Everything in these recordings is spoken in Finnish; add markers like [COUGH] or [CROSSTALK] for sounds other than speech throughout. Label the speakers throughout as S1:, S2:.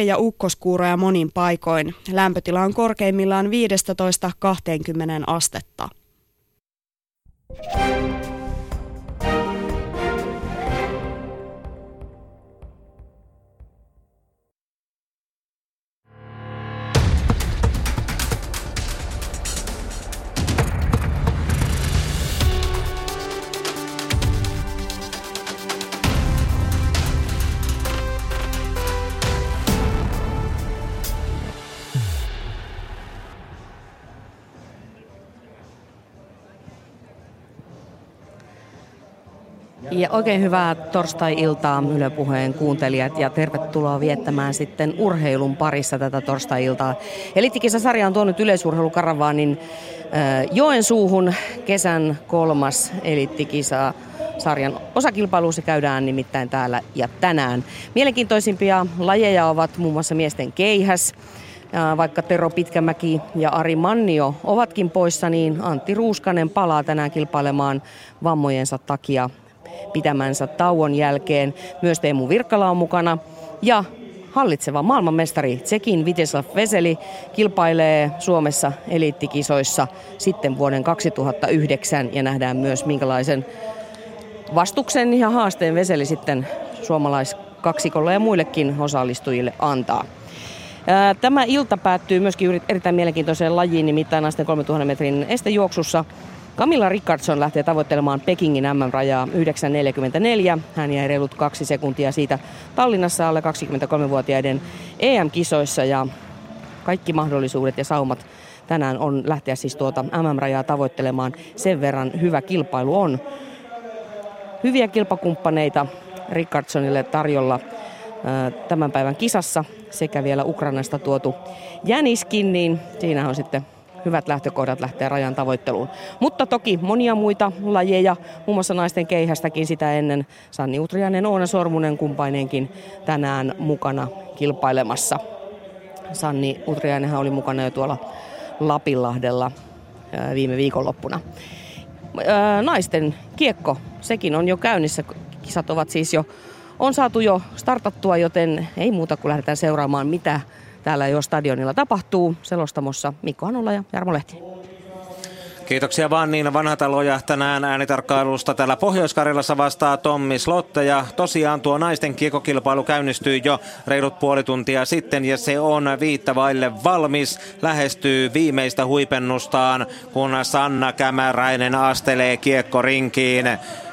S1: ja ukkoskuuroja monin paikoin. Lämpötila on korkeimmillaan 15-20 astetta.
S2: Ja oikein hyvää torstai-iltaa Yle Puheen kuuntelijat ja tervetuloa viettämään sitten urheilun parissa tätä torstai-iltaa. Elittikisasarja on tuonut yleisurheilukaravaanin äh, Joensuuhun kesän kolmas elittikisa sarjan osakilpailu. Se käydään nimittäin täällä ja tänään. Mielenkiintoisimpia lajeja ovat muun muassa miesten keihäs, vaikka Tero Pitkämäki ja Ari Mannio ovatkin poissa, niin Antti Ruuskanen palaa tänään kilpailemaan vammojensa takia pitämänsä tauon jälkeen. Myös Teemu Virkkala on mukana ja hallitseva maailmanmestari Tsekin Viteslav Veseli kilpailee Suomessa eliittikisoissa sitten vuoden 2009 ja nähdään myös minkälaisen vastuksen ja haasteen Veseli sitten suomalaiskaksikolle ja muillekin osallistujille antaa. Tämä ilta päättyy myöskin erittäin mielenkiintoiseen lajiin, nimittäin naisten 3000 metrin estejuoksussa. Camilla Rickardson lähtee tavoittelemaan Pekingin MM-rajaa 9.44. Hän jäi reilut kaksi sekuntia siitä Tallinnassa alle 23-vuotiaiden EM-kisoissa ja kaikki mahdollisuudet ja saumat tänään on lähteä siis tuota MM-rajaa tavoittelemaan. Sen verran hyvä kilpailu on. Hyviä kilpakumppaneita Rickardsonille tarjolla tämän päivän kisassa sekä vielä Ukrainasta tuotu Jäniskin, niin siinä on sitten hyvät lähtökohdat lähteä rajan tavoitteluun. Mutta toki monia muita lajeja, muun muassa naisten keihästäkin sitä ennen. Sanni Utriainen, Oona Sormunen kumpainenkin tänään mukana kilpailemassa. Sanni Utriainenhan oli mukana jo tuolla Lapinlahdella viime viikonloppuna. Naisten kiekko, sekin on jo käynnissä. Kisat ovat siis jo, on saatu jo startattua, joten ei muuta kuin lähdetään seuraamaan, mitä täällä jo stadionilla tapahtuu. Selostamossa Mikko Hanola ja Jarmo Lehti.
S3: Kiitoksia vaan Niina Vanhataloja tänään äänitarkkailusta. Täällä Pohjois-Karjalassa vastaa Tommi Slotte ja tosiaan tuo naisten kiekokilpailu käynnistyi jo reilut puoli tuntia sitten ja se on viittavaille valmis. Lähestyy viimeistä huipennustaan, kun Sanna Kämäräinen astelee kiekkorinkiin.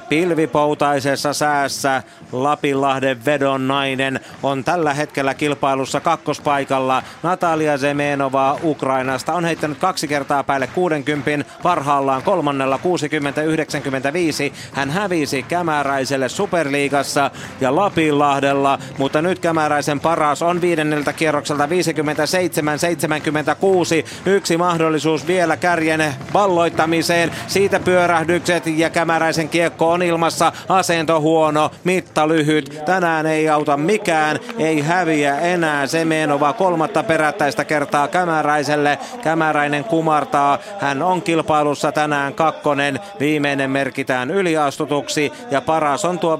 S3: Pilvipoutaisessa säässä Lapinlahden vedon nainen on tällä hetkellä kilpailussa kakkospaikalla. Natalia Zemenova Ukrainasta on heittänyt kaksi kertaa päälle 60, parhaillaan kolmannella 60-95. Hän hävisi Kämäräiselle Superliigassa ja Lapinlahdella, mutta nyt Kämäräisen paras on viidenneltä kierrokselta 57-76. Yksi mahdollisuus vielä kärjen valloittamiseen. Siitä pyörähdykset ja Kämäräisen kiekko on on ilmassa, asento huono, mitta lyhyt. Tänään ei auta mikään, ei häviä enää Semenova kolmatta perättäistä kertaa Kämäräiselle. Kämäräinen kumartaa, hän on kilpailussa tänään kakkonen, viimeinen merkitään yliastutuksi ja paras on tuo 57-76.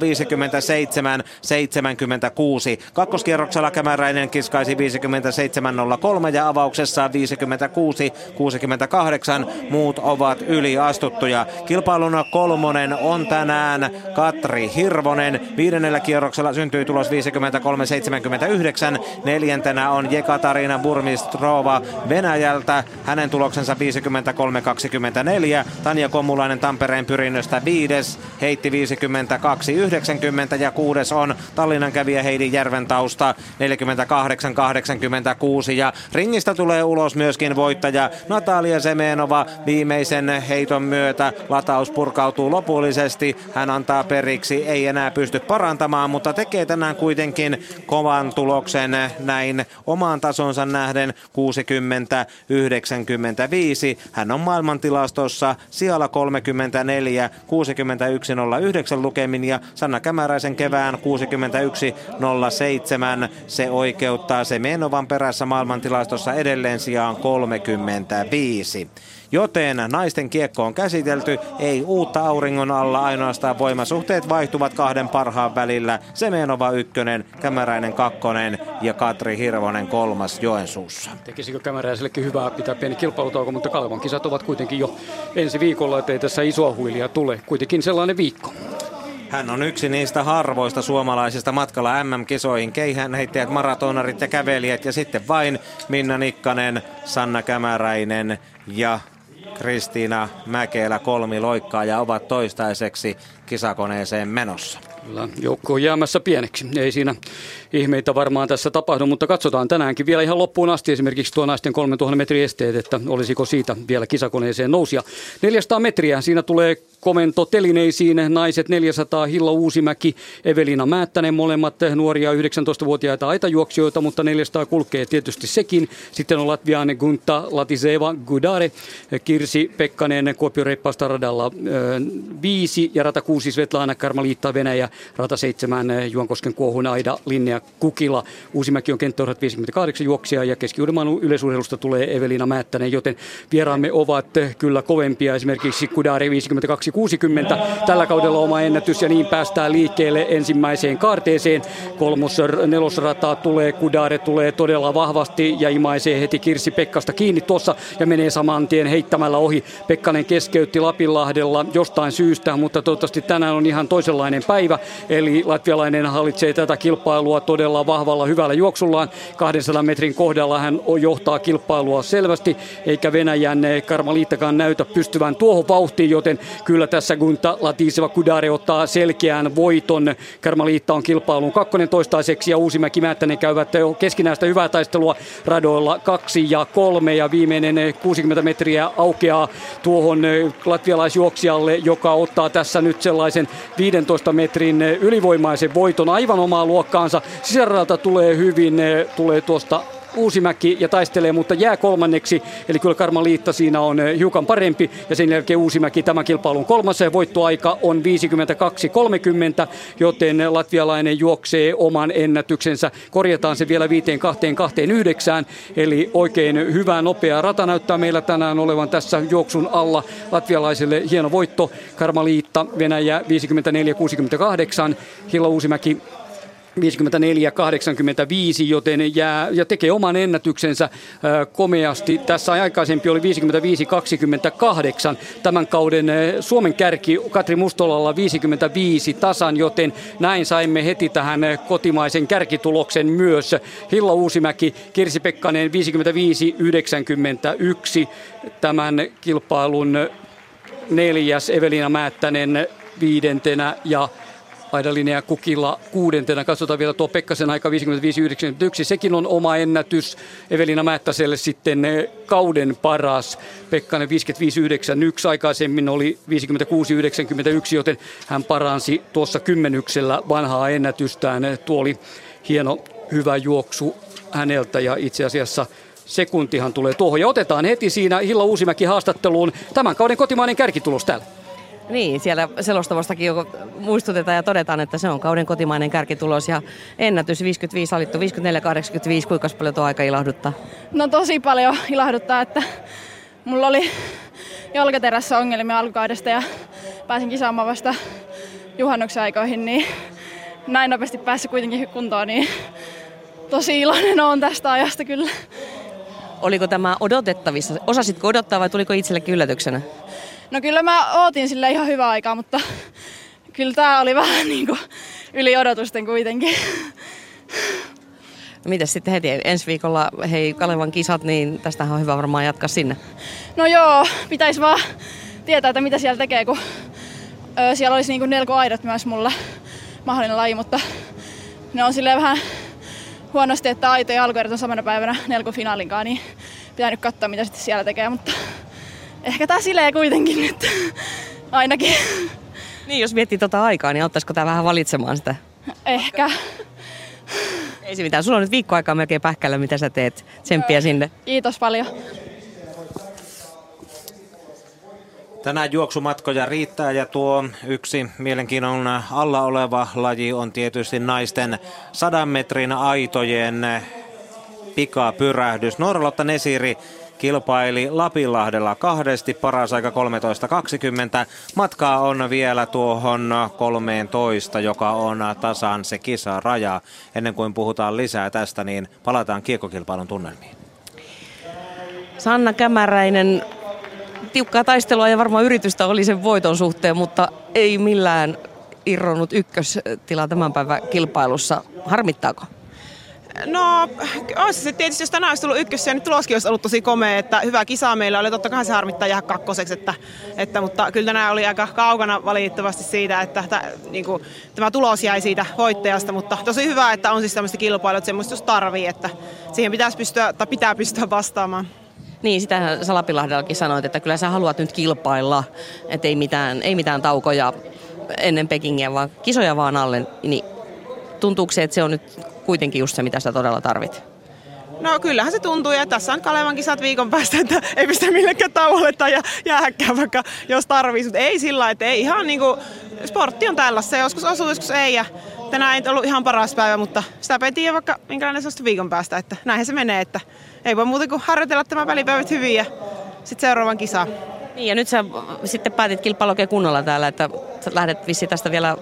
S3: Kakkoskierroksella Kämäräinen kiskaisi 57-03 ja avauksessa 56-68. Muut ovat yliastuttuja. Kilpailuna kolmonen on tänään tänään Katri Hirvonen. Viidennellä kierroksella syntyi tulos 53-79. Neljäntenä on Jekatarina Burmistrova Venäjältä. Hänen tuloksensa 53-24. Tanja Komulainen Tampereen pyrinnöstä viides. Heitti 52-90 ja kuudes on Tallinnan kävijä Heidi Järventausta 48-86. Ja ringistä tulee ulos myöskin voittaja Natalia Semenova viimeisen heiton myötä. Lataus purkautuu lopullisesti. Hän antaa periksi, ei enää pysty parantamaan, mutta tekee tänään kuitenkin kovan tuloksen näin omaan tasonsa nähden 60-95. Hän on maailmantilastossa sijalla 34, 61-09 lukemin ja Sanna Kämäräisen kevään 61-07. Se oikeuttaa se Menovan perässä maailmantilastossa edelleen sijaan 35. Joten naisten kiekko on käsitelty, ei uutta auringon alla, ainoastaan voimasuhteet vaihtuvat kahden parhaan välillä. Semenova ykkönen, Kämäräinen kakkonen ja Katri Hirvonen kolmas Joensuussa.
S4: Tekisikö Kämäräisellekin hyvää pitää pieni kilpailutauko, mutta Kalevan kisat ovat kuitenkin jo ensi viikolla, ettei tässä isoa huilia tule. Kuitenkin sellainen viikko.
S3: Hän on yksi niistä harvoista suomalaisista matkalla MM-kisoihin. Keihänheittäjät, maratonarit ja kävelijät ja sitten vain Minna Nikkanen, Sanna Kämäräinen ja Kristiina Mäkelä kolmi loikkaa ja ovat toistaiseksi kisakoneeseen menossa.
S4: Kyllä, joukko on jäämässä pieneksi. Ei siinä ihmeitä varmaan tässä tapahdu, mutta katsotaan tänäänkin vielä ihan loppuun asti esimerkiksi tuo naisten 3000 metrin esteet, että olisiko siitä vielä kisakoneeseen nousia. 400 metriä, siinä tulee komento telineisiin. Naiset 400, Hilla Uusimäki, Evelina Määttänen, molemmat nuoria 19-vuotiaita aitajuoksijoita, mutta 400 kulkee tietysti sekin. Sitten on Latvian Gunta Latiseva Gudare, Kirsi Pekkanen Kuopio Reippaasta radalla 5 ja rata 6 Svetlana Karmaliitta Venäjä, rata 7 Juankosken Kuohun Aida Linnea Kukila. Uusimäki on kenttäurat 58 juoksia ja keski yleisurheilusta tulee Evelina Määttänen, joten vieraamme ovat kyllä kovempia. Esimerkiksi Kudare 52 2.60 tällä kaudella oma ennätys ja niin päästään liikkeelle ensimmäiseen kaarteeseen. Kolmos nelosrataa tulee, Kudare tulee todella vahvasti ja imaisee heti Kirsi Pekkasta kiinni tuossa ja menee saman tien heittämällä ohi. Pekkanen keskeytti Lapinlahdella jostain syystä, mutta toivottavasti tänään on ihan toisenlainen päivä. Eli latvialainen hallitsee tätä kilpailua todella vahvalla hyvällä juoksullaan. 200 metrin kohdalla hän johtaa kilpailua selvästi, eikä Venäjän Karmaliittakaan näytä pystyvän tuohon vauhtiin, joten kyllä tässä Gunta Latiseva Kudare ottaa selkeän voiton. Karmaliitta on kilpailun kakkonen toistaiseksi ja Uusimäki Määttänen käyvät keskinäistä hyvää taistelua radoilla kaksi ja kolme ja viimeinen 60 metriä aukeaa tuohon latvialaisjuoksijalle, joka ottaa tässä nyt sellaisen 15 metrin ylivoimaisen voiton aivan omaa luokkaansa. Sisäralta tulee hyvin, tulee tuosta Uusimäki ja taistelee, mutta jää kolmanneksi. Eli kyllä Karmaliitta siinä on eh, hiukan parempi. Ja sen jälkeen Uusimäki tämän kilpailun kolmas voittoaika on 52-30, joten latvialainen juoksee oman ennätyksensä. Korjataan se vielä 5-2-2-9. Eli oikein hyvä nopea rata näyttää meillä tänään olevan tässä juoksun alla. Latvialaiselle hieno voitto. Karmaliitta Venäjä 54-68. Hilla Uusimäki 54-85, joten jää ja tekee oman ennätyksensä äh, komeasti. Tässä aikaisempi oli 55-28 tämän kauden äh, Suomen kärki Katri Mustolalla 55 tasan, joten näin saimme heti tähän äh, kotimaisen kärkituloksen myös. Hilla Uusimäki, Kirsi Pekkanen 55-91 tämän kilpailun neljäs, Evelina Määttänen viidentenä ja Aidalinja Kukilla kuudentena. Katsotaan vielä tuo Pekkasen aika 55-91. Sekin on oma ennätys. Evelina Määttäselle sitten eh, kauden paras. Pekkanen 55-91. Aikaisemmin oli 56-91, joten hän paransi tuossa kymmenyksellä vanhaa ennätystään. Tuo oli hieno, hyvä juoksu häneltä ja itse asiassa sekuntihan tulee tuohon. Ja otetaan heti siinä Hilla Uusimäki haastatteluun tämän kauden kotimainen kärkitulos täällä.
S2: Niin, siellä selostavastakin jo muistutetaan ja todetaan, että se on kauden kotimainen kärkitulos ja ennätys 55 salittu 54-85. Kuinka paljon tuo aika ilahduttaa?
S5: No tosi paljon ilahduttaa, että mulla oli jalkaterässä ongelmia alkukaudesta ja pääsin kisaamaan vasta juhannuksen aikoihin, niin näin nopeasti päässyt kuitenkin kuntoon, niin tosi iloinen on tästä ajasta kyllä.
S2: Oliko tämä odotettavissa? Osasitko odottaa vai tuliko itsellekin yllätyksenä?
S5: No kyllä mä ootin sille ihan hyvää aikaa, mutta [LAUGHS] kyllä tää oli vähän [LAUGHS] niin kuin yli odotusten kuitenkin.
S2: No mitäs sitten heti ensi viikolla, hei Kalevan kisat, niin tästähän on hyvä varmaan jatkaa sinne.
S5: No joo, pitäisi vaan tietää, että mitä siellä tekee, kun ö, siellä olisi niin nelkoaidat myös mulle mahdollinen laji, mutta ne on silleen vähän huonosti, että aito ja alkuerät on samana päivänä nelkofinaalinkaan, niin pitää nyt katsoa, mitä sitten siellä tekee, mutta ehkä tää silee kuitenkin nyt, ainakin.
S2: Niin, jos miettii tota aikaa, niin auttaisiko tämä vähän valitsemaan sitä?
S5: Ehkä.
S2: Ei se mitään. Sulla on nyt viikko aikaa melkein pähkällä, mitä sä teet. Tsemppiä sinne.
S5: Kiitos paljon.
S3: Tänään juoksumatkoja riittää ja tuo yksi mielenkiinnon alla oleva laji on tietysti naisten sadan metrin aitojen pikapyrähdys. Norlotta Nesiri kilpaili Lapinlahdella kahdesti, paras aika 13.20. Matkaa on vielä tuohon 13, joka on tasan se kisaraja. Ennen kuin puhutaan lisää tästä, niin palataan kiekokilpailun tunnelmiin.
S2: Sanna Kämäräinen, tiukkaa taistelua ja varmaan yritystä oli sen voiton suhteen, mutta ei millään irronnut ykköstila tämän päivän kilpailussa. Harmittaako?
S6: No, olisi se tietysti, jos tänään olisi tullut ykkössä nyt tuloskin olisi ollut tosi komea, että hyvä kisa meillä oli. Totta kai se harmittaa jäädä kakkoseksi, että, että, mutta kyllä tänään oli aika kaukana valitettavasti siitä, että että niin kuin, tämä tulos jäi siitä voittajasta, mutta tosi hyvä, että on siis tämmöistä kilpailua, että semmoista tarvii, että siihen pitäisi pystyä, tai pitää pystyä vastaamaan.
S2: Niin, sitä Salapilahdellakin sanoit, että kyllä sä haluat nyt kilpailla, että ei mitään, ei mitään taukoja ennen Pekingiä, vaan kisoja vaan alle. Niin tuntuuko se, että se on nyt kuitenkin just se, mitä sä todella tarvit?
S6: No kyllähän se tuntuu ja tässä on Kalevan kisat viikon päästä, että ei pistä millekään tauolle tai jäähäkkään vaikka jos tarvii, mutta ei sillä että ei ihan niinku, sportti on tällaista, joskus osuu, joskus ei ja tänään ei ollut ihan paras päivä, mutta sitä ei tiedä vaikka minkälainen se on viikon päästä, että näinhän se menee, että ei voi muuta kuin harjoitella tämä välipäivät hyvin ja sitten seuraavan kisaan.
S2: Niin ja nyt sä sitten päätit kilpailu kunnolla täällä, että lähdet vissi tästä vielä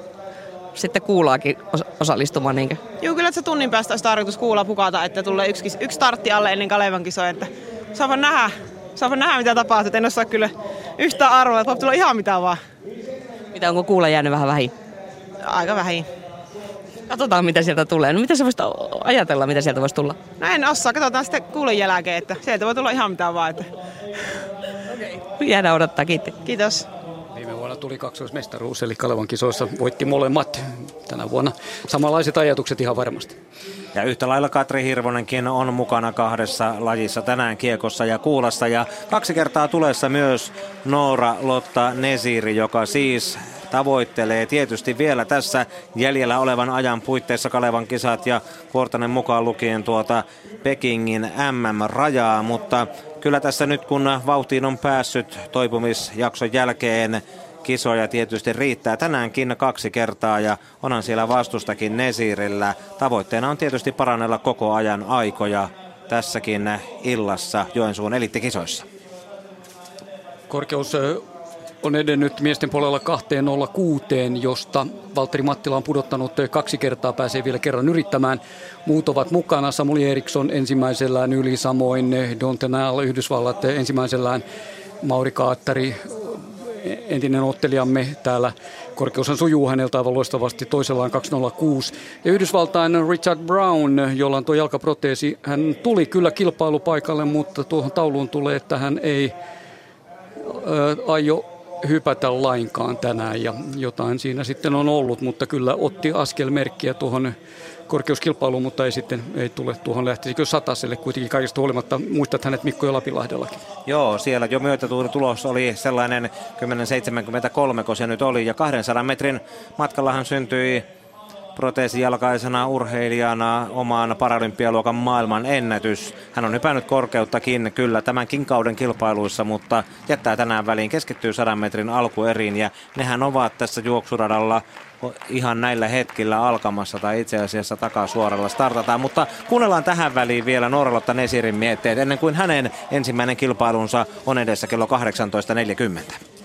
S2: sitten kuulaakin osallistumaan, niinkö?
S6: Joo, kyllä se tunnin päästä olisi tarkoitus kuulla pukata, että tulee yksi, yksi startti alle ennen Kalevan kisoja, että saa nähdä, saa nähdä mitä tapahtuu, en osaa kyllä yhtään arvoa, että voi tulla ihan mitä vaan.
S2: Mitä, onko kuulla jäänyt vähän vähin?
S6: Aika vähin.
S2: Katsotaan, mitä sieltä tulee. No, mitä sä voisit ajatella, mitä sieltä voisi tulla?
S6: No en osaa. Katsotaan sitten kuulun jälkeen, että sieltä voi tulla ihan mitä vaan. Että...
S2: Okay. Jäädään odottaa. Kiitos.
S6: Kiitos.
S4: Viime vuonna tuli kaksoismestaruus, eli Kalevan kisoissa voitti molemmat. Tänä vuonna samanlaiset ajatukset ihan varmasti.
S3: Ja yhtä lailla Katri Hirvonenkin on mukana kahdessa lajissa tänään kiekossa ja kuulassa. Ja kaksi kertaa tulessa myös Noora Lotta Nesiri, joka siis tavoittelee tietysti vielä tässä jäljellä olevan ajan puitteissa Kalevan kisat ja Kuortanen mukaan lukien tuota Pekingin MM-rajaa, mutta kyllä tässä nyt kun vauhtiin on päässyt toipumisjakson jälkeen kisoja tietysti riittää tänäänkin kaksi kertaa ja onhan siellä vastustakin Nesirillä. Tavoitteena on tietysti parannella koko ajan aikoja tässäkin illassa Joensuun elittikisoissa.
S4: Korkeus on edennyt miesten puolella 206, josta Valtteri Mattila on pudottanut kaksi kertaa, pääsee vielä kerran yrittämään. Muut ovat mukana, Samuli Eriksson ensimmäisellään yli, samoin Don Tenal Yhdysvallat ensimmäisellään, Mauri Kaattari, entinen ottelijamme täällä. Korkeushan sujuu häneltä aivan loistavasti toisellaan 206. Ja Yhdysvaltain Richard Brown, jolla on tuo jalkaproteesi, hän tuli kyllä kilpailupaikalle, mutta tuohon tauluun tulee, että hän ei aio hypätä lainkaan tänään ja jotain siinä sitten on ollut, mutta kyllä otti askelmerkkiä tuohon korkeuskilpailuun, mutta ei sitten ei tule tuohon lähtisikö sataselle kuitenkin kaikista huolimatta. Muistat hänet Mikko jo Lapinlahdellakin.
S3: Joo, siellä jo myötätuuli tulos oli sellainen 10.73, kun se nyt oli. Ja 200 metrin matkallahan syntyi proteesijalkaisena urheilijana omaan paralympialuokan maailman ennätys. Hän on hypännyt korkeuttakin kyllä tämänkin kauden kilpailuissa, mutta jättää tänään väliin, keskittyy 100 metrin alkueriin ja nehän ovat tässä juoksuradalla ihan näillä hetkillä alkamassa tai itse asiassa takasuoralla startataan. Mutta kuunnellaan tähän väliin vielä Norlotta Nesirin mietteet ennen kuin hänen ensimmäinen kilpailunsa on edessä kello 18.40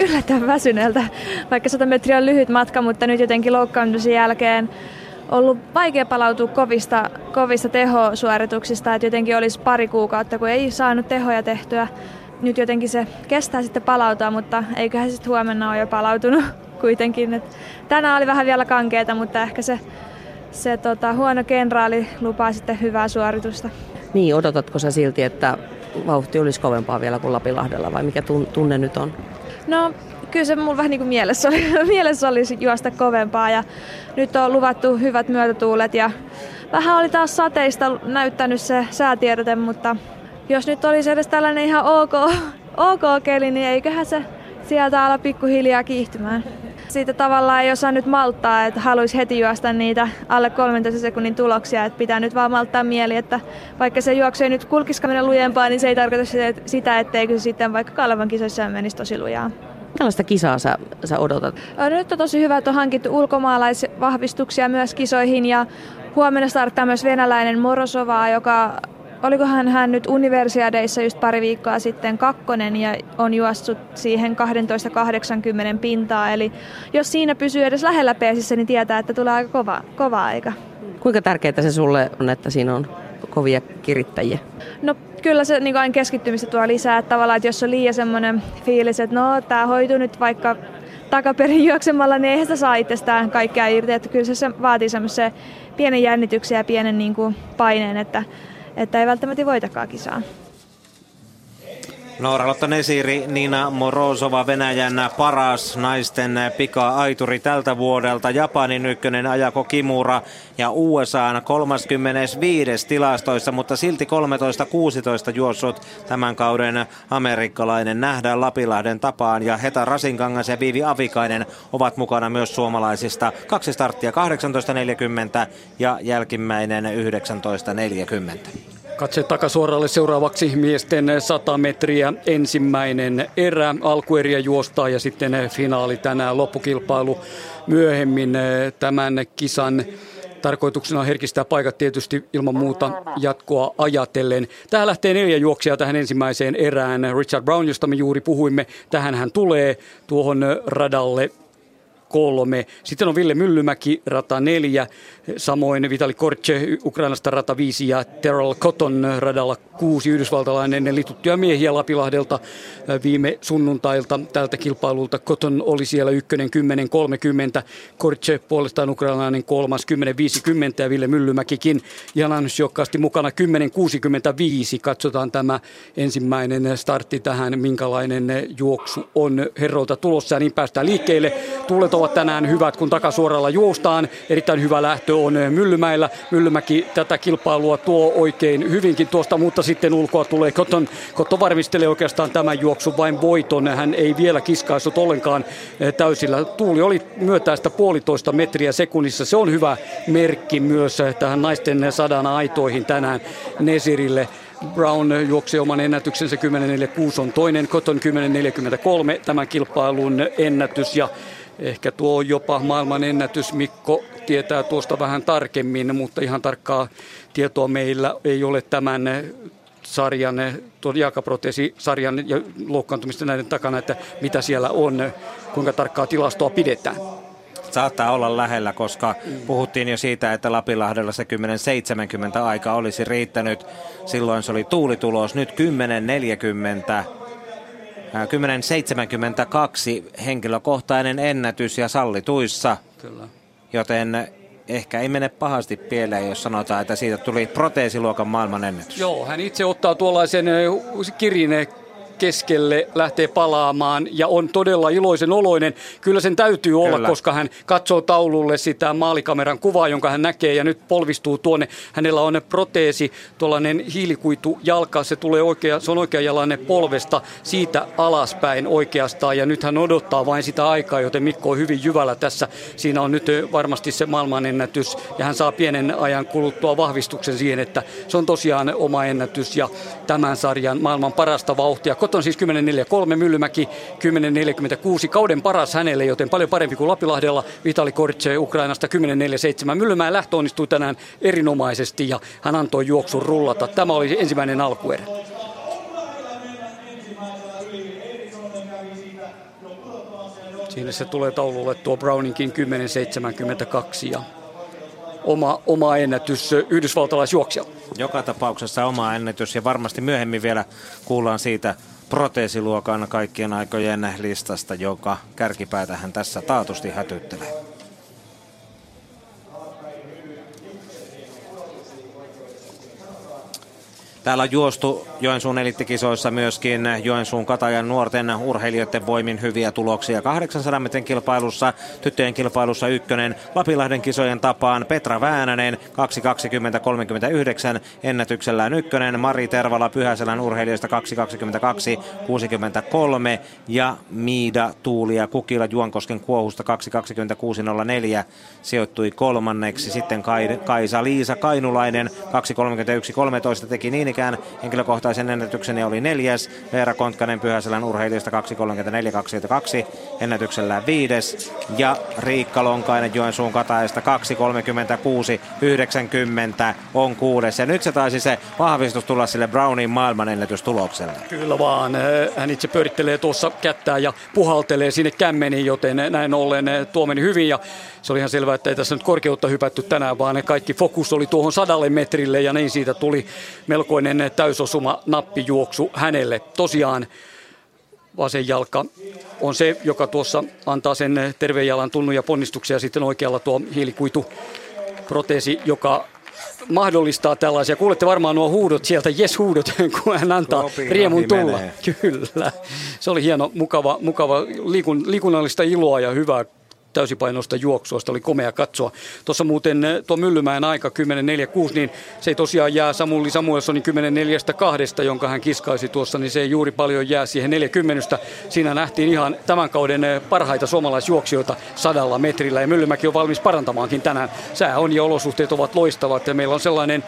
S7: yllätän väsyneeltä, vaikka 100 metriä on lyhyt matka, mutta nyt jotenkin loukkaantumisen jälkeen ollut vaikea palautua kovista, kovista tehosuorituksista, että jotenkin olisi pari kuukautta, kun ei saanut tehoja tehtyä. Nyt jotenkin se kestää sitten palautua, mutta eiköhän sitten huomenna ole jo palautunut [LAUGHS] kuitenkin. Et tänään oli vähän vielä kankeeta, mutta ehkä se, se tota, huono kenraali lupaa sitten hyvää suoritusta.
S2: Niin, odotatko sä silti, että vauhti olisi kovempaa vielä kuin Lapilahdella vai mikä tunne nyt on?
S7: No kyllä se mulla vähän niin kuin mielessä, oli, [LAUGHS] mielessä olisi juosta kovempaa ja nyt on luvattu hyvät myötätuulet ja vähän oli taas sateista näyttänyt se säätiedote, mutta jos nyt olisi edes tällainen ihan ok, [LAUGHS] ok keli, niin eiköhän se sieltä ala pikkuhiljaa kiihtymään. Siitä tavallaan ei osaa nyt malttaa, että haluaisi heti juosta niitä alle 13 sekunnin tuloksia, että pitää nyt vaan malttaa mieli, että vaikka se juoksu ei nyt kulkisikaan lujempaa, niin se ei tarkoita sitä, etteikö se sitten vaikka Kalevan kisoissa menisi tosi lujaa.
S2: Millaista kisaa sä, sä odotat?
S7: Nyt on tosi hyvä, että on hankittu ulkomaalaisvahvistuksia myös kisoihin ja huomenna starttaa myös venäläinen Morosova, joka olikohan hän nyt universiadeissa just pari viikkoa sitten kakkonen ja on juossut siihen 12.80 pintaa. Eli jos siinä pysyy edes lähellä peesissä, niin tietää, että tulee aika kova, kova aika.
S2: Kuinka tärkeää se sulle on, että siinä on kovia kirittäjiä?
S7: No kyllä se niin aina keskittymistä tuo lisää. Että tavallaan, että jos on liian semmoinen fiilis, että no tämä hoituu nyt vaikka takaperin juoksemalla, niin eihän sitä saa itsestään kaikkea irti. Että kyllä se vaatii semmoisen pienen jännityksen ja pienen niin kuin paineen, että, että ei välttämättä voitakaan kisaa.
S3: Noora-Lotta Nesiri, Nina Morozova, Venäjän paras naisten pika-aituri tältä vuodelta. Japanin ykkönen Ajako Kimura ja USAn 35. tilastoissa, mutta silti 13-16 juossut tämän kauden amerikkalainen nähdään Lapilahden tapaan. Ja Heta Rasinkangas ja Viivi Avikainen ovat mukana myös suomalaisista. Kaksi starttia 18.40 ja jälkimmäinen 19.40.
S4: Katse takasuoralle seuraavaksi miesten 100 metriä ensimmäinen erä. Alkueriä juostaa ja sitten finaali tänään loppukilpailu myöhemmin tämän kisan Tarkoituksena on herkistää paikat tietysti ilman muuta jatkoa ajatellen. Tähän lähtee neljä juoksia tähän ensimmäiseen erään. Richard Brown, josta me juuri puhuimme, tähän hän tulee tuohon radalle kolme. Sitten on Ville Myllymäki, rata neljä. Samoin Vitali Kortse Ukrainasta rata 5 ja Terrell Cotton radalla 6 yhdysvaltalainen eli tuttuja miehiä Lapilahdelta viime sunnuntailta tältä kilpailulta. Cotton oli siellä ykkönen 10.30, Kortse puolestaan ukrainalainen kolmas 10.50 ja Ville Myllymäkikin Jananus jokkaasti mukana 10.65. Katsotaan tämä ensimmäinen startti tähän, minkälainen juoksu on herroilta tulossa ja niin päästään liikkeelle. Tuulet ovat tänään hyvät, kun takasuoralla juostaan. Erittäin hyvä lähtö on Myllymäellä. Myllymäki tätä kilpailua tuo oikein hyvinkin tuosta, mutta sitten ulkoa tulee Koton. Koton varmistelee oikeastaan tämän juoksun vain voiton. Hän ei vielä kiskaissut ollenkaan eh, täysillä. Tuuli oli myötäistä puolitoista metriä sekunnissa. Se on hyvä merkki myös eh, tähän naisten sadan aitoihin tänään Nesirille. Brown juoksi oman ennätyksensä 10.46 on toinen, Cotton 10.43 tämän kilpailun ennätys ja Ehkä tuo jopa maailman ennätys. Mikko tietää tuosta vähän tarkemmin, mutta ihan tarkkaa tietoa meillä ei ole tämän sarjan, tuon jalkaproteesisarjan ja loukkaantumista näiden takana, että mitä siellä on, kuinka tarkkaa tilastoa pidetään
S3: saattaa olla lähellä, koska puhuttiin jo siitä, että Lapilahdella se 10.70 aika olisi riittänyt. Silloin se oli tuulitulos, nyt 10.40 10.72 henkilökohtainen ennätys ja sallituissa. Kyllä. Joten ehkä ei mene pahasti pieleen, jos sanotaan, että siitä tuli proteesiluokan maailman ennätys.
S4: Joo, hän itse ottaa tuollaisen kirin keskelle lähtee palaamaan ja on todella iloisen oloinen. Kyllä sen täytyy olla, Kyllä. koska hän katsoo taululle sitä maalikameran kuvaa, jonka hän näkee ja nyt polvistuu tuonne. Hänellä on proteesi, tuollainen hiilikuitu jalka, se, tulee oikea, se on oikeanjalainen polvesta siitä alaspäin oikeastaan ja nyt hän odottaa vain sitä aikaa, joten Mikko on hyvin jyvällä tässä. Siinä on nyt varmasti se maailmanennätys ja hän saa pienen ajan kuluttua vahvistuksen siihen, että se on tosiaan oma ennätys ja tämän sarjan maailman parasta vauhtia on siis 10.43, Myllymäki 10.46, kauden paras hänelle, joten paljon parempi kuin Lapilahdella. Vitali Kortse Ukrainasta 10.47. Myllymäen lähtö onnistui tänään erinomaisesti ja hän antoi juoksun rullata. Tämä oli ensimmäinen alkuerä. Siinä se tulee taululle tuo Browninkin 10.72 ja oma, oma ennätys yhdysvaltalaisjuoksija.
S3: Joka tapauksessa oma ennätys ja varmasti myöhemmin vielä kuullaan siitä proteesiluokan kaikkien aikojen listasta, joka kärkipäätähän tässä taatusti hätyttelee. Täällä on juostu Joensuun elittikisoissa myöskin Joensuun Katajan nuorten urheilijoiden voimin hyviä tuloksia. 800 metrin kilpailussa, tyttöjen kilpailussa ykkönen, Lapilahden kisojen tapaan Petra Väänänen 2.20.39 ennätyksellään ykkönen, Mari Tervala Pyhäselän urheilijoista 2.22.63 ja Miida Tuuli ja Kukila Juankosken kuohusta 2.26.04 sijoittui kolmanneksi. Sitten Kaisa Liisa Kainulainen 2.31.13 teki niin ikään henkilökohtaisen ennätyksen ja oli neljäs. Veera Kontkanen Pyhäselän urheilijasta 2.34.22 ennätyksellä viides. Ja Riikka Lonkainen Joensuun kataista 2.36.90 on kuudes. Ja nyt se taisi se vahvistus tulla sille Brownin maailmanennätystulokselle.
S4: Kyllä vaan. Hän itse pyörittelee tuossa kättää ja puhaltelee sinne kämmeniin, joten näin ollen tuo meni hyvin. Ja se oli ihan selvää, että ei tässä nyt korkeutta hypätty tänään, vaan ne kaikki fokus oli tuohon sadalle metrille ja niin siitä tuli melkoinen täysosuma nappijuoksu hänelle. Tosiaan vasen jalka on se, joka tuossa antaa sen terveen jalan tunnun ja ponnistuksia. Sitten oikealla tuo hiilikuitu proteesi, joka mahdollistaa tällaisia. Kuulette varmaan nuo huudot sieltä, yes huudot, [LAUGHS] kun hän antaa Klopi, riemun tulla. Menee. Kyllä. Se oli hieno, mukava, mukava liikun, liikunnallista iloa ja hyvää täysipainoista juoksua. Sitä oli komea katsoa. Tuossa muuten eh, tuo Myllymäen aika 10.46, niin se ei tosiaan jää Samuli Samuelsonin 10.42, jonka hän kiskaisi tuossa, niin se ei juuri paljon jää siihen 40. Siinä nähtiin ihan tämän kauden eh, parhaita suomalaisjuoksijoita sadalla metrillä ja Myllymäki on valmis parantamaankin tänään. Sää on ja olosuhteet ovat loistavat ja meillä on sellainen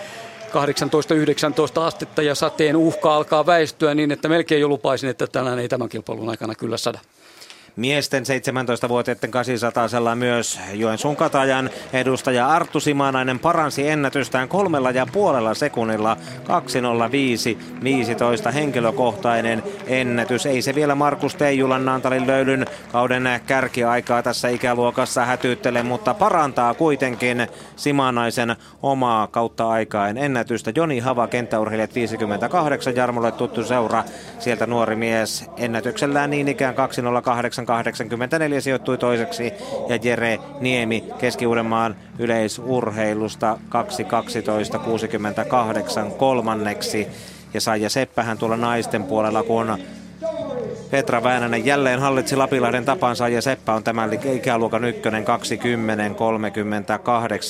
S4: 18-19 astetta ja sateen uhka alkaa väistyä niin, että melkein jo lupaisin, että tänään ei tämän kilpailun aikana kyllä sada.
S3: Miesten 17-vuotiaiden 800 myös Joensuun katajan edustaja Arttu Simanainen paransi ennätystään kolmella ja puolella sekunnilla 2.05.15 henkilökohtainen ennätys. Ei se vielä Markus Teijulan Naantalin löylyn kauden kärkiaikaa tässä ikäluokassa hätyyttele, mutta parantaa kuitenkin Simanaisen omaa kautta aikaan ennätystä. Joni Hava, kenttäurheilijat 58, Jarmolle tuttu seura. Sieltä nuori mies ennätyksellään niin ikään 208 84 sijoittui toiseksi ja Jere Niemi Keski-Uudenmaan yleisurheilusta 2.12.68 kolmanneksi. Ja Saija Seppähän tuolla naisten puolella, kun Petra Väänänen jälleen hallitsi Lapilahden tapansa ja Seppä on tämän ikäluokan ykkönen 20-38,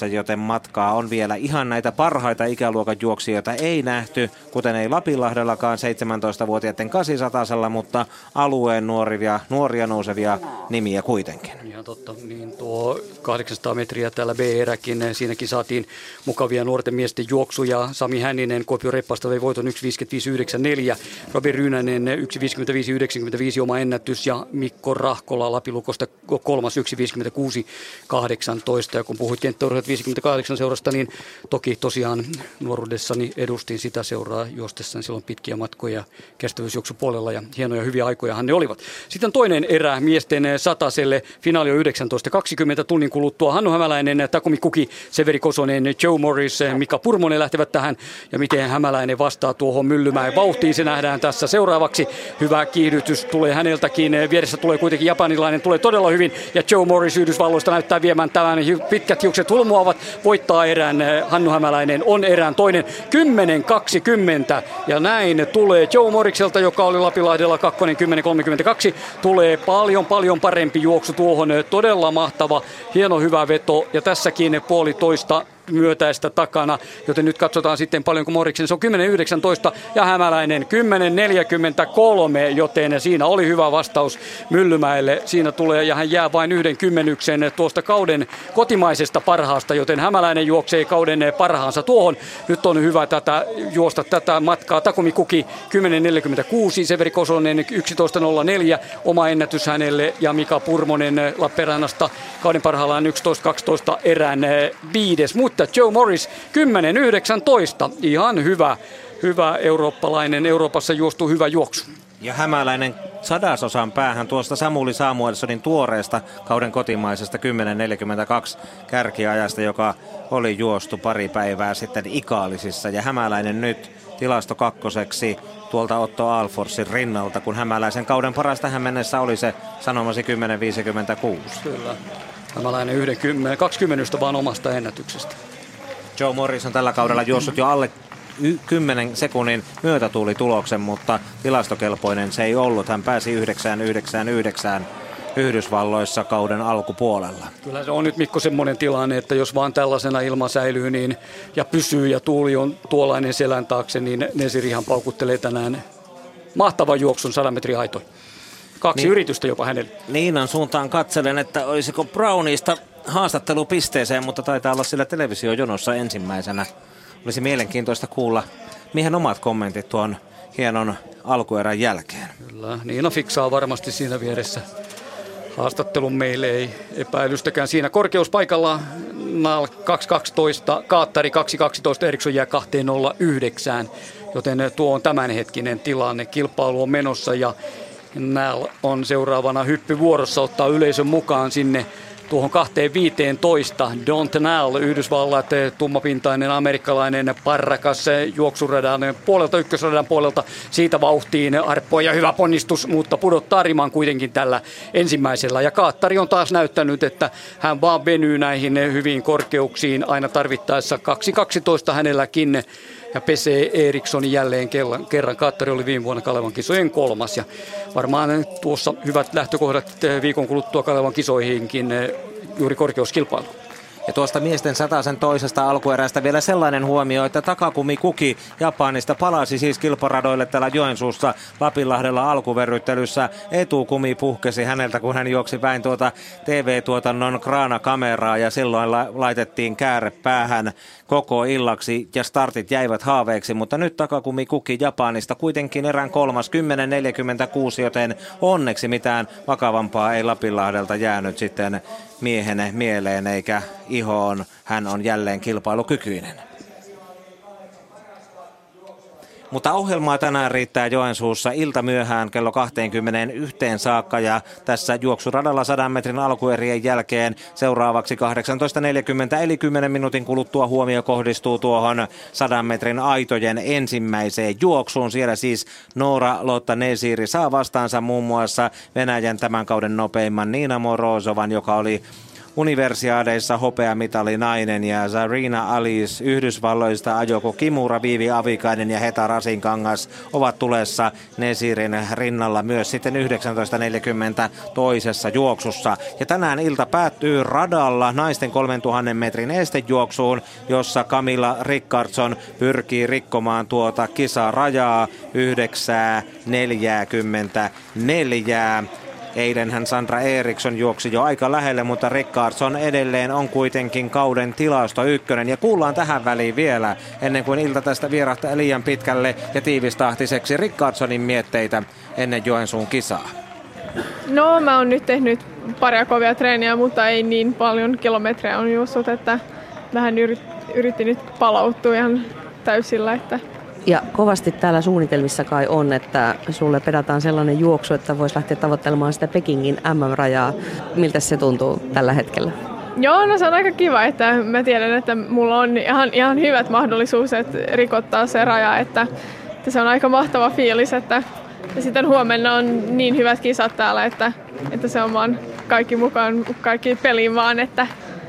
S3: joten matkaa on vielä ihan näitä parhaita ikäluokan juoksijoita ei nähty, kuten ei Lapilahdellakaan 17-vuotiaiden 800 mutta alueen nuoria, nuoria nousevia nimiä kuitenkin.
S4: Ihan totta, niin tuo 800 metriä täällä B-eräkin, siinäkin saatiin mukavia nuorten miesten juoksuja. Sami Hänninen Kuopio Reppasta vei voiton 1.55.94, Robi Ryynänen 1.55.90 1.55 oma ennätys ja Mikko Rahkola Lapilukosta kolmas 1.56.18. Ja kun puhuit kenttäurheilijat 58 seurasta, niin toki tosiaan nuoruudessani edustin sitä seuraa juostessani silloin pitkiä matkoja kestävyysjuoksupuolella ja hienoja hyviä aikojahan ne olivat. Sitten toinen erä miesten sataselle, finaali on 19.20 tunnin kuluttua. Hannu Hämäläinen, Takumi Kuki, Severi Kosonen, Joe Morris, Mika Purmonen lähtevät tähän ja miten Hämäläinen vastaa tuohon Myllymäen vauhtiin. Se nähdään tässä seuraavaksi. Hyvä kiihdytys tulee häneltäkin. Vieressä tulee kuitenkin japanilainen, tulee todella hyvin. Ja Joe Morris Yhdysvalloista näyttää viemään tämän. Pitkät hiukset hulmuavat, voittaa erään. Hannu Hämäläinen on erään toinen. 10-20 ja näin tulee Joe Morrikselta, joka oli Lapilahdella 2 10-32. Tulee paljon paljon parempi juoksu tuohon. Todella mahtava, hieno hyvä veto ja tässäkin puolitoista myötäistä takana, joten nyt katsotaan sitten paljonko Moriksen. Se on 10.19 ja Hämäläinen 10.43, joten siinä oli hyvä vastaus Myllymäelle. Siinä tulee ja hän jää vain yhden kymmenyksen tuosta kauden kotimaisesta parhaasta, joten Hämäläinen juoksee kauden parhaansa tuohon. Nyt on hyvä tätä, juosta tätä matkaa. Takumi Kuki 10.46, Severi Kosonen 11.04, oma ennätys hänelle ja Mika Purmonen Lappeenrannasta kauden parhaillaan 11.12 erään viides. Mutta mutta Joe Morris 10-19, ihan hyvä, hyvä eurooppalainen, Euroopassa juostu hyvä juoksu.
S3: Ja hämäläinen sadasosan päähän tuosta Samuli Samuelsonin tuoreesta kauden kotimaisesta 10.42 kärkiajasta, joka oli juostu pari päivää sitten Ikaalisissa. Ja hämäläinen nyt tilasto kakkoseksi tuolta Otto Alforsin rinnalta, kun hämäläisen kauden paras tähän mennessä oli se sanomasi 10.56.
S4: Kyllä. Hämäläinen 10, 20 vaan omasta ennätyksestä.
S3: Joe Morris on tällä kaudella juossut jo alle 10 sekunnin myötätuulituloksen, mutta tilastokelpoinen se ei ollut. Hän pääsi 999 Yhdysvalloissa kauden alkupuolella.
S4: Kyllä se on nyt Mikko semmoinen tilanne, että jos vaan tällaisena ilma säilyy niin, ja pysyy ja tuuli on tuollainen selän taakse, niin Nesirihan paukuttelee tänään mahtavan juoksun 100 metrin haitoin. Kaksi niin, yritystä jopa hänelle.
S3: Niinan suuntaan katselen, että olisiko Brownista haastattelupisteeseen, mutta taitaa olla sillä televisiojonossa ensimmäisenä. Olisi mielenkiintoista kuulla mihin omat kommentit tuon hienon alkuerän jälkeen.
S4: Kyllä, Niina fiksaa varmasti siinä vieressä haastattelun meille ei epäilystäkään siinä. Korkeus paikalla 2.12, Kaattari 2.12, Eriksson jää 2.09, joten tuo on tämänhetkinen tilanne. Kilpailu on menossa ja Nääl on seuraavana hyppyvuorossa ottaa yleisön mukaan sinne tuohon 2.15. Don't Nall, Yhdysvallat, tummapintainen amerikkalainen parrakas juoksuradan puolelta, ykkösradan puolelta siitä vauhtiin arppo ja hyvä ponnistus, mutta pudottaa riman kuitenkin tällä ensimmäisellä. Ja Kaattari on taas näyttänyt, että hän vaan venyy näihin hyviin korkeuksiin aina tarvittaessa 2.12 hänelläkin ja pesee Eriksson jälleen kerran. Kaattari oli viime vuonna Kalevan kisojen kolmas ja varmaan tuossa hyvät lähtökohdat viikon kuluttua Kalevan kisoihinkin eh, juuri korkeuskilpailu.
S3: Ja tuosta miesten sataisen toisesta alkuerästä vielä sellainen huomio, että Takakumi Kuki Japanista palasi siis kilparadoille täällä Joensuussa Lapinlahdella alkuverryttelyssä. Etukumi puhkesi häneltä, kun hän juoksi päin tuota TV-tuotannon kraanakameraa ja silloin la- laitettiin kääre päähän koko illaksi ja startit jäivät haaveeksi, mutta nyt Takakumi Kuki Japanista kuitenkin erään kolmas 10.46, joten onneksi mitään vakavampaa ei Lapinlahdelta jäänyt sitten miehen mieleen eikä ihoon. Hän on jälleen kilpailukykyinen. Mutta ohjelmaa tänään riittää Joensuussa ilta myöhään kello 21 saakka ja tässä juoksuradalla 100 metrin alkuerien jälkeen seuraavaksi 18.40 eli 10 minuutin kuluttua huomio kohdistuu tuohon 100 metrin aitojen ensimmäiseen juoksuun. Siellä siis Noora Lotta Nesiri saa vastaansa muun muassa Venäjän tämän kauden nopeimman Niina Morozovan, joka oli Universiaadeissa hopeamitali nainen ja Zarina Alis Yhdysvalloista ajoko Kimura Viivi Avikainen ja Heta Rasinkangas ovat tulessa Nesirin rinnalla myös sitten 1940 toisessa juoksussa. Ja tänään ilta päättyy radalla naisten 3000 metrin estejuoksuun, jossa Camilla Rickardson pyrkii rikkomaan tuota kisarajaa 9.44. Eilenhän Sandra Eriksson juoksi jo aika lähelle, mutta Rickardsson edelleen on kuitenkin kauden tilasto ykkönen. Ja kuullaan tähän väliin vielä, ennen kuin ilta tästä vierahtaa liian pitkälle ja tiivistahtiseksi Rickardssonin mietteitä ennen Joensuun kisaa.
S8: No mä oon nyt tehnyt paria kovia treeniä, mutta ei niin paljon kilometrejä on juossut, että vähän yritin nyt palautua ihan täysillä, että
S2: ja kovasti täällä suunnitelmissa kai on, että sulle pedataan sellainen juoksu, että voisi lähteä tavoittelemaan sitä Pekingin MM-rajaa. Miltä se tuntuu tällä hetkellä?
S8: Joo, no se on aika kiva, että mä tiedän, että mulla on ihan, ihan hyvät mahdollisuudet rikottaa se raja, että, että se on aika mahtava fiilis, että ja sitten huomenna on niin hyvät kisat täällä, että, että se on vaan kaikki mukaan, kaikki peliin vaan, että,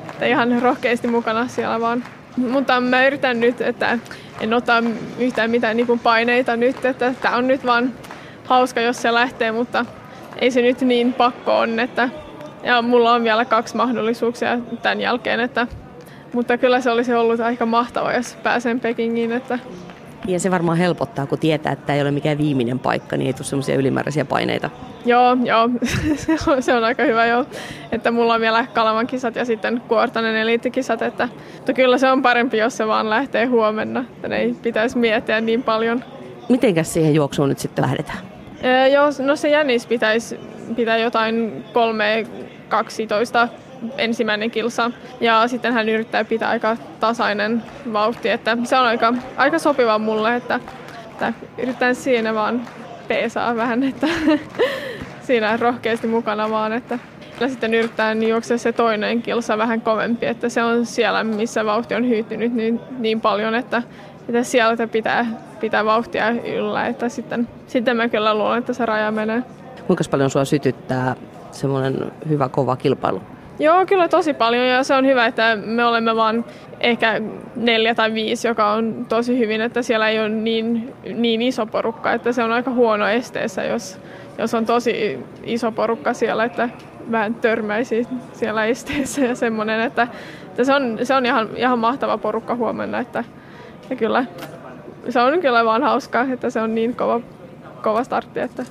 S8: että ihan rohkeasti mukana siellä vaan. Mutta mä yritän nyt, että en ota yhtään mitään niin paineita nyt, että tämä on nyt vaan hauska, jos se lähtee, mutta ei se nyt niin pakko on, että ja mulla on vielä kaksi mahdollisuuksia tämän jälkeen, että, mutta kyllä se olisi ollut aika mahtavaa, jos pääsen Pekingiin, että
S2: ja se varmaan helpottaa, kun tietää, että tämä ei ole mikään viimeinen paikka, niin ei tule semmoisia ylimääräisiä paineita.
S8: Joo, joo. [LAUGHS] se, on, se on aika hyvä jo, että mulla on vielä Kalavan kisat ja sitten Kuortanen eliittikisat, että mutta kyllä se on parempi, jos se vaan lähtee huomenna, että ei pitäisi miettiä niin paljon.
S2: Mitenkäs siihen juoksuun nyt sitten lähdetään?
S8: Ee, joo, no se jännis pitäisi pitää jotain 3 12 ensimmäinen kilsa. Ja sitten hän yrittää pitää aika tasainen vauhti, että se on aika, aika sopiva mulle, että, että yritän siinä vaan peesaa vähän, että [LAUGHS] siinä rohkeasti mukana vaan, että ja sitten yrittää juoksea se toinen kilsa vähän kovempi, että se on siellä, missä vauhti on hyytynyt niin, niin paljon, että, että sieltä pitää, pitää vauhtia yllä, että sitten, sitten mä kyllä luulen, että se raja menee.
S2: Kuinka paljon sua sytyttää semmoinen hyvä kova kilpailu?
S8: Joo, kyllä tosi paljon ja se on hyvä, että me olemme vain ehkä neljä tai viisi, joka on tosi hyvin, että siellä ei ole niin, niin iso porukka, että se on aika huono esteessä, jos, jos on tosi iso porukka siellä, että vähän törmäisi siellä esteessä ja semmoinen, että, että se, on, se on ihan, ihan mahtava porukka huomenna, että ja kyllä se on kyllä vaan hauskaa, että se on niin kova, kova startti, että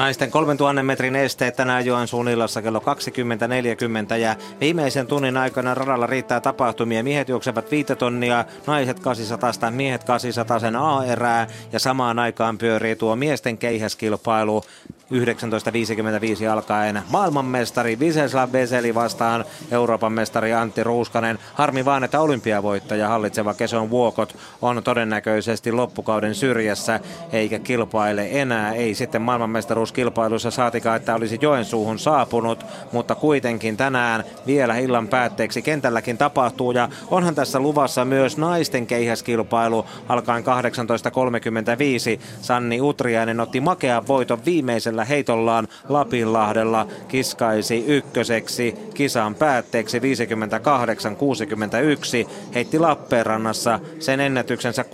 S3: Naisten 3000 metrin esteet tänään Joensuun illassa kello 20.40 ja viimeisen tunnin aikana radalla riittää tapahtumia. Miehet juoksevat viite tonnia, naiset 800, miehet 800 sen A-erää ja samaan aikaan pyörii tuo miesten keihäskilpailu 1955 alkaen maailmanmestari Viseslav Veseli vastaan Euroopan mestari Antti Ruuskanen. Harmi vaan, että olympiavoittaja hallitseva Keson Vuokot on todennäköisesti loppukauden syrjässä eikä kilpaile enää. Ei sitten maailmanmestaruuskilpailussa saatikaan, että olisi Joensuuhun saapunut, mutta kuitenkin tänään vielä illan päätteeksi kentälläkin tapahtuu ja onhan tässä luvassa myös naisten keihäskilpailu alkaen 18.35. Sanni Utriainen otti makean voiton viimeisellä tällä heitollaan Lapinlahdella kiskaisi ykköseksi kisan päätteeksi 58-61. Heitti Lappeenrannassa sen ennätyksensä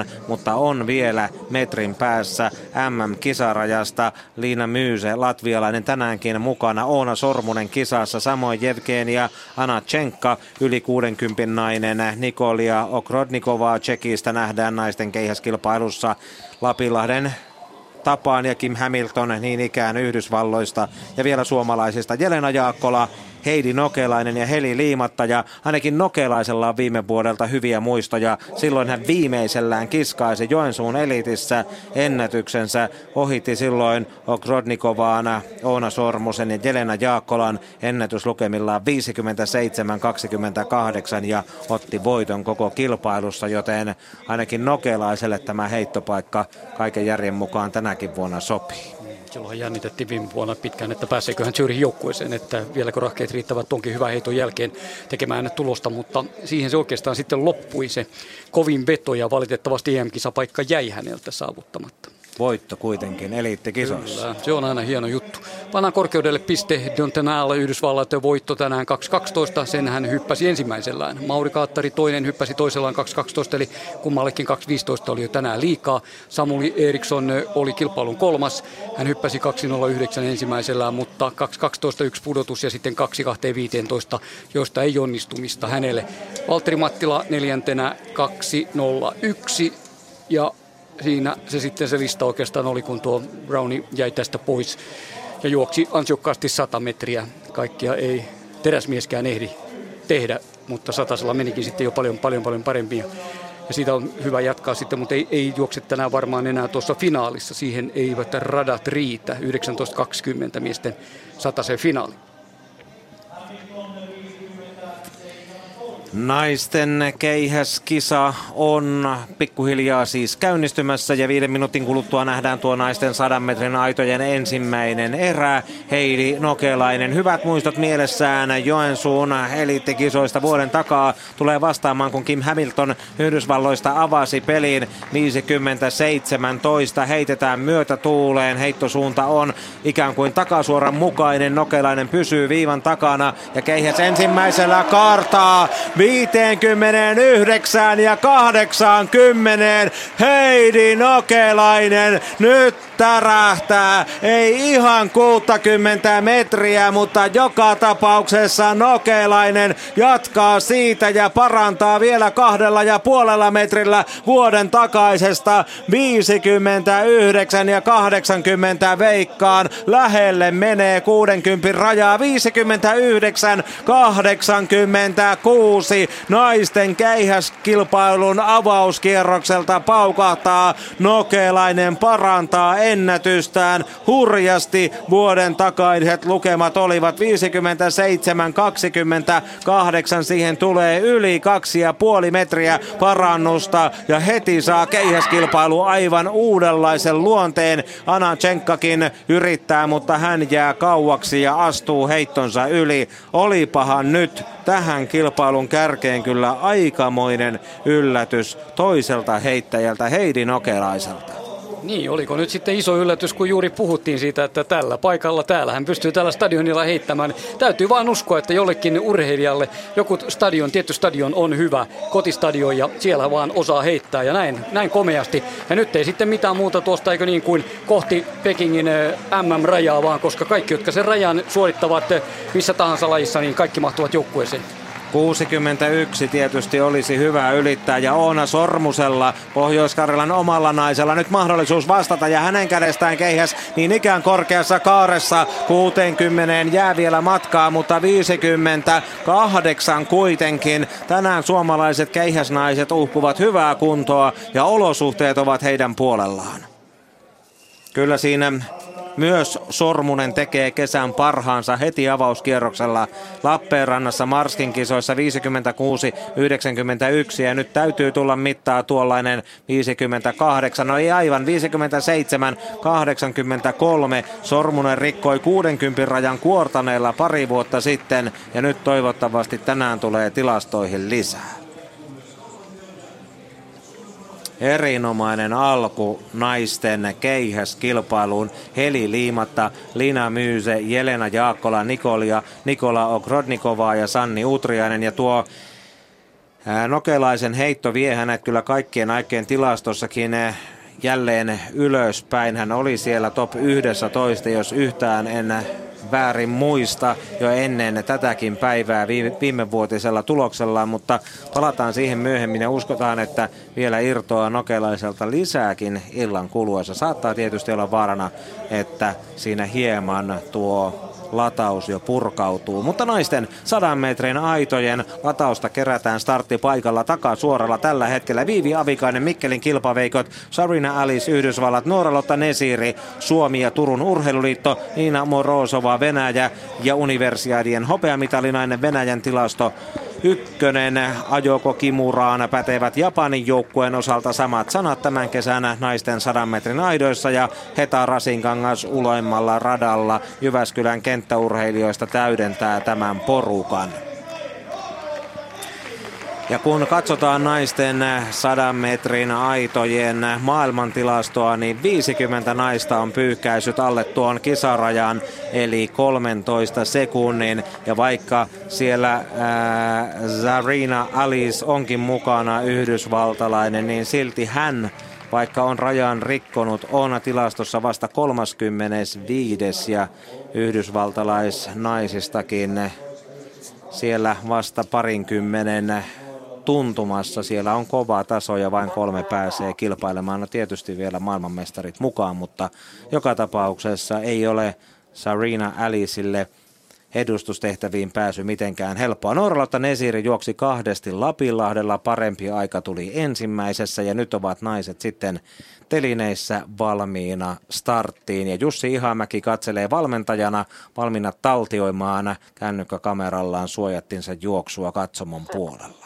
S3: 60.08, mutta on vielä metrin päässä MM-kisarajasta. Liina Myyse, latvialainen tänäänkin mukana. Oona Sormunen kisassa, samoin Jevgenia Anachenka, yli 60 nainen. Nikolia Okrodnikovaa Tsekistä nähdään naisten keihäskilpailussa. Lapinlahden tapaan ja Kim Hamilton niin ikään Yhdysvalloista ja vielä suomalaisista. Jelena Jaakkola, Heidi Nokelainen ja Heli Liimatta ja ainakin Nokelaisella on viime vuodelta hyviä muistoja. Silloin hän viimeisellään kiskaisi Joensuun elitissä ennätyksensä. Ohitti silloin Okrodnikovaana Oona Sormusen ja Jelena Jaakkolan ennätyslukemillaan 57-28 ja otti voiton koko kilpailussa, joten ainakin Nokelaiselle tämä heittopaikka kaiken järjen mukaan tänäkin vuonna sopii.
S4: Silloin jännitettiin viime vuonna pitkään, että pääseekö hän Zürich joukkueeseen, että vieläkö rahkeet riittävät tonkin hyvän heiton jälkeen tekemään tulosta, mutta siihen se oikeastaan sitten loppui se kovin veto ja valitettavasti EM-kisapaikka jäi häneltä saavuttamatta
S3: voitto kuitenkin eliittikisoissa. Kyllä,
S4: se on aina hieno juttu. Pannaan korkeudelle piste Dontenal Yhdysvallat voitto tänään 2.12. Sen hän hyppäsi ensimmäisellään. Mauri Kaattari toinen hyppäsi toisellaan 2.12, eli kummallekin 2.15 oli jo tänään liikaa. Samuli Eriksson oli kilpailun kolmas. Hän hyppäsi 2.09 ensimmäisellään, mutta 2.12 yksi pudotus ja sitten 2.15, joista ei onnistumista hänelle. Valtteri Mattila neljäntenä 2.01 ja siinä se sitten se lista oikeastaan oli, kun tuo Browni jäi tästä pois ja juoksi ansiokkaasti 100 metriä. Kaikkia ei teräsmieskään ehdi tehdä, mutta satasella menikin sitten jo paljon, paljon, paljon paremmin. Ja siitä on hyvä jatkaa sitten, mutta ei, ei juokse tänään varmaan enää tuossa finaalissa. Siihen eivät radat riitä. 19.20 miesten sataisen finaali.
S3: Naisten keihäskisa on pikkuhiljaa siis käynnistymässä ja viiden minuutin kuluttua nähdään tuo naisten sadan metrin aitojen ensimmäinen erä. Heidi Nokelainen, hyvät muistot mielessään Joensuun eliittikisoista vuoden takaa tulee vastaamaan, kun Kim Hamilton Yhdysvalloista avasi pelin 50-17. Heitetään myötätuuleen, heittosuunta on ikään kuin takasuoran mukainen. Nokelainen pysyy viivan takana ja keihäs ensimmäisellä kartaa. 59 ja 80. Heidi Nokelainen nyt tärähtää. Ei ihan 60 metriä, mutta joka tapauksessa Nokelainen jatkaa siitä ja parantaa vielä kahdella ja puolella metrillä vuoden takaisesta 59 ja 80 veikkaan. Lähelle menee 60 rajaa 59 86 naisten keihäskilpailun avauskierrokselta paukahtaa. Nokelainen parantaa ennätystään hurjasti. Vuoden takaiset lukemat olivat 57-28. Siihen tulee yli kaksi ja puoli metriä parannusta ja heti saa keihäskilpailu aivan uudenlaisen luonteen. Anachenkakin yrittää, mutta hän jää kauaksi ja astuu heittonsa yli. Olipahan nyt tähän kilpailun kärkeen kyllä aikamoinen yllätys toiselta heittäjältä Heidi Nokelaiselta.
S4: Niin, oliko nyt sitten iso yllätys, kun juuri puhuttiin siitä, että tällä paikalla, täällä hän pystyy tällä stadionilla heittämään. Täytyy vaan uskoa, että jollekin urheilijalle joku stadion, tietty stadion on hyvä kotistadion ja siellä vaan osaa heittää ja näin, näin komeasti. Ja nyt ei sitten mitään muuta tuosta, eikö niin kuin kohti Pekingin MM-rajaa, vaan koska kaikki, jotka sen rajan suorittavat missä tahansa lajissa, niin kaikki mahtuvat joukkueeseen.
S3: 61 tietysti olisi hyvä ylittää ja Oona Sormusella Pohjois-Karjalan omalla naisella nyt mahdollisuus vastata ja hänen kädestään keihäs niin ikään korkeassa kaaressa 60 jää vielä matkaa, mutta 58 kuitenkin. Tänään suomalaiset keihäsnaiset uhkuvat hyvää kuntoa ja olosuhteet ovat heidän puolellaan. Kyllä siinä myös Sormunen tekee kesän parhaansa heti avauskierroksella Lappeenrannassa Marskin kisoissa 56-91 ja nyt täytyy tulla mittaa tuollainen 58, no ei aivan 57-83. Sormunen rikkoi 60 rajan kuortaneella pari vuotta sitten ja nyt toivottavasti tänään tulee tilastoihin lisää. Erinomainen alku naisten keihäskilpailuun. Heli Liimatta, Lina Myyse, Jelena Jaakkola, Nikolia, Nikola Okrodnikovaa ja Sanni Utriainen. Ja tuo Nokelaisen heitto vie hänet kyllä kaikkien aikeen tilastossakin jälleen ylöspäin. Hän oli siellä top 11, jos yhtään en väärin muista jo ennen tätäkin päivää viime, vuotisella tuloksella, mutta palataan siihen myöhemmin ja uskotaan, että vielä irtoaa nokelaiselta lisääkin illan kuluessa. Saattaa tietysti olla vaarana, että siinä hieman tuo lataus jo purkautuu. Mutta naisten sadan metrin aitojen latausta kerätään starttipaikalla takaa suoralla tällä hetkellä. Viivi Avikainen, Mikkelin kilpaveikot, Sarina Alice, Yhdysvallat, Nooralotta Nesiri, Suomi ja Turun urheiluliitto, Niina Morozova, Venäjä ja Universiadien hopeamitalinainen Venäjän tilasto ykkönen ajoko Kimuraan pätevät Japanin joukkueen osalta samat sanat tämän kesänä naisten sadan metrin aidoissa ja Heta Rasinkangas uloimmalla radalla Jyväskylän kenttäurheilijoista täydentää tämän porukan. Ja kun katsotaan naisten 100 metrin aitojen maailmantilastoa, niin 50 naista on pyyhkäisyt alle tuon kisarajan, eli 13 sekunnin. Ja vaikka siellä ää, Zarina Alice onkin mukana yhdysvaltalainen, niin silti hän vaikka on rajan rikkonut, on tilastossa vasta 35. ja yhdysvaltalaisnaisistakin siellä vasta parinkymmenen tuntumassa. Siellä on kova taso ja vain kolme pääsee kilpailemaan. No tietysti vielä maailmanmestarit mukaan, mutta joka tapauksessa ei ole Sarina Aliceille edustustehtäviin pääsy mitenkään helppoa. Norlotta Nesiri juoksi kahdesti Lapinlahdella, parempi aika tuli ensimmäisessä ja nyt ovat naiset sitten telineissä valmiina starttiin. Ja Jussi Ihamäki katselee valmentajana valmiina taltioimaan kännykkäkamerallaan suojattinsa juoksua katsomon puolella.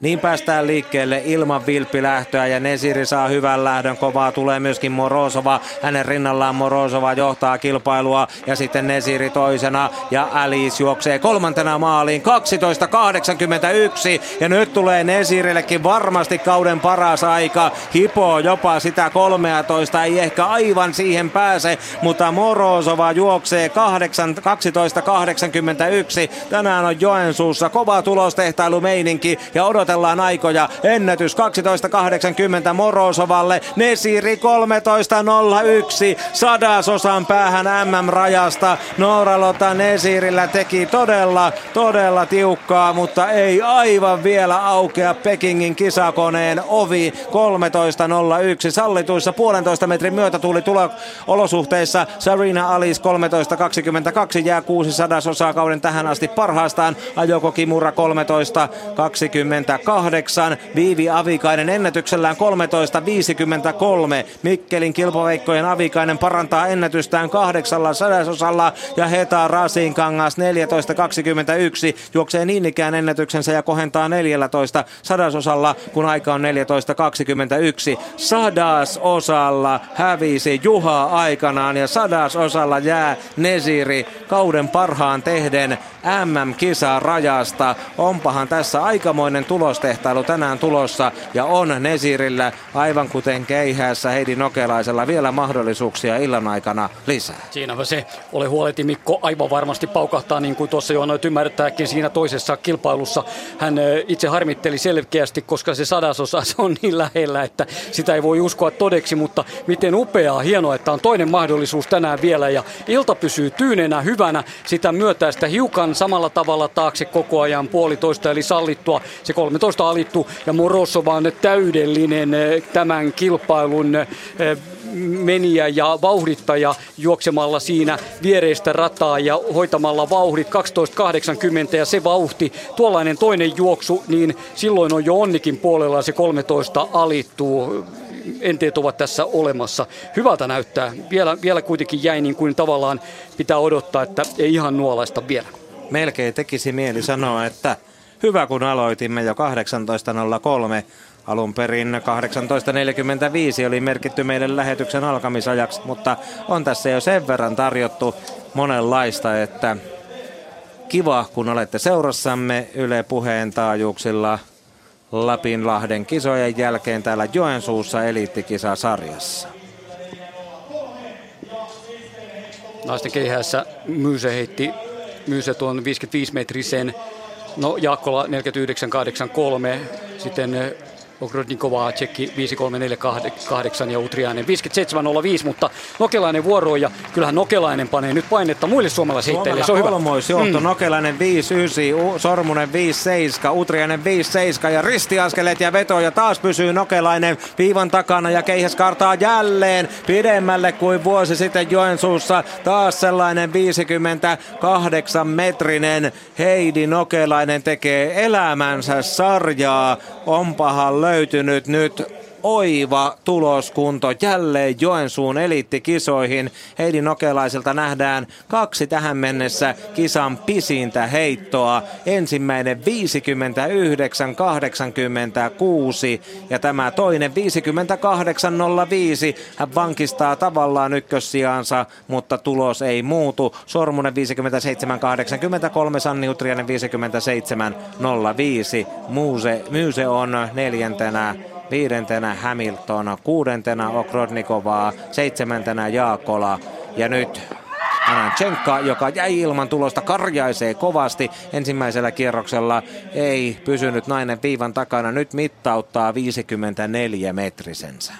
S3: Niin päästään liikkeelle ilman vilppilähtöä ja Nesiri saa hyvän lähdön. Kovaa tulee myöskin Morozova. Hänen rinnallaan Morozova johtaa kilpailua ja sitten Nesiri toisena ja Alice juoksee kolmantena maaliin 12.81 ja nyt tulee Nesirillekin varmasti kauden paras aika. Hipoo jopa sitä 13, ei ehkä aivan siihen pääse, mutta Morozova juoksee 12.81. Tänään on Joensuussa kova tulostehtailu-meininki ja odot odotellaan aikoja. Ennätys 12.80 Morosovalle. Nesiri 13.01. Sadasosan päähän MM-rajasta. Nooralota Nesirillä teki todella, todella tiukkaa, mutta ei aivan vielä aukea Pekingin kisakoneen ovi 13.01. Sallituissa puolentoista metrin myötä tuli tulo olosuhteissa Sarina Alice 13.22 jää 6 sadasosaa kauden tähän asti parhaastaan. Ajoko Kimura 13.20 kahdeksan. Viivi Avikainen ennätyksellään 13.53. Mikkelin kilpaveikkojen Avikainen parantaa ennätystään kahdeksalla sadasosalla ja Heta Rasinkangas 14.21 juoksee niin ikään ennätyksensä ja kohentaa 14 sadasosalla, kun aika on 14.21. Sadasosalla hävisi Juha aikanaan ja sadasosalla jää Nesiri kauden parhaan tehden MM-kisa rajasta. Onpahan tässä aikamoinen tulos tulostehtailu tänään tulossa ja on Nesirillä aivan kuten keihäässä Heidi Nokelaisella vielä mahdollisuuksia illan aikana lisää.
S4: Siinäpä se. Ole huoleti Mikko aivan varmasti paukahtaa niin kuin tuossa jo noit ymmärtääkin siinä toisessa kilpailussa. Hän itse harmitteli selkeästi, koska se sadasosa se on niin lähellä, että sitä ei voi uskoa todeksi, mutta miten upeaa, hienoa, että on toinen mahdollisuus tänään vielä ja ilta pysyy tyynenä, hyvänä. Sitä myötä sitä hiukan samalla tavalla taakse koko ajan puolitoista eli sallittua. Se 13 alittu ja Morosova on täydellinen tämän kilpailun meniä ja vauhdittaja juoksemalla siinä viereistä rataa ja hoitamalla vauhdit 12.80 ja se vauhti, tuollainen toinen juoksu, niin silloin on jo onnikin puolella se 13 alittuu enteet ovat tässä olemassa. Hyvältä näyttää. Vielä, vielä kuitenkin jäi niin kuin tavallaan pitää odottaa, että ei ihan nuolaista vielä.
S3: Melkein tekisi mieli sanoa, että hyvä kun aloitimme jo 18.03 Alun perin 18.45 oli merkitty meidän lähetyksen alkamisajaksi, mutta on tässä jo sen verran tarjottu monenlaista, että kiva kun olette seurassamme Yle Puheen taajuuksilla Lapinlahden kisojen jälkeen täällä Joensuussa eliittikisasarjassa.
S4: Naisten keihässä Myyse heitti Myyse tuon 55 metrisen, no Jaakkola 49.83, sitten Ogrodnikovaa tsekki 5348 ja Utriainen 5705, mutta Nokelainen vuoro ja kyllähän Nokelainen panee nyt painetta muille suomalaishiitteille. Se on
S3: hyvä. Mm. Nokelainen 59, Sormunen 57, Utriainen 57 ja ristiaskeleet ja veto ja taas pysyy Nokelainen viivan takana ja keihäs kartaa jälleen pidemmälle kuin vuosi sitten Joensuussa. Taas sellainen 58 metrinen Heidi Nokelainen tekee elämänsä sarjaa. Onpahan löytynyt nyt oiva tuloskunto jälleen Joensuun eliittikisoihin. Heidi Nokelaiselta nähdään kaksi tähän mennessä kisan pisintä heittoa. Ensimmäinen 59-86 ja tämä toinen 58-05. Hän vankistaa tavallaan ykkössijaansa, mutta tulos ei muutu. Sormunen 57-83, Sanni Utrianen 57-05. Muuse, Myyse on neljäntenä viidentenä Hamilton, kuudentena Okrodnikovaa, seitsemäntenä Jaakola ja nyt Ananchenka, joka jäi ilman tulosta, karjaisee kovasti ensimmäisellä kierroksella. Ei pysynyt nainen viivan takana, nyt mittauttaa 54 metrisensä.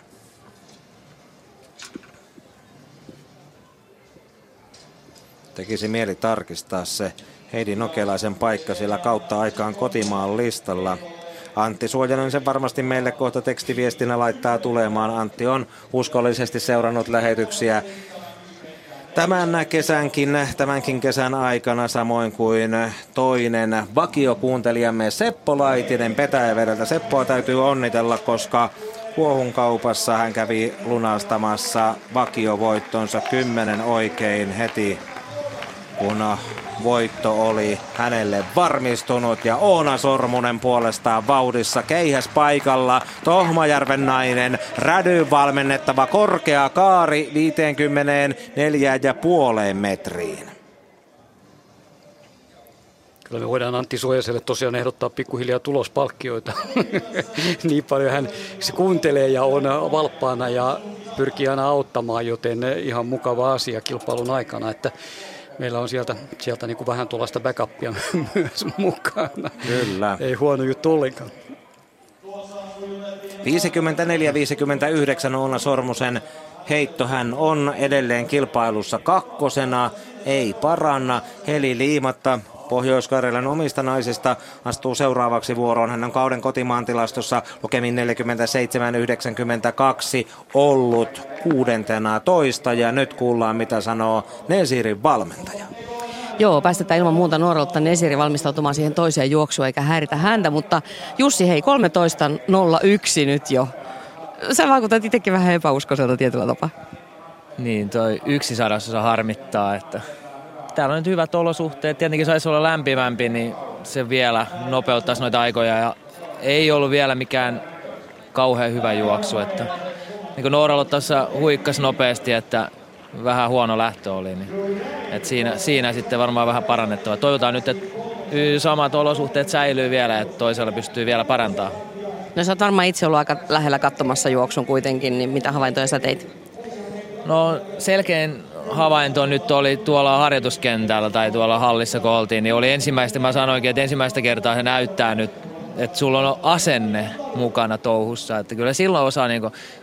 S3: Tekisi mieli tarkistaa se Heidi Nokelaisen paikka siellä kautta aikaan kotimaan listalla. Antti Suojanen sen varmasti meille kohta tekstiviestinä laittaa tulemaan. Antti on uskollisesti seurannut lähetyksiä tämän kesänkin, tämänkin kesän aikana, samoin kuin toinen vakiokuuntelijamme Seppo Laitinen Petäjävedeltä. Seppoa täytyy onnitella, koska Kuohun kaupassa hän kävi lunastamassa vakiovoittonsa kymmenen oikein heti, kun voitto oli hänelle varmistunut ja Oona Sormunen puolestaan vauhdissa keihäs paikalla. Tohmajärven nainen, rädyn valmennettava korkea kaari 54,5 metriin.
S4: Kyllä me voidaan Antti Suojaselle tosiaan ehdottaa pikkuhiljaa tulospalkkioita. [LAUGHS] niin paljon hän se kuuntelee ja on valppaana ja pyrkii aina auttamaan, joten ihan mukava asia kilpailun aikana, että meillä on sieltä, sieltä niin kuin vähän tuollaista backupia [LAUGHS] myös mukana.
S3: Kyllä.
S4: Ei huono juttu ollenkaan. 54-59
S3: Oona Sormusen heitto. Hän on edelleen kilpailussa kakkosena, ei paranna. Heli Liimatta Pohjois-Karjalan omista naisista astuu seuraavaksi vuoroon. Hän on kauden kotimaan tilastossa lukemin 47-92 ollut kuudentena toista ja nyt kuullaan mitä sanoo Nesirin valmentaja.
S2: Joo, päästetään ilman muuta nuorelta Nesiri valmistautumaan siihen toiseen juoksuun eikä häiritä häntä, mutta Jussi hei 13.01 nyt jo. Sä vaikutat itsekin vähän epäuskoiselta tietyllä tapaa.
S9: Niin, toi yksi sadasosa harmittaa, että täällä on nyt hyvät olosuhteet. Tietenkin saisi olla lämpimämpi, niin se vielä nopeuttaisi noita aikoja. Ja ei ollut vielä mikään kauhean hyvä juoksu. Että, niin kuin Nooralo tuossa huikkas nopeasti, että vähän huono lähtö oli. Niin, että siinä, siinä sitten varmaan vähän parannettava. Toivotaan nyt, että samat olosuhteet säilyy vielä, että toisella pystyy vielä parantaa.
S2: No sä oot varmaan itse ollut aika lähellä katsomassa juoksun kuitenkin, niin mitä havaintoja sä teit?
S9: No selkein havainto nyt oli tuolla harjoituskentällä tai tuolla hallissa kun oltiin, niin oli ensimmäistä, mä sanoinkin, että ensimmäistä kertaa se näyttää nyt, että sulla on asenne mukana touhussa. Että kyllä silloin osaa niin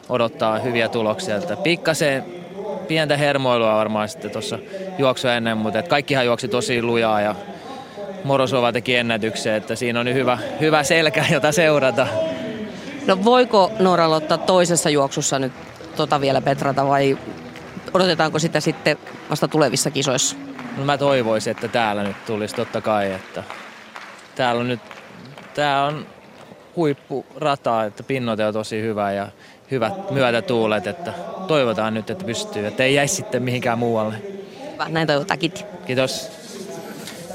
S9: odottaa hyviä tuloksia. Että pikkasen pientä hermoilua varmaan sitten tuossa juoksua ennen, mutta että kaikkihan juoksi tosi lujaa ja Morosova teki ennätyksen, että siinä on hyvä, hyvä selkä, jota seurata.
S2: No voiko Noora ottaa toisessa juoksussa nyt tota vielä petrata vai odotetaanko sitä sitten vasta tulevissa kisoissa?
S9: No mä toivoisin, että täällä nyt tulisi totta kai, että täällä on nyt, tää on huippurata, että pinnoite on tosi hyvä ja hyvät myötätuulet, että toivotaan nyt, että pystyy, että ei jäisi sitten mihinkään muualle.
S2: Näin toivotaan, kiitti.
S9: Kiitos.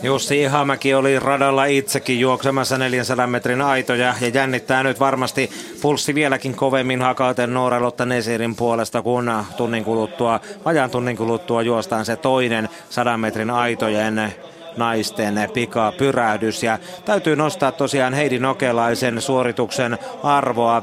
S3: Jussi Ihamäki oli radalla itsekin juoksemassa 400 metrin aitoja ja jännittää nyt varmasti pulssi vieläkin kovemmin hakauten Noora Lotta Nesirin puolesta, kun tunnin kuluttua, ajan tunnin kuluttua juostaan se toinen 100 metrin aitojen naisten pikapyrähdys. Ja täytyy nostaa tosiaan Heidi Nokelaisen suorituksen arvoa 59-86.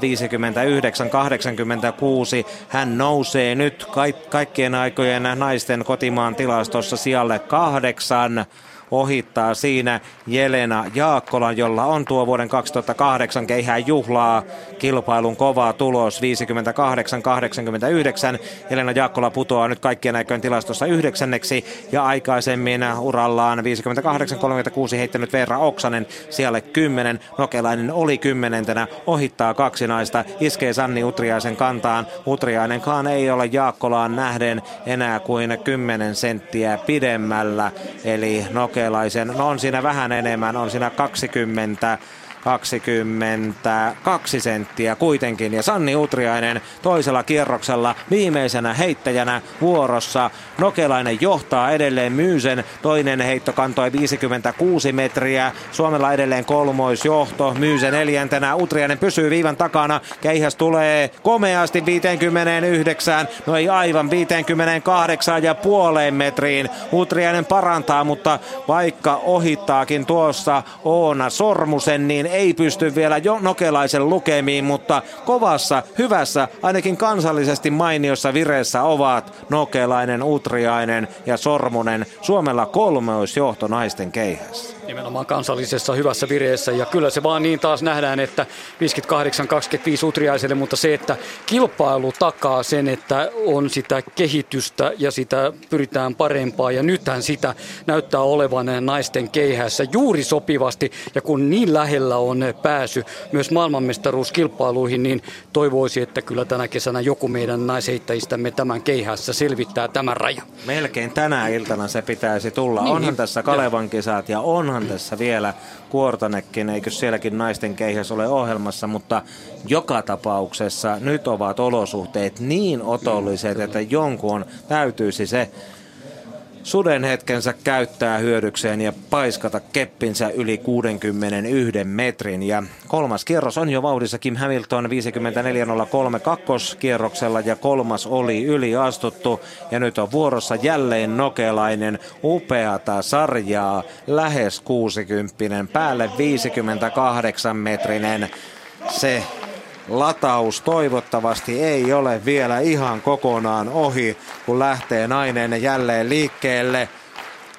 S3: Hän nousee nyt kaikkien aikojen naisten kotimaan tilastossa sijalle kahdeksan ohittaa siinä Jelena Jaakkola, jolla on tuo vuoden 2008 keihään juhlaa kilpailun kova tulos 58-89. Jelena Jaakkola putoaa nyt kaikkien aikojen tilastossa yhdeksänneksi ja aikaisemmin urallaan 58-36 heittänyt Veera Oksanen siellä 10. Nokelainen oli kymmenentenä, ohittaa kaksi naista, iskee Sanni Utriaisen kantaan. Utriainenkaan ei ole Jaakkolaan nähden enää kuin 10 senttiä pidemmällä, eli Nokelainen Jokelaisen. No on siinä vähän enemmän, on siinä 20 22 senttiä kuitenkin. Ja Sanni Utriainen toisella kierroksella viimeisenä heittäjänä vuorossa. Nokelainen johtaa edelleen Myysen. Toinen heitto kantoi 56 metriä. Suomella edelleen kolmoisjohto. Myysen neljäntenä. Utriainen pysyy viivan takana. Keihäs tulee komeasti 59. No ei aivan 58 ja puoleen metriin. Utriainen parantaa, mutta vaikka ohittaakin tuossa Oona Sormusen, niin ei pysty vielä jo nokelaisen lukemiin, mutta kovassa, hyvässä, ainakin kansallisesti mainiossa vireessä ovat Nokelainen, Utriainen ja Sormunen. Suomella kolmeusjohto naisten keihässä
S4: nimenomaan kansallisessa hyvässä vireessä. Ja kyllä se vaan niin taas nähdään, että 58-25 Utriaiselle, mutta se, että kilpailu takaa sen, että on sitä kehitystä ja sitä pyritään parempaa. Ja nythän sitä näyttää olevan naisten keihässä juuri sopivasti. Ja kun niin lähellä on pääsy myös maailmanmestaruuskilpailuihin, niin toivoisi, että kyllä tänä kesänä joku meidän naisheittäjistämme tämän keihässä selvittää tämän rajan.
S3: Melkein tänä iltana se pitäisi tulla. Niin, onhan niin, tässä Kalevan kisat ja onhan onhan tässä vielä Kuortanekin, eikö sielläkin naisten keihäs ole ohjelmassa, mutta joka tapauksessa nyt ovat olosuhteet niin otolliset, että jonkun täytyisi se suden hetkensä käyttää hyödykseen ja paiskata keppinsä yli 61 metrin. Ja kolmas kierros on jo vauhdissa Kim Hamilton 54.03 kakkoskierroksella ja kolmas oli yli astuttu. Ja nyt on vuorossa jälleen nokelainen upeata sarjaa, lähes 60, päälle 58 metrinen. Se lataus toivottavasti ei ole vielä ihan kokonaan ohi, kun lähtee nainen jälleen liikkeelle.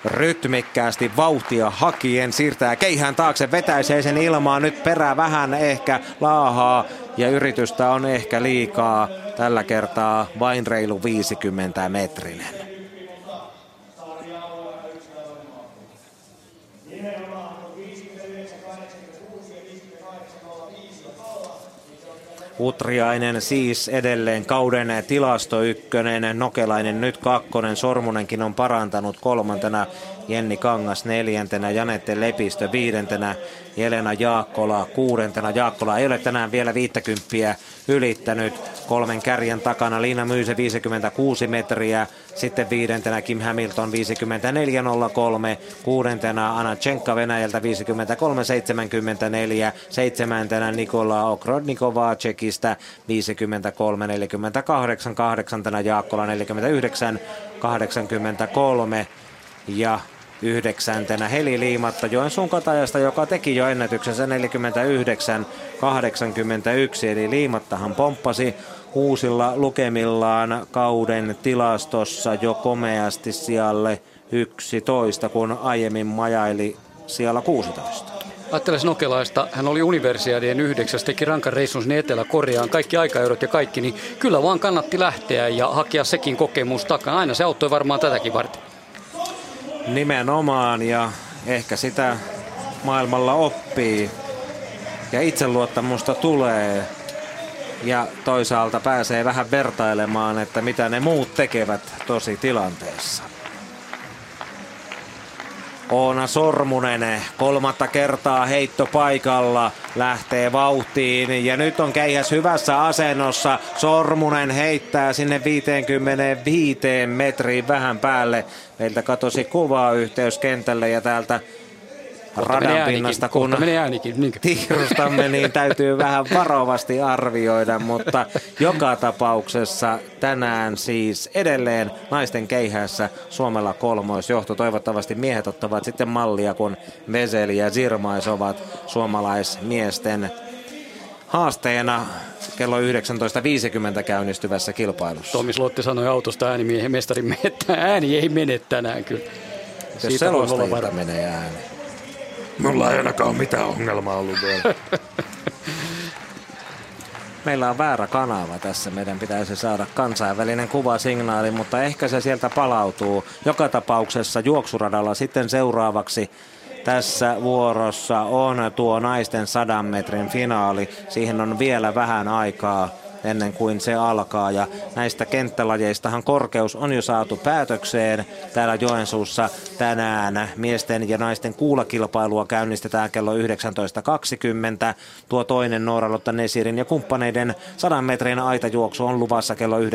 S3: Rytmikkäästi vauhtia hakien, siirtää keihään taakse, vetäisee sen ilmaan, nyt perää vähän ehkä laahaa ja yritystä on ehkä liikaa, tällä kertaa vain reilu 50 metrinen. Utriainen siis edelleen kauden tilasto ykkönen, Nokelainen nyt kakkonen, Sormunenkin on parantanut kolmantena, Jenni Kangas neljäntenä, Janette Lepistö viidentenä, Jelena Jaakkola kuudentena. Jaakkola ei ole tänään vielä viittäkymppiä ylittänyt. Kolmen kärjen takana Liina Myyse 56 metriä, sitten viidentenä Kim Hamilton 54.03, kuudentena Anna Tsenka Venäjältä 53.74, seitsemäntenä Nikola Okrodnikova Tsekistä 53.48, kahdeksantena Jaakkola 49.83 ja yhdeksäntenä. Heli Liimatta Joensuun katajasta, joka teki jo ennätyksensä 49-81, eli Liimattahan pomppasi uusilla lukemillaan kauden tilastossa jo komeasti sijalle 11, kun aiemmin majaili siellä 16.
S4: Ajatteles Nokelaista, hän oli universiadien yhdeksäs, teki rankan reissun sinne Etelä-Koreaan, kaikki aikaeurot ja kaikki, niin kyllä vaan kannatti lähteä ja hakea sekin kokemus takana. Aina se auttoi varmaan tätäkin varten.
S3: Nimenomaan ja ehkä sitä maailmalla oppii ja itseluottamusta tulee ja toisaalta pääsee vähän vertailemaan, että mitä ne muut tekevät tosi tilanteessa. Oona Sormunen kolmatta kertaa heitto paikalla lähtee vauhtiin ja nyt on keihäs hyvässä asennossa. Sormunen heittää sinne 55 metriin vähän päälle. Meiltä katosi kuvaa yhteys kentälle ja täältä radan pinnasta, kun
S4: niin.
S3: tiirustamme, niin täytyy vähän varovasti arvioida, mutta joka tapauksessa tänään siis edelleen naisten keihässä Suomella kolmoisjohto. Toivottavasti miehet ottavat sitten mallia, kun Veseli ja Zirmais ovat suomalaismiesten haasteena kello 19.50 käynnistyvässä kilpailussa.
S4: Tomi Slotti sanoi autosta äänimiehen mestarin, että ääni ei mene tänään kyllä.
S3: Jos selostajilta menee ääni.
S10: Mulla ei ainakaan mitään ongelmaa ollut vielä. [LAUGHS]
S3: Meillä on väärä kanava tässä. Meidän pitäisi saada kansainvälinen kuvasignaali, mutta ehkä se sieltä palautuu. Joka tapauksessa juoksuradalla sitten seuraavaksi tässä vuorossa on tuo naisten sadan metrin finaali. Siihen on vielä vähän aikaa ennen kuin se alkaa. Ja näistä kenttälajeistahan korkeus on jo saatu päätökseen täällä Joensuussa tänään. Miesten ja naisten kuulakilpailua käynnistetään kello 19.20. Tuo toinen Nooralotta Nesirin ja kumppaneiden 100 metrin aitajuoksu on luvassa kello 19.40.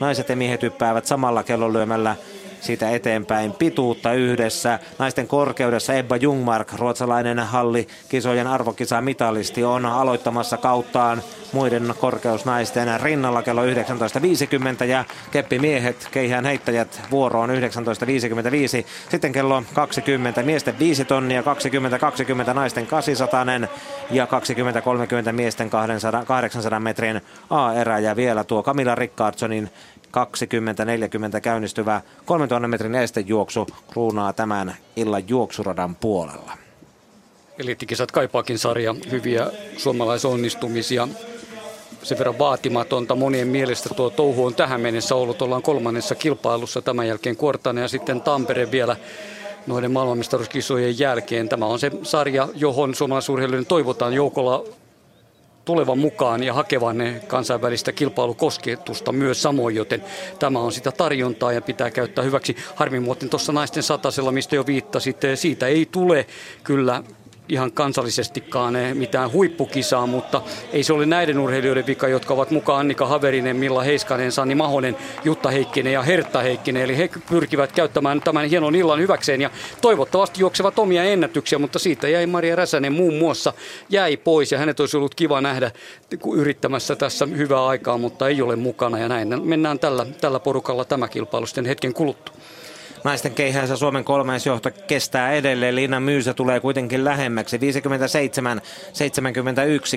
S3: Naiset ja miehet hyppäävät samalla kellonlyömällä siitä eteenpäin pituutta yhdessä. Naisten korkeudessa Ebba Jungmark, ruotsalainen halli kisojen arvokisa mitalisti, on aloittamassa kauttaan muiden korkeusnaisten rinnalla kello 19.50 ja keppimiehet, keihään heittäjät vuoroon 19.55. Sitten kello 20 miesten 5 tonnia, 20-20 naisten 800 ja 20-30 miesten 200, 800 metrin A-erä ja vielä tuo Camilla Rickardsonin 20-40 käynnistyvä 3000 metrin estejuoksu kruunaa tämän illan juoksuradan puolella.
S4: Eliittikisat kaipaakin sarja hyviä suomalaisonnistumisia. Sen verran vaatimatonta monien mielestä tuo touhu on tähän mennessä ollut. Ollaan kolmannessa kilpailussa tämän jälkeen Kuortane ja sitten Tampere vielä noiden maailmanmestaruuskisojen jälkeen. Tämä on se sarja, johon suomalaisurheilijoiden toivotaan joukolla tulevan mukaan ja hakevan kansainvälistä kilpailukosketusta myös samoin, joten tämä on sitä tarjontaa ja pitää käyttää hyväksi. Harmi muuten tuossa naisten satasella, mistä jo viittasit, siitä ei tule kyllä ihan kansallisestikaan eh, mitään huippukisaa, mutta ei se ole näiden urheilijoiden vika, jotka ovat mukaan Annika Haverinen, Milla Heiskanen, Sanni Mahonen, Jutta Heikkinen ja Hertta Heikkinen. Eli he pyrkivät käyttämään tämän hienon illan hyväkseen ja toivottavasti juoksevat omia ennätyksiä, mutta siitä jäi Maria Räsänen muun muassa jäi pois ja hänet olisi ollut kiva nähdä yrittämässä tässä hyvää aikaa, mutta ei ole mukana ja näin mennään tällä, tällä porukalla tämä kilpailu sitten hetken kuluttua.
S3: Naisten keihässä Suomen kolmaisjohto kestää edelleen. Liina Myysä tulee kuitenkin lähemmäksi. 57-71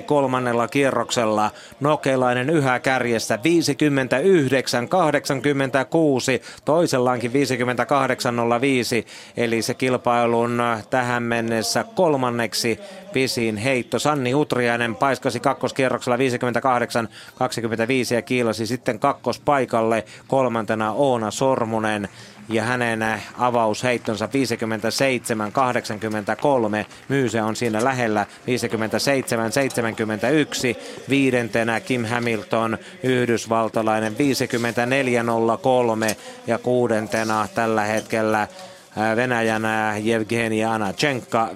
S3: kolmannella kierroksella. Nokelainen yhä kärjessä. 59-86 toisellaankin 58-05. Eli se kilpailun tähän mennessä kolmanneksi pisin heitto. Sanni Utriainen paiskasi kakkoskierroksella 58-25 ja kiilasi sitten kakkospaikalle. Kolmantena Oona Sormunen ja hänen avausheittonsa 57-83. Myyse on siinä lähellä 57-71. Viidentenä Kim Hamilton, yhdysvaltalainen 54-03 ja kuudentena tällä hetkellä Venäjän Jevgeni Anachenka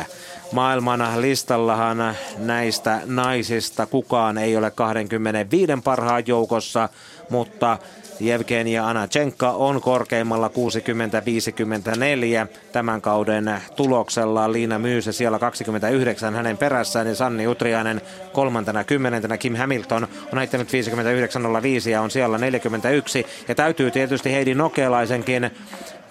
S3: 53-74. Maailman listallahan näistä naisista kukaan ei ole 25 parhaan joukossa, mutta Jevgenia Anachenka on korkeimmalla 60-54 tämän kauden tuloksella. Liina Myysä siellä 29 hänen perässään ja Sanni Utriainen kolmantena kymmenentenä. Kim Hamilton on heittänyt 59.05 ja on siellä 41. Ja täytyy tietysti Heidi Nokelaisenkin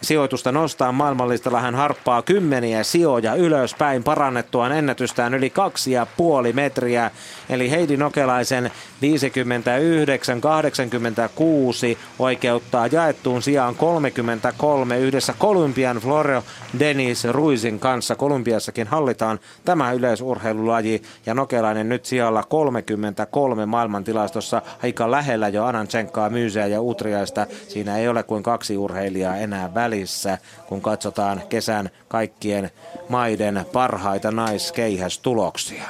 S3: sijoitusta nostaa maailmanlistalla. Hän harppaa kymmeniä sijoja ylöspäin parannettuaan ennätystään yli kaksi ja puoli metriä. Eli Heidi Nokelaisen 59-86 oikeuttaa jaettuun sijaan 33 yhdessä Kolumbian Floro Denis Ruisin kanssa. Kolumbiassakin hallitaan tämä yleisurheilulaji ja Nokelainen nyt sijalla 33 maailmantilastossa aika lähellä jo Ananchenkaa, Myyseä ja Utriaista. Siinä ei ole kuin kaksi urheilijaa enää välissä, kun katsotaan kesän kaikkien maiden parhaita naiskeihästuloksia.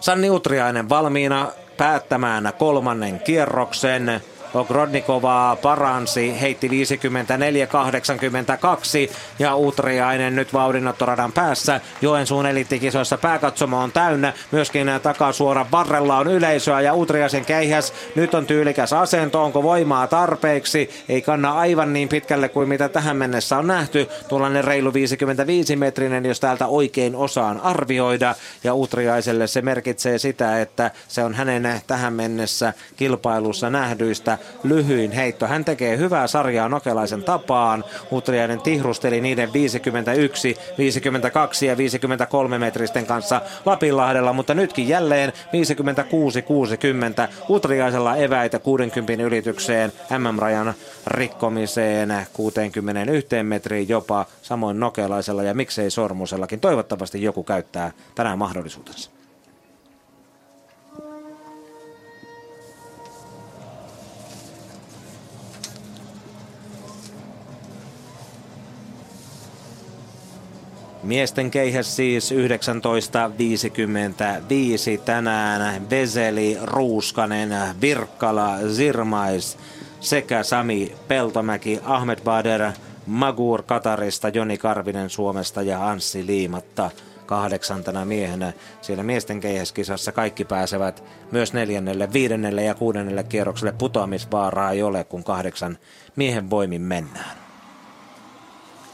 S3: Sanni Utriainen valmiina päättämään kolmannen kierroksen. Ogrodnikovaa paransi, heitti 54-82 ja Utriainen nyt vauhdinottoradan päässä. Joensuun elittikisoissa pääkatsomo on täynnä, myöskin takasuoran varrella on yleisöä ja Utriaisen keihäs. Nyt on tyylikäs asento, onko voimaa tarpeeksi? Ei kanna aivan niin pitkälle kuin mitä tähän mennessä on nähty. Tuollainen reilu 55 metrinen, jos täältä oikein osaan arvioida. Ja Utriaiselle se merkitsee sitä, että se on hänen tähän mennessä kilpailussa nähdyistä lyhyin heitto. Hän tekee hyvää sarjaa Nokelaisen tapaan. Utriainen tihrusteli niiden 51, 52 ja 53 metristen kanssa Lapinlahdella, mutta nytkin jälleen 56-60 Utriaisella eväitä 60 ylitykseen MM-rajan rikkomiseen 61 metriin jopa, samoin Nokelaisella ja miksei Sormusellakin. Toivottavasti joku käyttää tänään mahdollisuutensa. Miesten keihäs siis 19.55 tänään. Veseli, Ruuskanen, Virkkala, Zirmais sekä Sami Peltomäki, Ahmed Bader, Magur Katarista, Joni Karvinen Suomesta ja Anssi Liimatta kahdeksantena miehenä. Siellä miesten keihäskisassa kaikki pääsevät myös neljännelle, viidennelle ja kuudennelle kierrokselle. Putoamisvaaraa ei ole, kun kahdeksan miehen voimin mennään.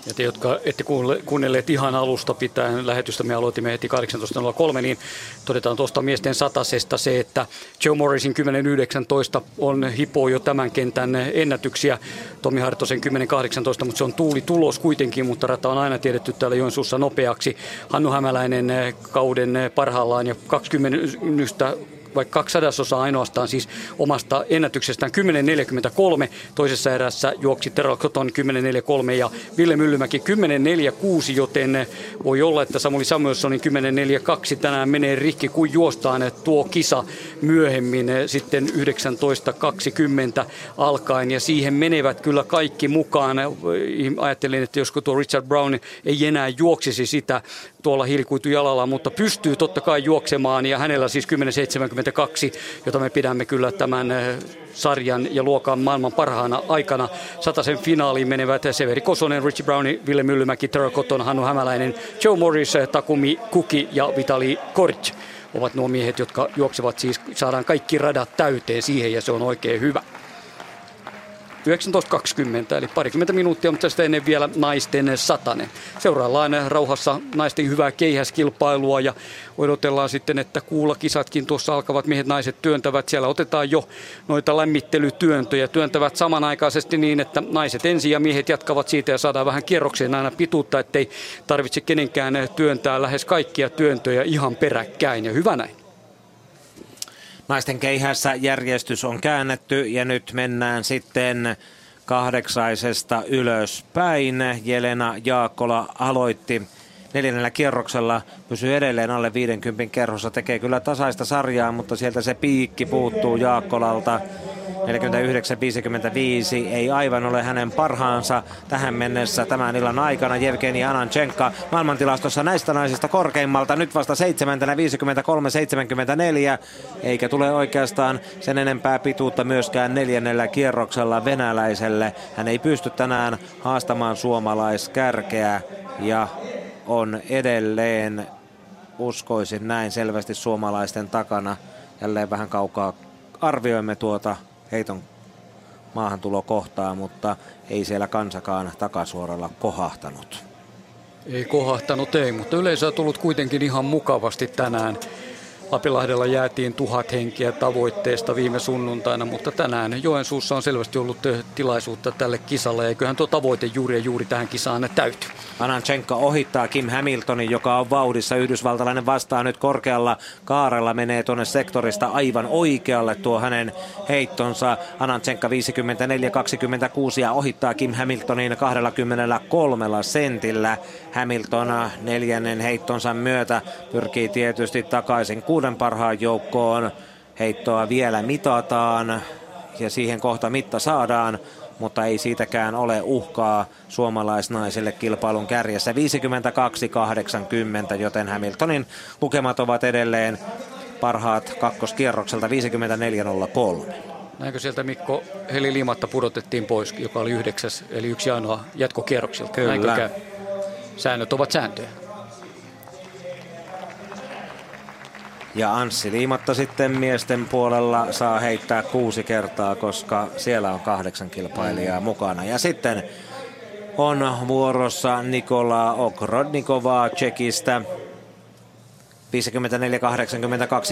S4: Ja te, jotka ette kuunnelleet ihan alusta pitäen lähetystä, me aloitimme heti 18.03, niin todetaan tuosta miesten satasesta se, että Joe Morrisin 10.19 on hipoo jo tämän kentän ennätyksiä. Tomi Hartosen 10.18, mutta se on tuuli tulos kuitenkin, mutta rata on aina tiedetty täällä Joensuussa nopeaksi. Hannu Hämäläinen kauden parhaillaan ja 20 vaikka kaksi sadasosaa ainoastaan siis omasta ennätyksestään 10.43. Toisessa erässä juoksi Tero Koton 10.43 ja Ville Myllymäki 10.46, joten voi olla, että Samuli Samuelsonin 10.42 tänään menee rikki, kun juostaan tuo kisa myöhemmin sitten 19.20 alkaen ja siihen menevät kyllä kaikki mukaan. Ajattelin, että josko tuo Richard Brown ei enää juoksisi sitä tuolla hiilikuitujalalla, mutta pystyy totta kai juoksemaan ja hänellä siis 10.72, jota me pidämme kyllä tämän eh, sarjan ja luokan maailman parhaana aikana. Sataisen finaaliin menevät Severi Kosonen, Richie Brown, Ville Myllymäki, Tara Cotton, Hannu Hämäläinen, Joe Morris, Takumi Kuki ja Vitali Koric ovat nuo miehet, jotka juoksevat siis, saadaan kaikki radat täyteen siihen ja se on oikein hyvä. 19.20, eli parikymmentä minuuttia, mutta tästä ennen vielä naisten satanen. Seuraillaan rauhassa naisten hyvää keihäskilpailua ja odotellaan sitten, että kuulakisatkin tuossa alkavat. Miehet naiset työntävät, siellä otetaan jo noita lämmittelytyöntöjä. Työntävät samanaikaisesti niin, että naiset ensin ja miehet jatkavat siitä ja saadaan vähän kierrokseen aina pituutta, ettei tarvitse kenenkään työntää lähes kaikkia työntöjä ihan peräkkäin. Ja hyvä näin.
S3: Naisten keihässä järjestys on käännetty ja nyt mennään sitten kahdeksaisesta ylöspäin. Jelena Jaakkola aloitti neljännellä kierroksella, pysyy edelleen alle 50 kerrossa, tekee kyllä tasaista sarjaa, mutta sieltä se piikki puuttuu Jaakkolalta. 49-55 ei aivan ole hänen parhaansa tähän mennessä tämän illan aikana. Jevgeni Ananchenka maailmantilastossa näistä naisista korkeimmalta nyt vasta 7. 53-74 eikä tule oikeastaan sen enempää pituutta myöskään neljännellä kierroksella venäläiselle. Hän ei pysty tänään haastamaan suomalaiskärkeä ja on edelleen uskoisin näin selvästi suomalaisten takana. Jälleen vähän kaukaa arvioimme tuota heiton maahantulo kohtaa, mutta ei siellä kansakaan takasuoralla kohahtanut.
S4: Ei kohahtanut, ei, mutta yleisö on tullut kuitenkin ihan mukavasti tänään. Lapilahdella jäätiin tuhat henkiä tavoitteesta viime sunnuntaina, mutta tänään Joensuussa on selvästi ollut tilaisuutta tälle kisalle. Eiköhän tuo tavoite juuri ja juuri tähän kisaan täyty.
S3: Ananchenka ohittaa Kim Hamiltonin, joka on vauhdissa. Yhdysvaltalainen vastaa nyt korkealla kaarella, menee tuonne sektorista aivan oikealle tuo hänen heittonsa. Ananchenka 54-26 ja ohittaa Kim Hamiltonin 23 sentillä. Hamilton neljännen heittonsa myötä pyrkii tietysti takaisin kuuden parhaan joukkoon. Heittoa vielä mitataan ja siihen kohta mitta saadaan mutta ei siitäkään ole uhkaa suomalaisnaisille kilpailun kärjessä. 52-80, joten Hamiltonin lukemat ovat edelleen parhaat kakkoskierrokselta 54-03.
S4: Näinkö sieltä Mikko Heli Limatta pudotettiin pois, joka oli yhdeksäs, eli yksi ainoa jatkokierroksilta?
S3: Kyllä.
S4: Säännöt ovat sääntöjä.
S3: Ja Anssi Liimatta sitten miesten puolella saa heittää kuusi kertaa, koska siellä on kahdeksan kilpailijaa mukana. Ja sitten on vuorossa Nikola Okrodnikovaa Tsekistä.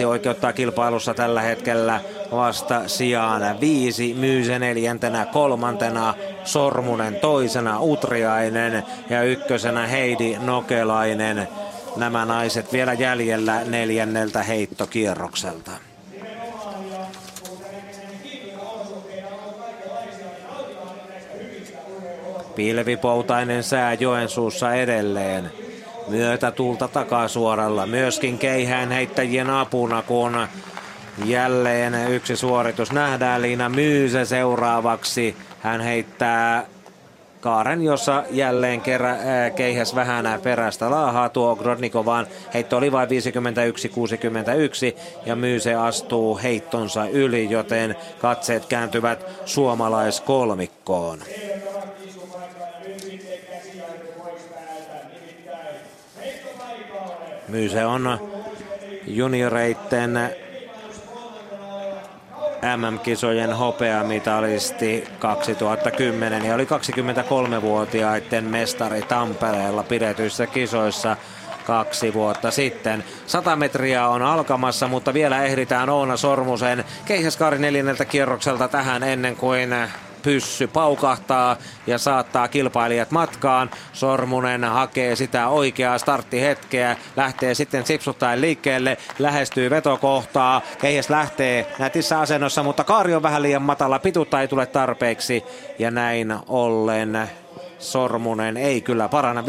S3: 54-82 oikeuttaa kilpailussa tällä hetkellä vasta sijaan viisi, Myyse neljäntenä, kolmantena, Sormunen toisena, Utriainen ja ykkösenä Heidi Nokelainen nämä naiset vielä jäljellä neljänneltä heittokierrokselta. Pilvipoutainen sää Joensuussa edelleen. Myötätulta takasuoralla. Myöskin keihään heittäjien apuna, kun jälleen yksi suoritus nähdään. Liina Myysä seuraavaksi. Hän heittää kaaren, jossa jälleen kerä, ää, keihäs vähän perästä laahaa tuo Grodnikovaan. Heitto oli vain 51-61 ja Myyse astuu heittonsa yli, joten katseet kääntyvät suomalaiskolmikkoon. Myyse on junioreitten MM-kisojen hopeamitalisti 2010 ja oli 23-vuotiaiden mestari Tampereella pidetyissä kisoissa kaksi vuotta sitten. 100 metriä on alkamassa, mutta vielä ehditään Oona Sormusen keihäskaari neljänneltä kierrokselta tähän ennen kuin pyssy paukahtaa ja saattaa kilpailijat matkaan. Sormunen hakee sitä oikeaa starttihetkeä, lähtee sitten sipsuttaen liikkeelle, lähestyy vetokohtaa. Keihäs lähtee nätissä asennossa, mutta kaari on vähän liian matala, pituutta ei tule tarpeeksi ja näin ollen Sormunen ei kyllä parana. 57-83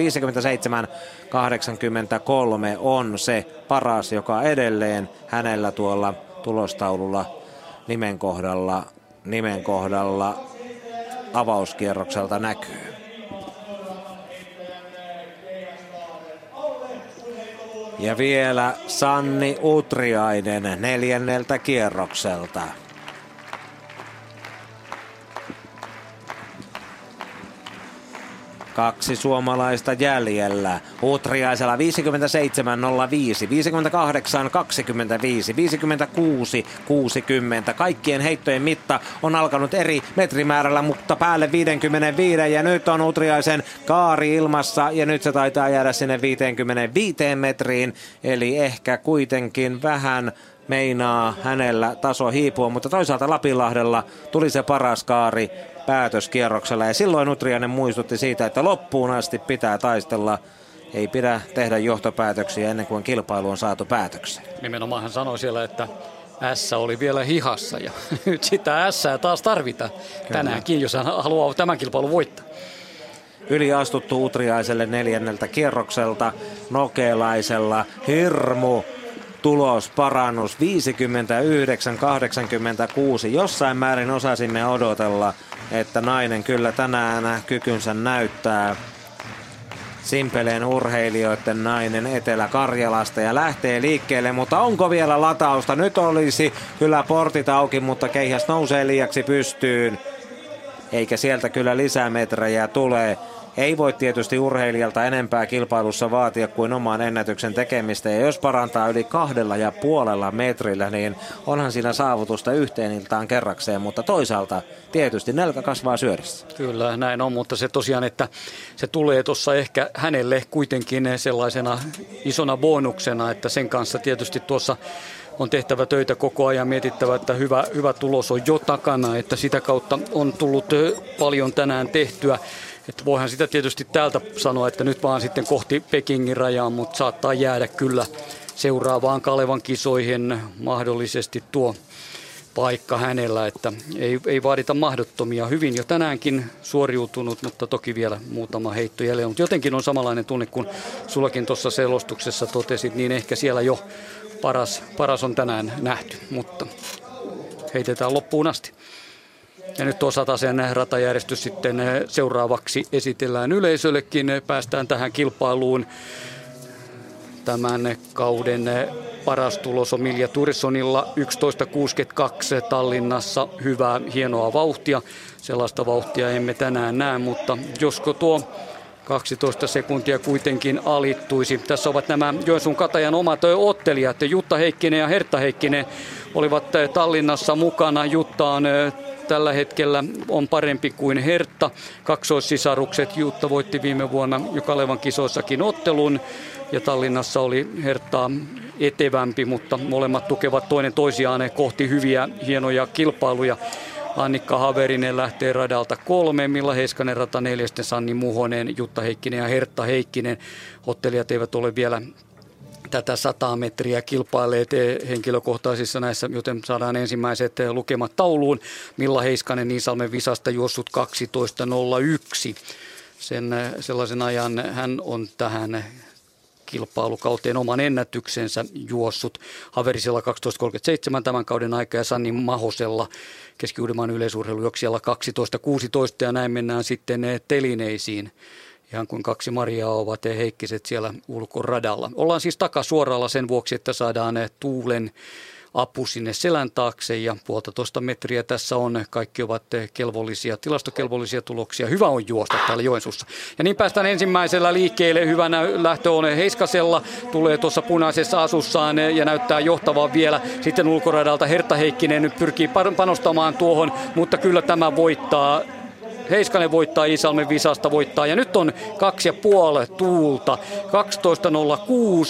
S3: on se paras, joka edelleen hänellä tuolla tulostaululla nimen kohdalla, nimen kohdalla avauskierrokselta näkyy. Ja vielä Sanni Utriainen neljänneltä kierrokselta. Kaksi suomalaista jäljellä. Utriaisella 57.05, 58.25, 56.60. Kaikkien heittojen mitta on alkanut eri metrimäärällä, mutta päälle 55 ja nyt on Utriaisen kaari ilmassa ja nyt se taitaa jäädä sinne 55 metriin. Eli ehkä kuitenkin vähän meinaa hänellä taso hiipua, mutta toisaalta Lapilahdella tuli se paras kaari päätöskierroksella ja silloin Utriainen muistutti siitä, että loppuun asti pitää taistella ei pidä tehdä johtopäätöksiä ennen kuin kilpailu on saatu päätökseen.
S4: Nimenomaan hän sanoi siellä, että S oli vielä hihassa ja [LAUGHS] nyt sitä S taas tarvitaan Kyllä. tänäänkin, jos hän haluaa tämän kilpailun voittaa.
S3: Yli astuttu Utriaiselle neljänneltä kierrokselta Nokelaisella hirmu parannus 59-86. Jossain määrin osasimme odotella, että nainen kyllä tänään kykynsä näyttää. Simpeleen urheilijoiden nainen Etelä-Karjalasta ja lähtee liikkeelle, mutta onko vielä latausta? Nyt olisi kyllä portit auki, mutta keihäs nousee liiaksi pystyyn. Eikä sieltä kyllä lisämetrejä tule. Ei voi tietysti urheilijalta enempää kilpailussa vaatia kuin oman ennätyksen tekemistä. Ja jos parantaa yli kahdella ja puolella metrillä, niin onhan siinä saavutusta yhteen iltaan kerrakseen. Mutta toisaalta tietysti nälkä kasvaa syödessä.
S4: Kyllä, näin on, mutta se tosiaan, että se tulee tuossa ehkä hänelle kuitenkin sellaisena isona bonuksena, että sen kanssa tietysti tuossa on tehtävä töitä koko ajan, mietittävä, että hyvä, hyvä tulos on jo takana, että sitä kautta on tullut paljon tänään tehtyä. Että voihan sitä tietysti täältä sanoa, että nyt vaan sitten kohti Pekingin rajaa, mutta saattaa jäädä kyllä seuraavaan Kalevan kisoihin mahdollisesti tuo paikka hänellä, että ei, ei vaadita mahdottomia. Hyvin jo tänäänkin suoriutunut, mutta toki vielä muutama heitto jäljellä. Mutta jotenkin on samanlainen tunne kuin sullakin tuossa selostuksessa totesit, niin ehkä siellä jo paras, paras on tänään nähty, mutta heitetään loppuun asti. Ja nyt tuo sen ratajärjestys sitten seuraavaksi esitellään yleisöllekin. Päästään tähän kilpailuun. Tämän kauden paras tulos on Milja Turissonilla 11.62 Tallinnassa. Hyvää, hienoa vauhtia. Sellaista vauhtia emme tänään näe, mutta josko tuo 12 sekuntia kuitenkin alittuisi. Tässä ovat nämä Joensuun Katajan omat ottelijat. Jutta Heikkinen ja Hertta Heikkinen olivat Tallinnassa mukana. Jutta on tällä hetkellä on parempi kuin Hertta. Kaksoissisarukset Jutta voitti viime vuonna jo Kalevan kisoissakin ottelun ja Tallinnassa oli Herttaa etevämpi, mutta molemmat tukevat toinen toisiaan kohti hyviä hienoja kilpailuja. Annikka Haverinen lähtee radalta kolme, Milla Heiskanen rata neljästen Sanni Muhonen, Jutta Heikkinen ja Hertta Heikkinen. Ottelijat eivät ole vielä tätä 100 metriä kilpaileet henkilökohtaisissa näissä, joten saadaan ensimmäiset lukemat tauluun. Milla Heiskanen Niisalmen visasta juossut 12.01. Sen, sellaisen ajan hän on tähän kilpailukauteen oman ennätyksensä juossut. Haverisella 12.37 tämän kauden aika ja Sanni Mahosella keski-Uudenmaan yleisurheilujuoksijalla 12.16 ja näin mennään sitten telineisiin ihan kuin kaksi Mariaa ovat ja Heikkiset siellä ulkoradalla. Ollaan siis takasuoralla sen vuoksi, että saadaan tuulen apu sinne selän taakse ja puolitoista metriä tässä on. Kaikki ovat kelvollisia, tilastokelvollisia tuloksia. Hyvä on juosta täällä Joensuussa. Ja niin päästään ensimmäisellä liikkeelle. Hyvänä lähtö on Heiskasella. Tulee tuossa punaisessa asussaan ja näyttää johtavaa vielä. Sitten ulkoradalta Hertta Heikkinen pyrkii panostamaan tuohon, mutta kyllä tämä voittaa Heiskanen voittaa Iisalmen visasta voittaa ja nyt on kaksi ja puoli tuulta.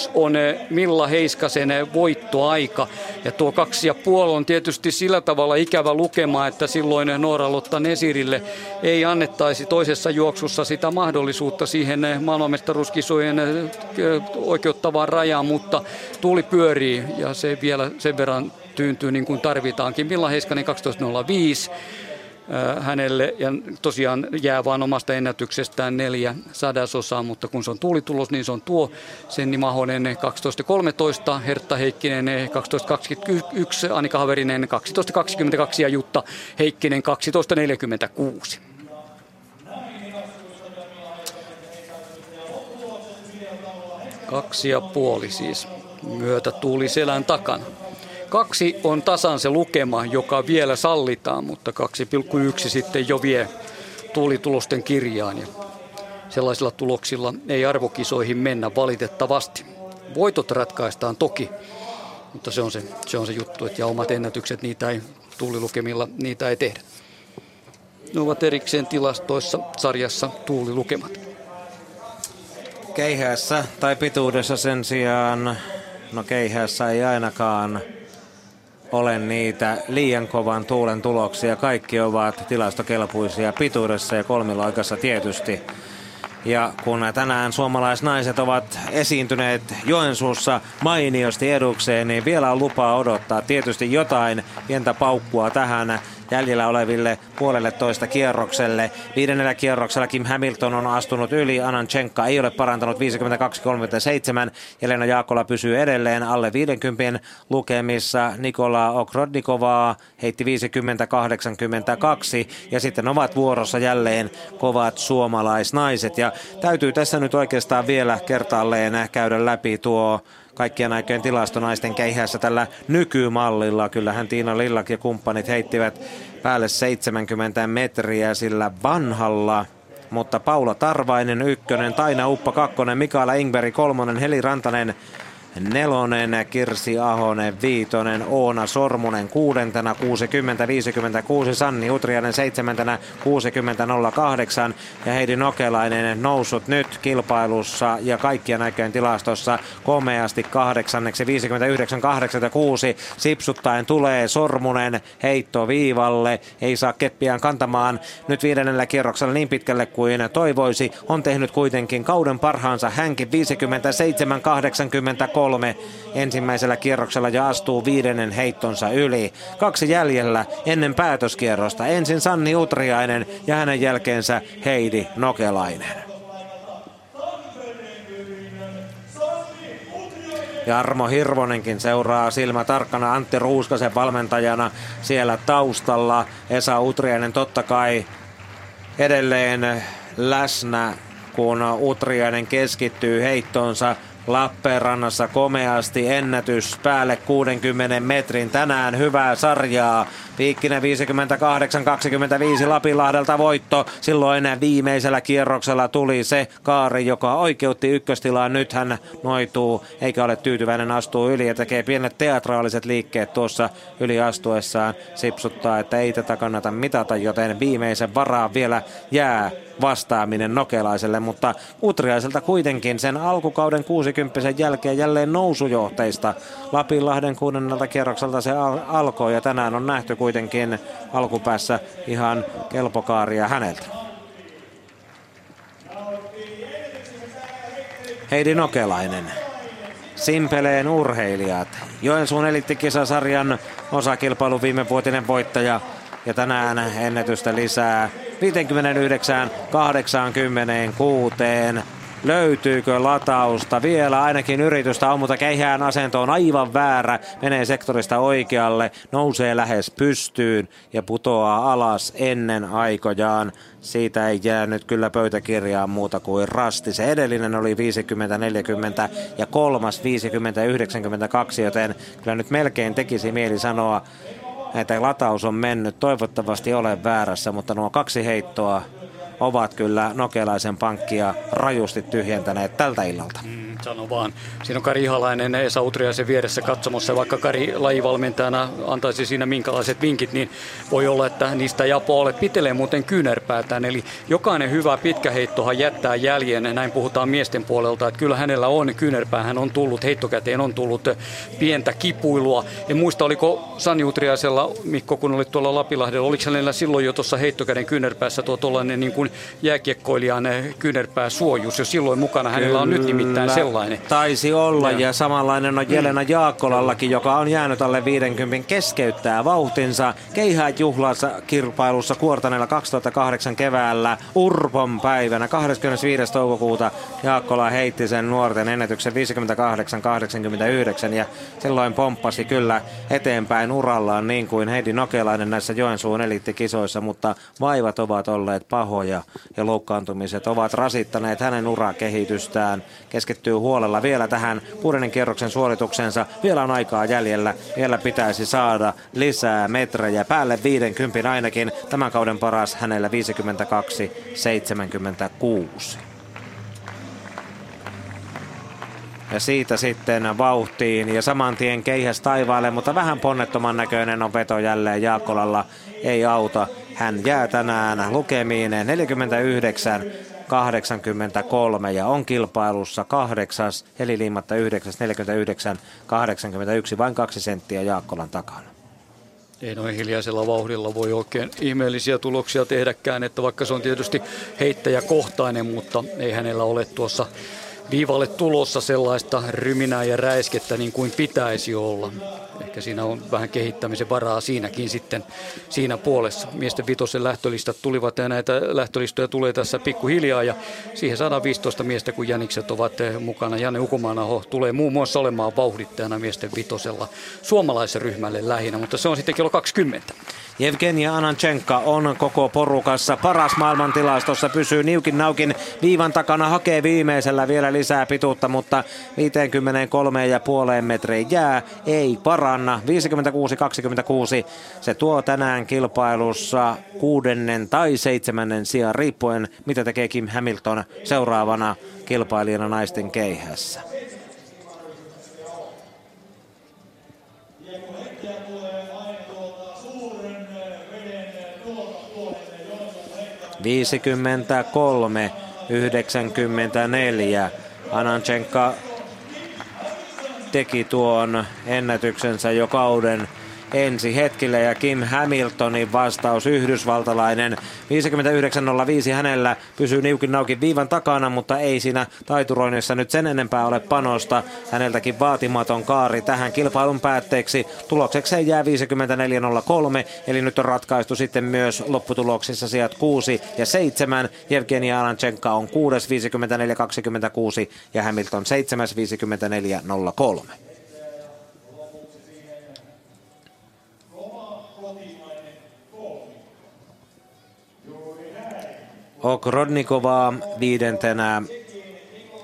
S4: 12.06 on eh, Milla Heiskasen eh, voittoaika ja tuo kaksi ja puoli on tietysti sillä tavalla ikävä lukema, että silloin Noora Lotta Nesirille ei annettaisi toisessa juoksussa sitä mahdollisuutta siihen eh, maailmanmestaruuskisojen oikeuttavaan rajaan, mutta tuuli pyörii ja se vielä sen verran tyyntyy niin kuin tarvitaankin. Milla Heiskanen 12.05 hänelle ja tosiaan jää vain omasta ennätyksestään neljä sadasosaa, mutta kun se on tuulitulos, niin se on tuo Senni Mahonen 12.13, Hertta Heikkinen 12.21, Annika Haverinen 12.22 ja Jutta Heikkinen 12.46. Kaksi ja puoli siis myötä tuuli selän takana. Kaksi on tasan se lukema, joka vielä sallitaan, mutta 2,1 sitten jo vie tuulitulosten kirjaan. Ja sellaisilla tuloksilla ei arvokisoihin mennä valitettavasti. Voitot ratkaistaan toki, mutta se on se, se, on se juttu, että ja omat ennätykset, niitä ei tuulilukemilla, niitä ei tehdä. Ne ovat erikseen tilastoissa sarjassa tuulilukemat.
S3: Keihässä tai pituudessa sen sijaan, no keihässä ei ainakaan ole niitä liian kovan tuulen tuloksia. Kaikki ovat tilastokelpuisia pituudessa ja kolmiloikassa tietysti. Ja kun tänään suomalaisnaiset ovat esiintyneet Joensuussa mainiosti edukseen, niin vielä on lupaa odottaa tietysti jotain pientä paukkua tähän jäljellä oleville puolelle toista kierrokselle. Viidennellä kierroksella Kim Hamilton on astunut yli, Ananchenka ei ole parantanut 52-37, Jelena Jaakola pysyy edelleen alle 50 lukemissa, Nikola Okrodnikovaa heitti 50-82 ja sitten ovat vuorossa jälleen kovat suomalaisnaiset. Ja täytyy tässä nyt oikeastaan vielä kertaalleen käydä läpi tuo kaikkien aikojen tilastonaisten keihässä tällä nykymallilla. Kyllähän Tiina Lillak ja kumppanit heittivät päälle 70 metriä sillä vanhalla mutta Paula Tarvainen ykkönen, Taina Uppa kakkonen, Mikaela Ingberg kolmonen, Heli Rantanen nelonen, Kirsi Ahonen viitonen, Oona Sormunen kuudentena 60-56, Sanni Utrianen seitsemäntenä 60-08 ja Heidi Nokelainen noussut nyt kilpailussa ja kaikkien näköjen tilastossa komeasti kahdeksanneksi 59-86 sipsuttaen tulee Sormunen heitto viivalle, ei saa keppiään kantamaan. Nyt viidennellä kierroksella niin pitkälle kuin toivoisi, on tehnyt kuitenkin kauden parhaansa hänkin 57-83 kolme ensimmäisellä kierroksella ja astuu viidennen heittonsa yli. Kaksi jäljellä ennen päätöskierrosta. Ensin Sanni Utriainen ja hänen jälkeensä Heidi Nokelainen. Jarmo Hirvonenkin seuraa silmä tarkkana Antti Ruuskasen valmentajana siellä taustalla. Esa Utriainen totta kai edelleen läsnä, kun Utriainen keskittyy heittonsa Lappeenrannassa komeasti ennätys päälle 60 metrin. Tänään hyvää sarjaa. Piikkinen 58-25 Lapinlahdelta voitto. Silloin viimeisellä kierroksella tuli se kaari, joka oikeutti ykköstilaan. Nyt hän noituu eikä ole tyytyväinen astuu yli ja tekee pienet teatraaliset liikkeet tuossa yli astuessaan. Sipsuttaa, että ei tätä kannata mitata, joten viimeisen varaa vielä jää vastaaminen nokelaiselle, mutta Utriaiselta kuitenkin sen alkukauden 60 jälkeen jälleen nousujohteista. Lapinlahden kuudennelta kierrokselta se al- alkoi ja tänään on nähty kuitenkin alkupäässä ihan kelpokaaria häneltä. Heidi Nokelainen. Simpeleen urheilijat. Joensuun elittikisasarjan osakilpailu viime vuotinen voittaja ja tänään ennätystä lisää 59 86. Löytyykö latausta? Vielä ainakin yritystä on, mutta keihään asento on aivan väärä. Menee sektorista oikealle, nousee lähes pystyyn ja putoaa alas ennen aikojaan. Siitä ei jäänyt kyllä pöytäkirjaan muuta kuin rasti. Se edellinen oli 50-40 ja kolmas 50-92, joten kyllä nyt melkein tekisi mieli sanoa, että lataus on mennyt. Toivottavasti olen väärässä, mutta nuo kaksi heittoa ovat kyllä nokelaisen pankkia rajusti tyhjentäneet tältä illalta.
S4: Mm, sano vaan. Siinä on Kari Ihalainen Esa Utriaisen vieressä katsomassa. Vaikka Kari lajivalmentajana antaisi siinä minkälaiset vinkit, niin voi olla, että niistä ja puolet pitelee muuten kyynärpäätään. Eli jokainen hyvä pitkä heittohan jättää jäljen. Näin puhutaan miesten puolelta, että kyllä hänellä on kyynärpäähän on tullut, heittokäteen on tullut pientä kipuilua. En muista, oliko Sani Utriaisella, Mikko, kun oli tuolla Lapilahdella, oliko hänellä silloin jo tuossa heittokäden kyynärpäässä tuo tuollainen niin kuin jääkiekkoilijan kyynärpää suojus jo silloin mukana. Hänellä on nyt nimittäin sellainen.
S3: Taisi olla ja, ja samanlainen on Jelena Jaakkolallakin, joka on jäänyt alle 50 keskeyttää vauhtinsa. Keihää juhlassa kilpailussa Kuortaneella 2008 keväällä Urpon päivänä 25. toukokuuta Jaakkola heitti sen nuorten ennätyksen 58-89 ja silloin pomppasi kyllä eteenpäin urallaan niin kuin Heidi Nokelainen näissä Joensuun eliittikisoissa, mutta vaivat ovat olleet pahoja ja loukkaantumiset ovat rasittaneet hänen urakehitystään. Keskittyy huolella vielä tähän kuudennen kierroksen suorituksensa. Vielä on aikaa jäljellä. Vielä pitäisi saada lisää metrejä. Päälle 50 ainakin. Tämän kauden paras hänellä 52-76. Ja siitä sitten vauhtiin ja saman tien keihäs taivaalle, mutta vähän ponnettoman näköinen on veto jälleen Jaakkolalla. Ei auta. Hän jää tänään lukemiin 49 83 ja on kilpailussa kahdeksas, eli liimatta 9, 49, 81, vain kaksi senttiä Jaakkolan takana.
S4: Ei noin hiljaisella vauhdilla voi oikein ihmeellisiä tuloksia tehdäkään, että vaikka se on tietysti heittäjäkohtainen, mutta ei hänellä ole tuossa viivalle tulossa sellaista ryminää ja räiskettä niin kuin pitäisi olla. Ehkä siinä on vähän kehittämisen varaa siinäkin sitten siinä puolessa. Miesten vitosen lähtölistat tulivat ja näitä lähtölistoja tulee tässä pikkuhiljaa ja siihen saadaan 15 miestä, kun jänikset ovat mukana. Janne Ukumanaho tulee muun muassa olemaan vauhdittajana miesten vitosella suomalaisen ryhmälle lähinnä, mutta se on sitten kello 20.
S3: Evgenia Ananchenka on koko porukassa paras maailman tilastossa, pysyy niukin naukin viivan takana, hakee viimeisellä vielä lisää pituutta, mutta 53,5 metriä jää, ei paranna. 56-26 se tuo tänään kilpailussa kuudennen tai seitsemännen sijaan riippuen mitä tekee Kim Hamilton seuraavana kilpailijana naisten keihässä. 53 94. Ananchenka teki tuon ennätyksensä jo kauden ensi hetkellä ja Kim Hamiltonin vastaus yhdysvaltalainen 59.05 hänellä pysyy niukin naukin viivan takana, mutta ei siinä taituroinnissa nyt sen enempää ole panosta. Häneltäkin vaatimaton kaari tähän kilpailun päätteeksi. Tulokseksi jää 54.03, eli nyt on ratkaistu sitten myös lopputuloksissa sijat 6 ja 7. Evgeni Alanchenka on 6 54.26 ja Hamilton 7 54.03. Okrodnikovaa viidentenä,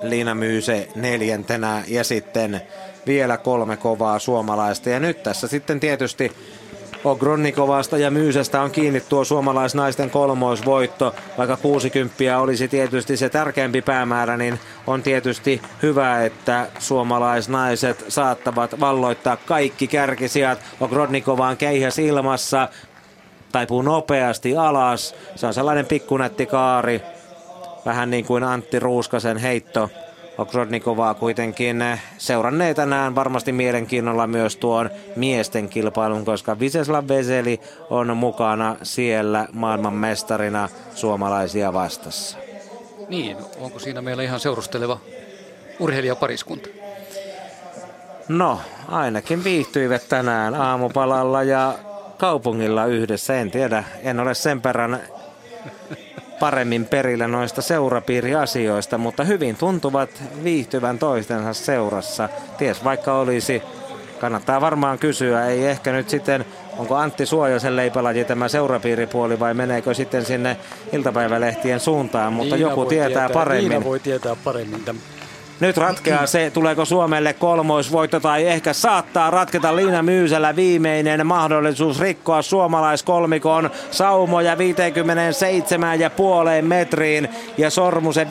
S3: Liina Myyse neljäntenä ja sitten vielä kolme kovaa suomalaista. Ja nyt tässä sitten tietysti Ogronnikovasta ja Myysestä on kiinni tuo suomalaisnaisten kolmoisvoitto. Vaikka 60 olisi tietysti se tärkeämpi päämäärä, niin on tietysti hyvä, että suomalaisnaiset saattavat valloittaa kaikki kärkisijat. Ogrodnikovaan keihäs ilmassa, taipuu nopeasti alas. Se on sellainen pikkunätti kaari, vähän niin kuin Antti Ruuskasen heitto. Okrodnikovaa kuitenkin seurannee tänään varmasti mielenkiinnolla myös tuon miesten kilpailun, koska Viseslav Veseli on mukana siellä maailmanmestarina suomalaisia vastassa.
S4: Niin, onko siinä meillä ihan seurusteleva urheilijapariskunta?
S3: No, ainakin viihtyivät tänään aamupalalla ja kaupungilla yhdessä. En tiedä, en ole sen perään paremmin perillä noista seurapiiriasioista, mutta hyvin tuntuvat viihtyvän toistensa seurassa. Ties vaikka olisi, kannattaa varmaan kysyä, ei ehkä nyt sitten, onko Antti Suojasen leipälaji tämä seurapiiripuoli vai meneekö sitten sinne iltapäivälehtien suuntaan, mutta Niina joku tietää, tietää paremmin.
S4: Niina voi tietää paremmin tämän
S3: nyt ratkeaa se, tuleeko Suomelle kolmoisvoitto tai ehkä saattaa ratketa Liina Myysellä viimeinen mahdollisuus rikkoa suomalaiskolmikon saumoja 57 ja puoleen metriin ja Sormusen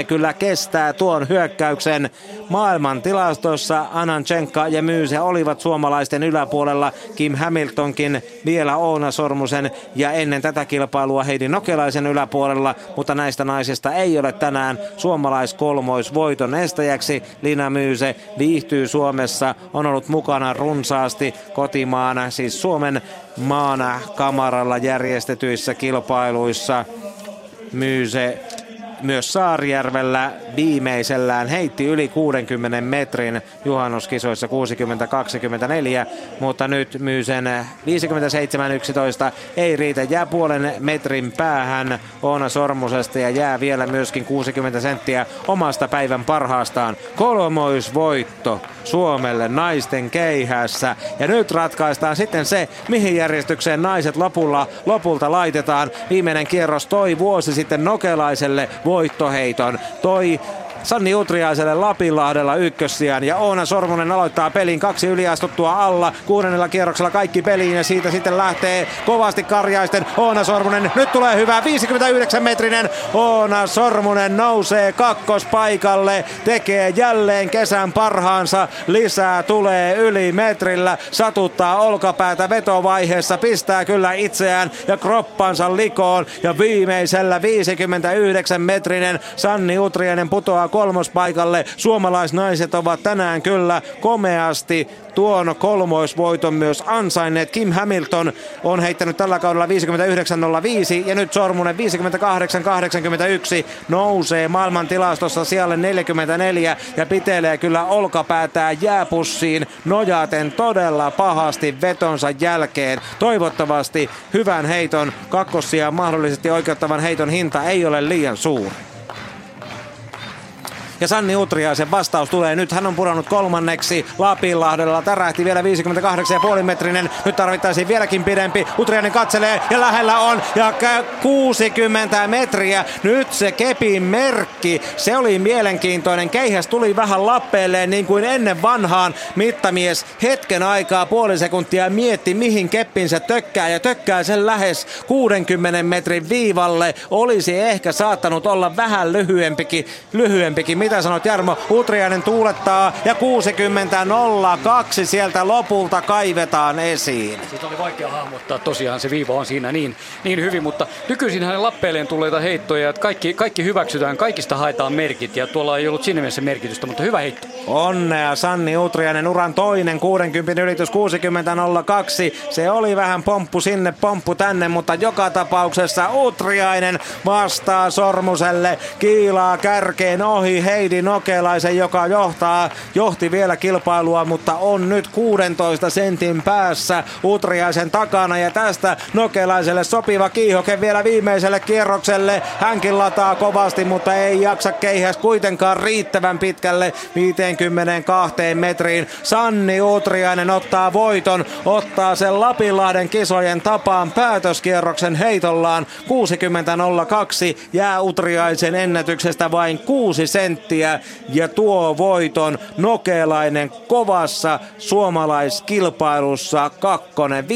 S3: 57-83 kyllä kestää tuon hyökkäyksen. Maailman tilastossa Ananchenka ja Myysä olivat suomalaisten yläpuolella. Kim Hamiltonkin vielä Oona Sormusen ja ennen tätä kilpailua Heidi Nokelaisen yläpuolella, mutta näistä naisista ei ole tänään suomalaiskolmoisvoiton estäjäksi. Lina Myyse viihtyy Suomessa, on ollut mukana runsaasti kotimaana, siis Suomen maana kamaralla järjestetyissä kilpailuissa. Myyse myös Saarijärvellä viimeisellään heitti yli 60 metrin juhannuskisoissa 60-24, mutta nyt Myysen 57-11 ei riitä. Jää puolen metrin päähän Oona Sormusesta ja jää vielä myöskin 60 senttiä omasta päivän parhaastaan. Kolmoisvoitto Suomelle naisten keihässä. Ja nyt ratkaistaan sitten se, mihin järjestykseen naiset lopulla, lopulta laitetaan. Viimeinen kierros toi vuosi sitten Nokelaiselle voittoheiton. Toi Sanni Utriaiselle Lapinlahdella ykkössiään ja Oona Sormunen aloittaa pelin kaksi yliastuttua alla. Kuudennella kierroksella kaikki peliin ja siitä sitten lähtee kovasti Karjaisten Oona Sormunen. Nyt tulee hyvä 59 metrinen. Oona Sormunen nousee kakkospaikalle, tekee jälleen kesän parhaansa. Lisää tulee yli metrillä, satuttaa olkapäätä vetovaiheessa, pistää kyllä itseään ja kroppansa likoon ja viimeisellä 59 metrinen Sanni Utriainen putoaa kolmospaikalle. Suomalaisnaiset ovat tänään kyllä komeasti tuon kolmoisvoiton myös ansainneet. Kim Hamilton on heittänyt tällä kaudella 59.05 ja nyt Sormunen 58.81 nousee maailman tilastossa siellä 44 ja pitelee kyllä olkapäätään jääpussiin nojaten todella pahasti vetonsa jälkeen. Toivottavasti hyvän heiton kakkosia mahdollisesti oikeuttavan heiton hinta ei ole liian suuri. Ja Sanni Utriaisen vastaus tulee nyt. Hän on pudonnut kolmanneksi Lapinlahdella. Tärähti vielä 58,5 metrinen. Nyt tarvittaisiin vieläkin pidempi. Utriainen katselee ja lähellä on. Ja 60 metriä. Nyt se kepin merkki. Se oli mielenkiintoinen. Keihäs tuli vähän lappeelleen niin kuin ennen vanhaan. Mittamies hetken aikaa puoli sekuntia mietti mihin keppinsä tökkää ja tökkää sen lähes 60 metrin viivalle. Olisi ehkä saattanut olla vähän lyhyempikin. lyhyempikin. Mitä sanot Jarmo? Utriainen tuulettaa ja 60.02 sieltä lopulta kaivetaan esiin.
S4: Siitä oli vaikea hahmottaa, tosiaan se viiva on siinä niin, niin hyvin, mutta nykyisin hänen lappeelleen tulleita heittoja, että kaikki, kaikki hyväksytään, kaikista haetaan merkit ja tuolla ei ollut siinä mielessä merkitystä, mutta hyvä heitto.
S3: Onnea Sanni Utriainen, uran toinen 60 ylitys 60.02. Se oli vähän pomppu sinne, pomppu tänne, mutta joka tapauksessa Utriainen vastaa Sormuselle, kiilaa kärkeen ohi Heidi Nokelaisen, joka johtaa, johti vielä kilpailua, mutta on nyt 16 sentin päässä Utriaisen takana ja tästä Nokelaiselle sopiva kiihoke vielä viimeiselle kierrokselle. Hänkin lataa kovasti, mutta ei jaksa keihäs kuitenkaan riittävän pitkälle 52 metriin. Sanni Utriainen ottaa voiton, ottaa sen Lapinlahden kisojen tapaan päätöskierroksen heitollaan 60.02 jää Utriaisen ennätyksestä vain 6 senttiä ja tuo voiton Nokelainen kovassa suomalaiskilpailussa kakkonen 59-86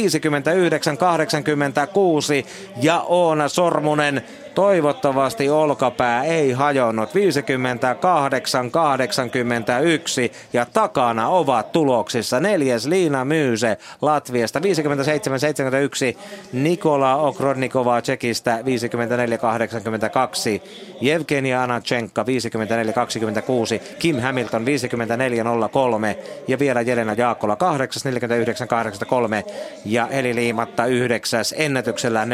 S3: ja Oona Sormunen Toivottavasti olkapää ei hajonnut 58-81 ja takana ovat tuloksissa neljäs Liina Myyse Latviasta 57-71, Nikola Okrodnikova Tsekistä 54-82, Evgenia Anachenka 54-26, Kim Hamilton 54-03 ja vielä Jelena Jaakkola 8-49-83 ja Heli Liimatta 9 ennätyksellä 49-81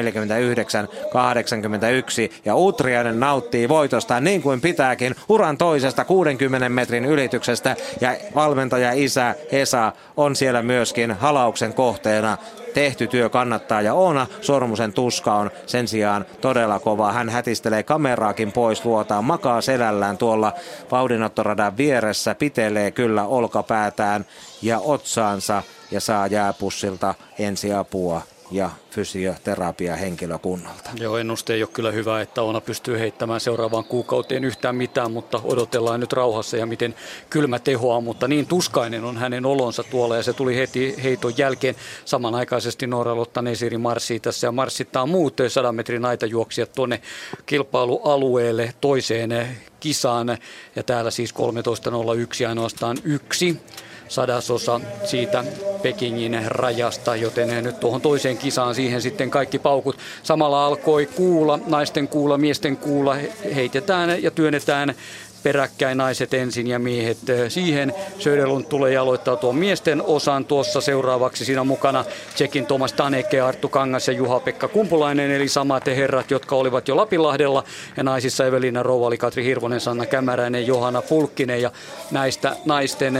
S3: yksi ja Utriainen nauttii voitosta niin kuin pitääkin uran toisesta 60 metrin ylityksestä. Ja valmentaja isä Esa on siellä myöskin halauksen kohteena tehty työ kannattaa ja Oona Sormusen tuska on sen sijaan todella kova. Hän hätistelee kameraakin pois luotaan, makaa selällään tuolla vauhdinottoradan vieressä, pitelee kyllä olkapäätään ja otsaansa ja saa jääpussilta ensiapua ja fysioterapia henkilökunnalta.
S4: Joo, ennuste ei ole kyllä hyvä, että Oona pystyy heittämään seuraavaan kuukauteen yhtään mitään, mutta odotellaan nyt rauhassa ja miten kylmä tehoaa, mutta niin tuskainen on hänen olonsa tuolla ja se tuli heti heiton jälkeen. Samanaikaisesti Noora Lotta Nesiri marssii tässä ja marssittaa muut 100 metrin aitajuoksijat tuonne kilpailualueelle toiseen kisaan ja täällä siis 13.01 ainoastaan yksi sadasosa siitä Pekingin rajasta, joten nyt tuohon toiseen kisaan siihen sitten kaikki paukut. Samalla alkoi kuula, naisten kuula, miesten kuula, heitetään ja työnnetään peräkkäin naiset ensin ja miehet siihen. Söderlund tulee aloittaa tuon miesten osan tuossa seuraavaksi. Siinä mukana Tsekin Tomas Taneke, Arttu Kangas ja Juha-Pekka Kumpulainen, eli samat herrat, jotka olivat jo Lapinlahdella. Ja naisissa Evelina Rouvali, Katri Hirvonen, Sanna Kämäräinen, Johanna Pulkkinen ja näistä naisten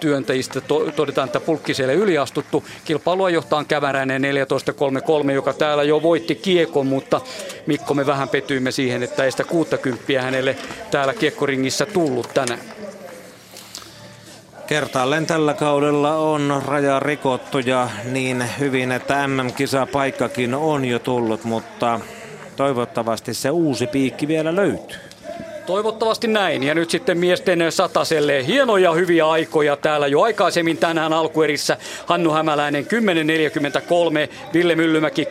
S4: työntäjistä todetaan, että pulkkiselle yliastuttu. Kilpailua johtaa Käväräinen 14.33, joka täällä jo voitti kiekon, mutta Mikko me vähän petyimme siihen, että ei sitä 60 hänelle täällä kiekkoringissä tullut tänään.
S3: Kertaalleen tällä kaudella on raja rikottu ja niin hyvin, että MM-kisapaikkakin on jo tullut, mutta toivottavasti se uusi piikki vielä löytyy.
S4: Toivottavasti näin. Ja nyt sitten miesten sataselle hienoja hyviä aikoja täällä jo aikaisemmin tänään alkuerissä. Hannu Hämäläinen 10.43, Ville Myllymäki 10.46,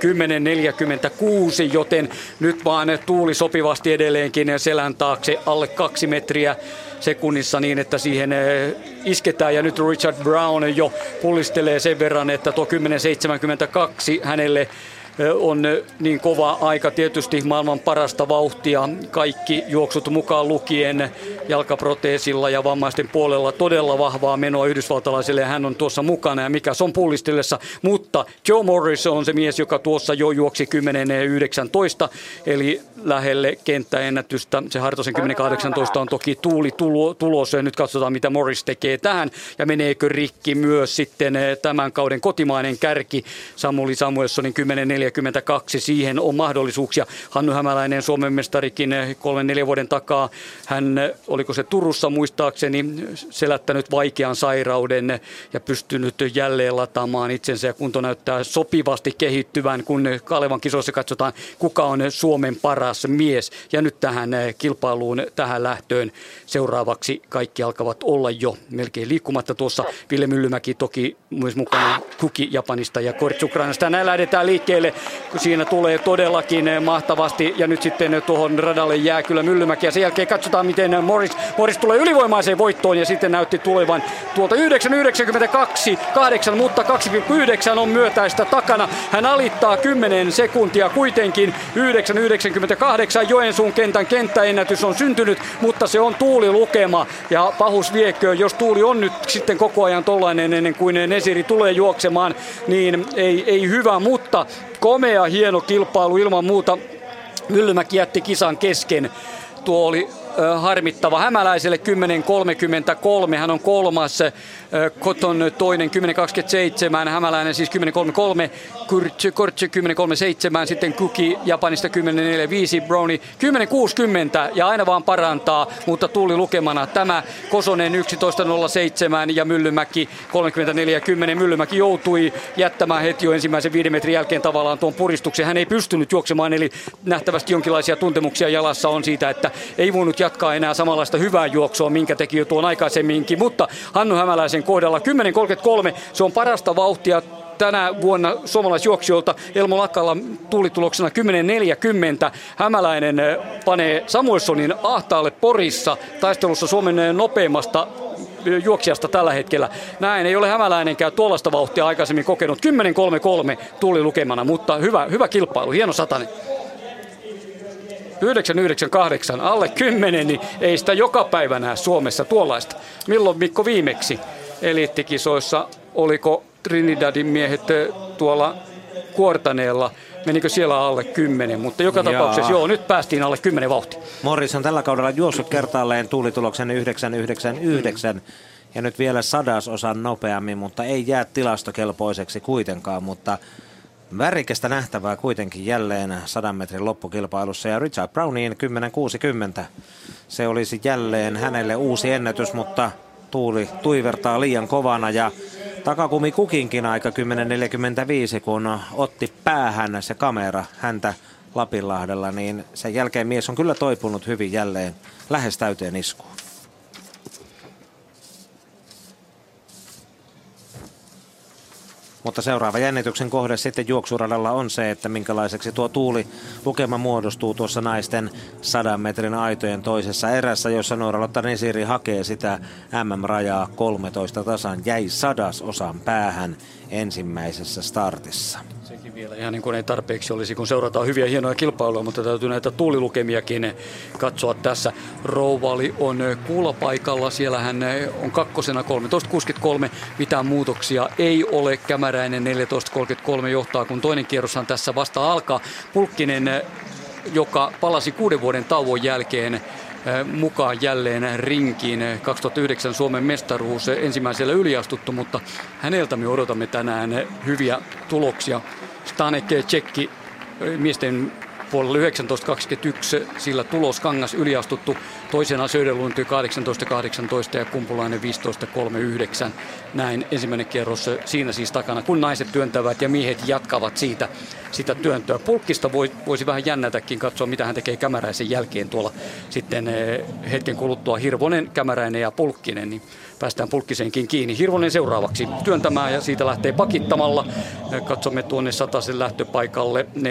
S4: joten nyt vaan tuuli sopivasti edelleenkin selän taakse alle kaksi metriä sekunnissa niin, että siihen eh, isketään. Ja nyt Richard Brown jo pullistelee sen verran, että tuo 10.72 hänelle on niin kova aika. Tietysti maailman parasta vauhtia. Kaikki juoksut mukaan lukien jalkaproteesilla ja vammaisten puolella todella vahvaa menoa yhdysvaltalaisille ja hän on tuossa mukana ja mikä se on pullistelessa. Mutta Joe Morris on se mies, joka tuossa jo juoksi 10.19 eli lähelle kenttäennätystä. Se Hartosen 10.18 on toki tuuli tulos ja nyt katsotaan mitä Morris tekee tähän ja meneekö rikki myös sitten tämän kauden kotimainen kärki Samuli Samuelssonin 10.4 42. Siihen on mahdollisuuksia. Hannu Hämäläinen, Suomen mestarikin kolmen neljän vuoden takaa. Hän oliko se Turussa muistaakseni, selättänyt vaikean sairauden ja pystynyt jälleen lataamaan itsensä ja kunto näyttää sopivasti kehittyvän, kun Kalevan kisoissa katsotaan, kuka on Suomen paras mies. Ja nyt tähän kilpailuun, tähän lähtöön seuraavaksi kaikki alkavat olla jo melkein liikkumatta tuossa. Ville Myllymäki toki myös mukana Kuki Japanista ja Korts Ukrainasta. Näin lähdetään liikkeelle, siinä tulee todellakin mahtavasti ja nyt sitten tuohon radalle jää kyllä Myllymäki. Ja sen jälkeen katsotaan miten Morris, Morris tulee ylivoimaiseen voittoon ja sitten näytti tulevan tuolta 9,92, 8, mutta 2,9 on myötäistä takana. Hän alittaa 10 sekuntia kuitenkin. 9,98 Joensuun kentän kenttäennätys on syntynyt, mutta se on tuulilukema. Ja pahus viekö, jos tuuli on nyt sitten koko ajan tollainen ennen kuin Nesiri tulee juoksemaan, niin ei, ei hyvä, mutta komea hieno kilpailu ilman muuta. Myllymäki jätti kisan kesken. Tuo oli harmittava hämäläiselle 10.33. Hän on kolmas Koton toinen 10.27, Hämäläinen siis 10.33, Kortse 10.37, sitten Kuki Japanista 10.45, Browni 10.60 ja aina vaan parantaa, mutta tuli lukemana tämä Kosonen 11.07 ja Myllymäki 34.10. Myllymäki joutui jättämään heti jo ensimmäisen viiden metrin jälkeen tavallaan tuon puristuksen. Hän ei pystynyt juoksemaan, eli nähtävästi jonkinlaisia tuntemuksia jalassa on siitä, että ei voinut jatkaa enää samanlaista hyvää juoksua, minkä teki jo tuon aikaisemminkin, mutta Hannu Hämäläisen kohdalla 10.33. Se on parasta vauhtia tänä vuonna suomalaisjuoksijoilta Elmo Lakalla tuulituloksena 10.40. Hämäläinen eh, panee Samuelsonin ahtaalle Porissa taistelussa Suomen eh, nopeimmasta eh, juoksijasta tällä hetkellä. Näin ei ole hämäläinenkään tuollaista vauhtia aikaisemmin kokenut. 10.33 tuli lukemana, mutta hyvä, hyvä kilpailu, hieno satanen. 998 alle 10, niin ei sitä joka päivä näe Suomessa tuollaista. Milloin Mikko viimeksi eliittikisoissa, oliko Trinidadin miehet tuolla Kuortaneella, menikö siellä alle 10, mutta joka Jaa. tapauksessa joo, nyt päästiin alle 10 vauhtia.
S3: Morris on tällä kaudella juossut kertaalleen tuulituloksen 999 ja nyt vielä sadasosan nopeammin, mutta ei jää tilastokelpoiseksi kuitenkaan, mutta Värikästä nähtävää kuitenkin jälleen 100 metrin loppukilpailussa ja Richard Browniin 10.60. Se olisi jälleen hänelle uusi ennätys, mutta tuuli tuivertaa liian kovana ja takakumi kukinkin aika 10.45, kun otti päähän se kamera häntä Lapinlahdella, niin sen jälkeen mies on kyllä toipunut hyvin jälleen lähes täyteen iskuun. Mutta seuraava jännityksen kohde sitten juoksuradalla on se, että minkälaiseksi tuo tuuli lukema muodostuu tuossa naisten sadan metrin aitojen toisessa erässä, jossa Noora-Lotta Nesiri hakee sitä MM-rajaa 13 tasan. Jäi sadas osan päähän ensimmäisessä startissa
S4: vielä ihan niin kuin ei tarpeeksi olisi, kun seurataan hyviä hienoja kilpailuja, mutta täytyy näitä tuulilukemiakin katsoa tässä. Rouvali on kuulapaikalla, siellä hän on kakkosena 13.63, mitään muutoksia ei ole. Kämäräinen 14.33 johtaa, kun toinen kierroshan tässä vasta alkaa. Pulkkinen, joka palasi kuuden vuoden tauon jälkeen mukaan jälleen rinkiin. 2009 Suomen mestaruus ensimmäisellä yliastuttu, mutta häneltä me odotamme tänään hyviä tuloksia. Stanek Tsekki miesten puolella 19.21, sillä tulos Kangas yliastuttu. Toisena Söderlund 18.18 ja Kumpulainen 15.39. Näin ensimmäinen kierros siinä siis takana, kun naiset työntävät ja miehet jatkavat siitä sitä työntöä. Pulkkista voi, voisi vähän jännätäkin katsoa, mitä hän tekee Kämäräisen jälkeen tuolla sitten eh, hetken kuluttua Hirvonen, Kämäräinen ja Pulkkinen, niin päästään Pulkkiseenkin kiinni. Hirvonen seuraavaksi työntämään ja siitä lähtee pakittamalla. Katsomme tuonne Satasen lähtöpaikalle 14.30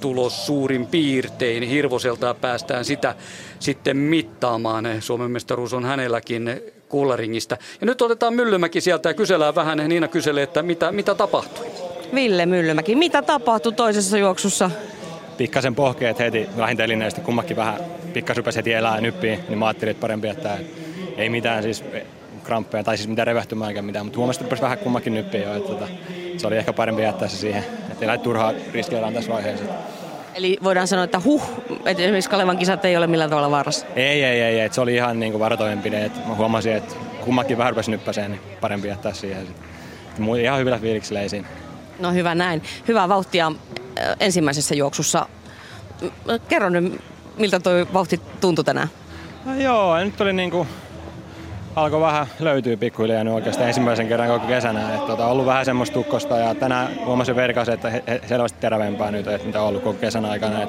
S4: tulos suurin piirtein. Hirvoselta päästään sitä sitten mittaamaan. Suomen mestaruus on hänelläkin kuularingista. Ja nyt otetaan Myllymäki sieltä ja kysellään vähän. Niina kyselee, että mitä, mitä tapahtui?
S2: Ville Myllymäki. Mitä tapahtui toisessa juoksussa?
S11: Pikkasen pohkeet heti vähintelineesti, kummakin vähän pikkasen heti elää ja nyppii, niin mä ajattelin, että parempi, että ei mitään siis kramppeja tai siis mitään revähtymää eikä mitään, mutta huomasin, että vähän kummakin nyppiä jo, että tota, se oli ehkä parempi jättää se siihen, että ei lähde turhaa riskeeraan tässä vaiheessa.
S2: Eli voidaan sanoa, että huh, että esimerkiksi Kalevan kisat ei ole millään tavalla vaarassa.
S11: Ei, ei, ei, että se oli ihan niin kuin varotoimenpide, että mä huomasin, että kummakin vähän rupesi nyppäseen, niin parempi jättää siihen. Ihan hyvillä fiiliksillä ei siinä.
S2: No hyvä näin. Hyvää vauhtia ensimmäisessä juoksussa. Kerro nyt, miltä tuo vauhti tuntui tänään?
S11: No joo, nyt oli niinku, alkoi vähän löytyy pikkuhiljaa nyt oikeastaan ensimmäisen kerran koko kesänä. Että tota, ollut vähän semmoista tukkosta ja tänään huomasin verkas, että he, he, selvästi terävempää nyt, että mitä on ollut koko kesän aikana. Et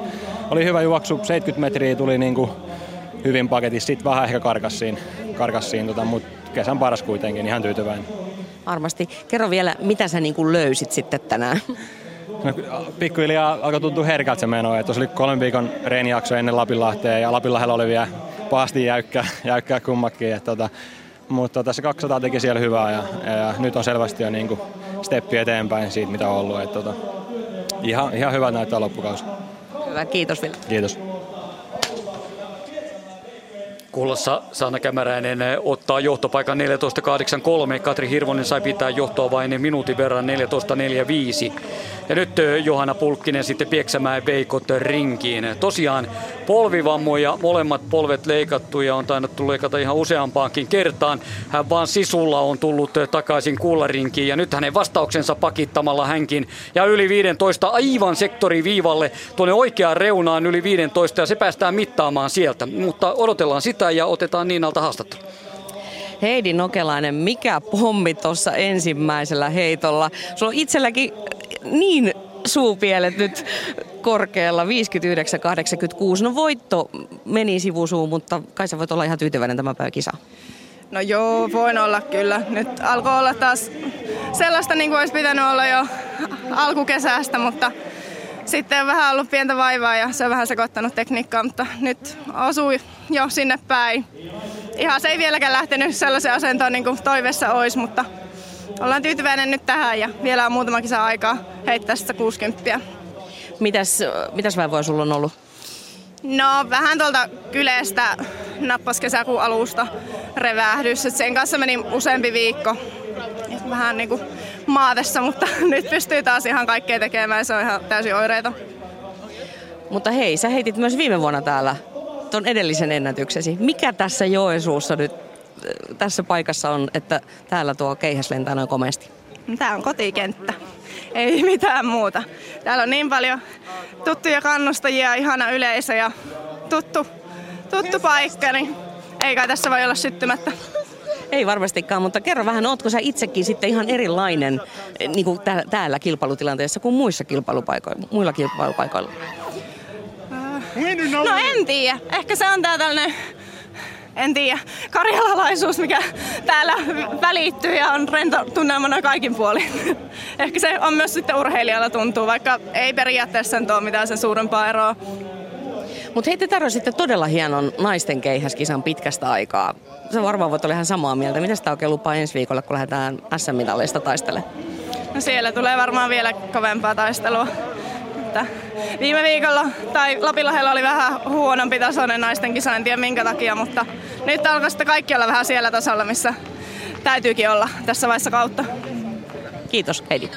S11: oli hyvä juoksu, 70 metriä tuli niinku hyvin paketissa, sitten vähän ehkä karkassiin, karkassiin tota, mutta kesän paras kuitenkin, ihan tyytyväinen.
S2: Varmasti. Kerro vielä, mitä sä niin kuin löysit sitten tänään?
S11: No, pikkuhiljaa alkoi tuntua herkältä se meno. Että oli kolmen viikon reenijakso ennen Lapinlahtea ja Lapinlahdella oli vielä pahasti jäykkää, jäykkää kummakin. Että, tota, mutta tota, se 200 teki siellä hyvää ja, ja, ja nyt on selvästi jo niin kuin steppi eteenpäin siitä, mitä on ollut. Että, tota, ihan, ihan hyvä näyttää loppukausi.
S2: Hyvä, kiitos Ville.
S11: Kiitos.
S4: Kuulossa Sanna Kämäräinen ottaa johtopaikan 14.83. Katri Hirvonen sai pitää johtoa vain minuutin verran 14.45. Ja nyt Johanna Pulkkinen sitten Pieksämäen Veikot rinkiin. Tosiaan polvivammoja, molemmat polvet leikattu ja on tainnut leikata ihan useampaankin kertaan. Hän vaan sisulla on tullut takaisin kullarinkiin ja nyt hänen vastauksensa pakittamalla hänkin. Ja yli 15 aivan sektoriviivalle tuonne oikeaan reunaan yli 15 ja se päästään mittaamaan sieltä. Mutta odotellaan sitä ja otetaan Niinalta haastattelu.
S2: Heidi Nokelainen, mikä pommi tuossa ensimmäisellä heitolla? Sulla on itselläkin niin suupielet nyt korkealla, 59-86. No voitto meni sivusuun, mutta kai sä voit olla ihan tyytyväinen tämän päivän kisa.
S5: No joo, voin olla kyllä. Nyt alkoi olla taas sellaista niin kuin olisi pitänyt olla jo alkukesästä, mutta sitten on vähän ollut pientä vaivaa ja se on vähän sekoittanut tekniikkaa, mutta nyt osui jo sinne päin. Ihan se ei vieläkään lähtenyt sellaisen asentoon niin kuin toivessa olisi, mutta ollaan tyytyväinen nyt tähän ja vielä on muutama kisa aikaa heittää sitä 60.
S2: Mitäs, mitäs vaivoja sulla on ollut?
S5: No vähän tuolta kyleestä nappas kesäkuun alusta revähdys. Et sen kanssa meni useampi viikko. Vähän niin kuin maatessa, mutta [LAUGHS] nyt pystyy taas ihan kaikkea tekemään. Se on ihan täysin oireita.
S2: Mutta hei, sä heitit myös viime vuonna täällä ton edellisen ennätyksesi. Mikä tässä Joensuussa nyt tässä paikassa on, että täällä tuo keihäs lentää noin komeasti?
S5: Tämä on kotikenttä. Ei mitään muuta. Täällä on niin paljon tuttuja kannustajia, ihana yleisö ja tuttu, tuttu paikka, niin ei kai tässä voi olla syttymättä.
S2: Ei varmastikaan, mutta kerro vähän, ootko sä itsekin sitten ihan erilainen niin kuin täällä kilpailutilanteessa kuin muissa kilpailupaikoilla, muilla kilpailupaikoilla?
S5: No en tiedä. Ehkä se on tää tällainen en tiedä, karjalalaisuus, mikä täällä välittyy ja on rento tunnelmana kaikin puolin. [LAUGHS] Ehkä se on myös sitten urheilijalla tuntuu, vaikka ei periaatteessa sen ole mitään sen suurempaa eroa.
S2: Mutta hei, te tarjositte todella hienon naisten keihäskisan pitkästä aikaa. Se varmaan voit olla ihan samaa mieltä. Mitä sitä oikein lupaa ensi viikolla, kun lähdetään SM-mitaleista taistelemaan?
S5: No siellä tulee varmaan vielä kovempaa taistelua. Että viime viikolla tai Lapinlahdella oli vähän huonompi tasoinen naisten kisa, en tiedä minkä takia, mutta nyt alkaa sitten kaikki olla vähän siellä tasolla, missä täytyykin olla tässä vaiheessa kautta.
S2: Kiitos, Heidi.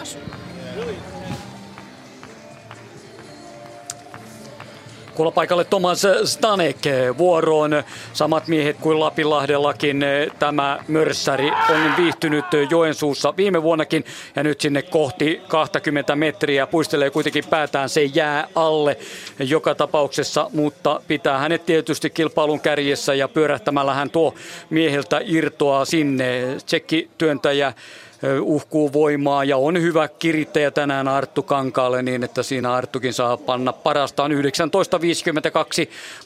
S4: Paikalle Thomas Stanek vuoroon. Samat miehet kuin Lapinlahdellakin. Tämä mörssäri on viihtynyt Joensuussa viime vuonnakin ja nyt sinne kohti 20 metriä. Puistelee kuitenkin päätään, se jää alle joka tapauksessa, mutta pitää hänet tietysti kilpailun kärjessä ja pyörähtämällä hän tuo mieheltä irtoaa sinne. Tsekki työntäjä uhkuu voimaa ja on hyvä kirittäjä tänään Arttu Kankaalle niin, että siinä Arttukin saa panna parastaan 19.52.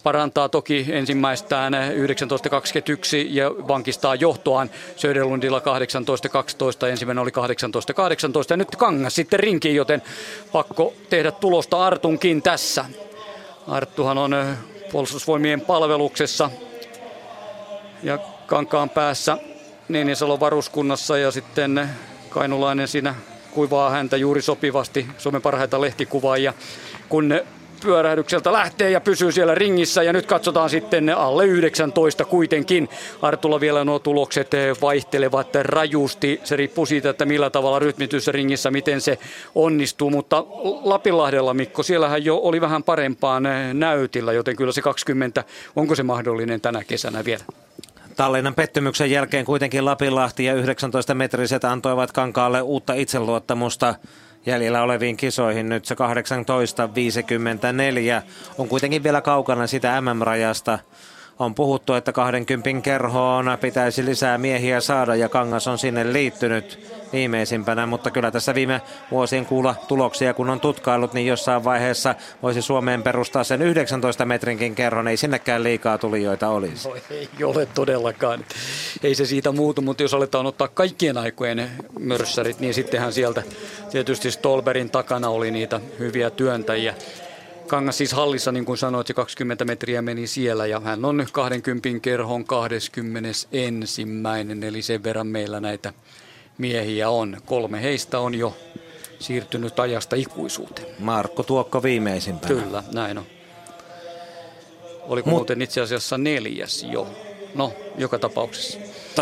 S4: Parantaa toki ensimmäistään 19.21 ja vankistaa johtoaan Söderlundilla 18.12. Ensimmäinen oli 18.18 ja nyt Kangas sitten rinkiin, joten pakko tehdä tulosta Artunkin tässä. Arttuhan on puolustusvoimien palveluksessa ja Kankaan päässä Niinisalon varuskunnassa ja sitten Kainulainen siinä kuivaa häntä juuri sopivasti Suomen parhaita lehtikuvaajia. Kun pyörähdykseltä lähtee ja pysyy siellä ringissä ja nyt katsotaan sitten alle 19 kuitenkin. Artulla vielä nuo tulokset vaihtelevat rajusti. Se riippuu siitä, että millä tavalla rytmitys ringissä, miten se onnistuu, mutta Lapinlahdella Mikko, siellähän jo oli vähän parempaan näytillä, joten kyllä se 20, onko se mahdollinen tänä kesänä vielä?
S3: Tallinnan pettymyksen jälkeen kuitenkin Lapinlahti ja 19-metriset antoivat kankaalle uutta itseluottamusta. jäljellä oleviin kisoihin nyt se 18.54 on kuitenkin vielä kaukana sitä MM-rajasta. On puhuttu, että 20 kerhoon pitäisi lisää miehiä saada ja Kangas on sinne liittynyt viimeisimpänä, mutta kyllä tässä viime vuosien kuulla tuloksia, kun on tutkailut, niin jossain vaiheessa voisi Suomeen perustaa sen 19 metrinkin kerron, ei sinnekään liikaa tulijoita olisi.
S4: No, ei ole todellakaan. Ei se siitä muutu, mutta jos aletaan ottaa kaikkien aikojen mörssärit, niin sittenhän sieltä tietysti Stolberin takana oli niitä hyviä työntäjiä. Kangas siis hallissa, niin kuin sanoit, se 20 metriä meni siellä ja hän on 20 kerhon 21. Eli sen verran meillä näitä miehiä on. Kolme heistä on jo siirtynyt ajasta ikuisuuteen.
S3: Markko Tuokko viimeisimpänä.
S4: Kyllä, näin on. Oliko Mut, muuten itse asiassa neljäs jo? No, joka tapauksessa.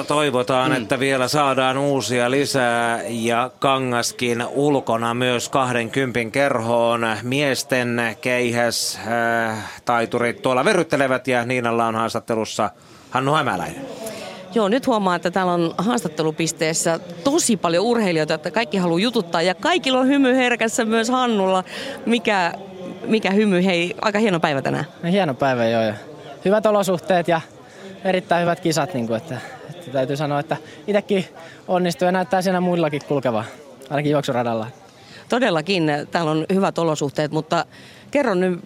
S3: Toivotaan, mm. että vielä saadaan uusia lisää ja Kangaskin ulkona myös 20 kerhoon. Miesten keihäs äh, taiturit tuolla verryttelevät ja Niinalla on haastattelussa Hannu Hämäläinen.
S2: Joo, nyt huomaa, että täällä on haastattelupisteessä tosi paljon urheilijoita, että kaikki haluaa jututtaa ja kaikilla on hymy herkässä myös Hannulla. Mikä, mikä hymy, hei, aika hieno päivä tänään.
S12: No, hieno päivä joo ja hyvät olosuhteet ja erittäin hyvät kisat, niin kuin, että, että täytyy sanoa, että itsekin onnistuu ja näyttää siinä muillakin kulkevaa, ainakin juoksuradalla.
S2: Todellakin, täällä on hyvät olosuhteet, mutta kerro nyt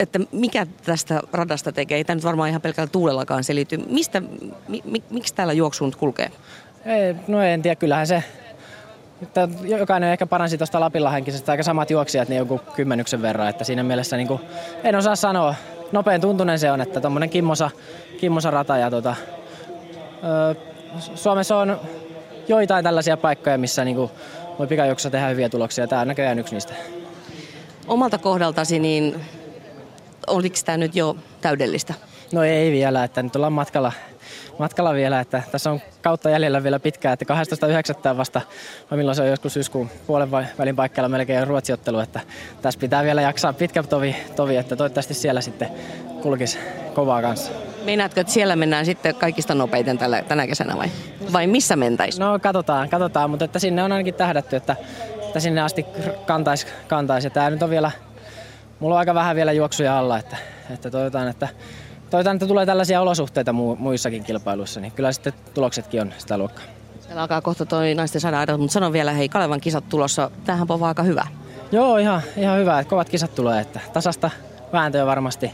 S2: että mikä tästä radasta tekee, ei tämä nyt varmaan ihan pelkällä tuulellakaan selity. Mistä, mi, mi, miksi täällä juoksu nyt kulkee?
S12: Ei, no en tiedä, kyllähän se, että jokainen ehkä paransi tuosta Lapinlahenkisesta aika samat juoksijat niin joku kymmenyksen verran, että siinä mielessä niin kuin, en osaa sanoa. Nopein tuntunen se on, että tuommoinen kimmosa, kimmosa rata ja tota, ö, Suomessa on joitain tällaisia paikkoja, missä niin kuin, voi pikajuoksussa tehdä hyviä tuloksia. Tämä on näköjään yksi niistä.
S2: Omalta kohdaltasi, niin oliko tämä nyt jo täydellistä?
S12: No ei vielä, että nyt ollaan matkalla, matkalla vielä, että tässä on kautta jäljellä vielä pitkään, että 12.9. vasta, vai milloin se on joskus syyskuun puolen välin paikalla melkein ruotsiottelu, että tässä pitää vielä jaksaa pitkä tovi, tovi että toivottavasti siellä sitten kulkisi kovaa kanssa.
S2: Meinaatko, että siellä mennään sitten kaikista nopeiten tällä, tänä kesänä vai? Vai missä mentäisiin?
S12: No katsotaan, katsotaan, mutta että sinne on ainakin tähdätty, että, että sinne asti kantaisi. Kantais. Ja tämä nyt on vielä mulla on aika vähän vielä juoksuja alla, että, että toivotaan, että toivotaan, että tulee tällaisia olosuhteita mu, muissakin kilpailuissa, niin kyllä sitten tuloksetkin on sitä luokkaa.
S2: Siellä alkaa kohta toi naisten sadan mutta sanon vielä, hei Kalevan kisat tulossa, tähän on aika hyvä.
S12: Joo, ihan, ihan hyvä, että kovat kisat tulee, että tasasta vääntöä varmasti,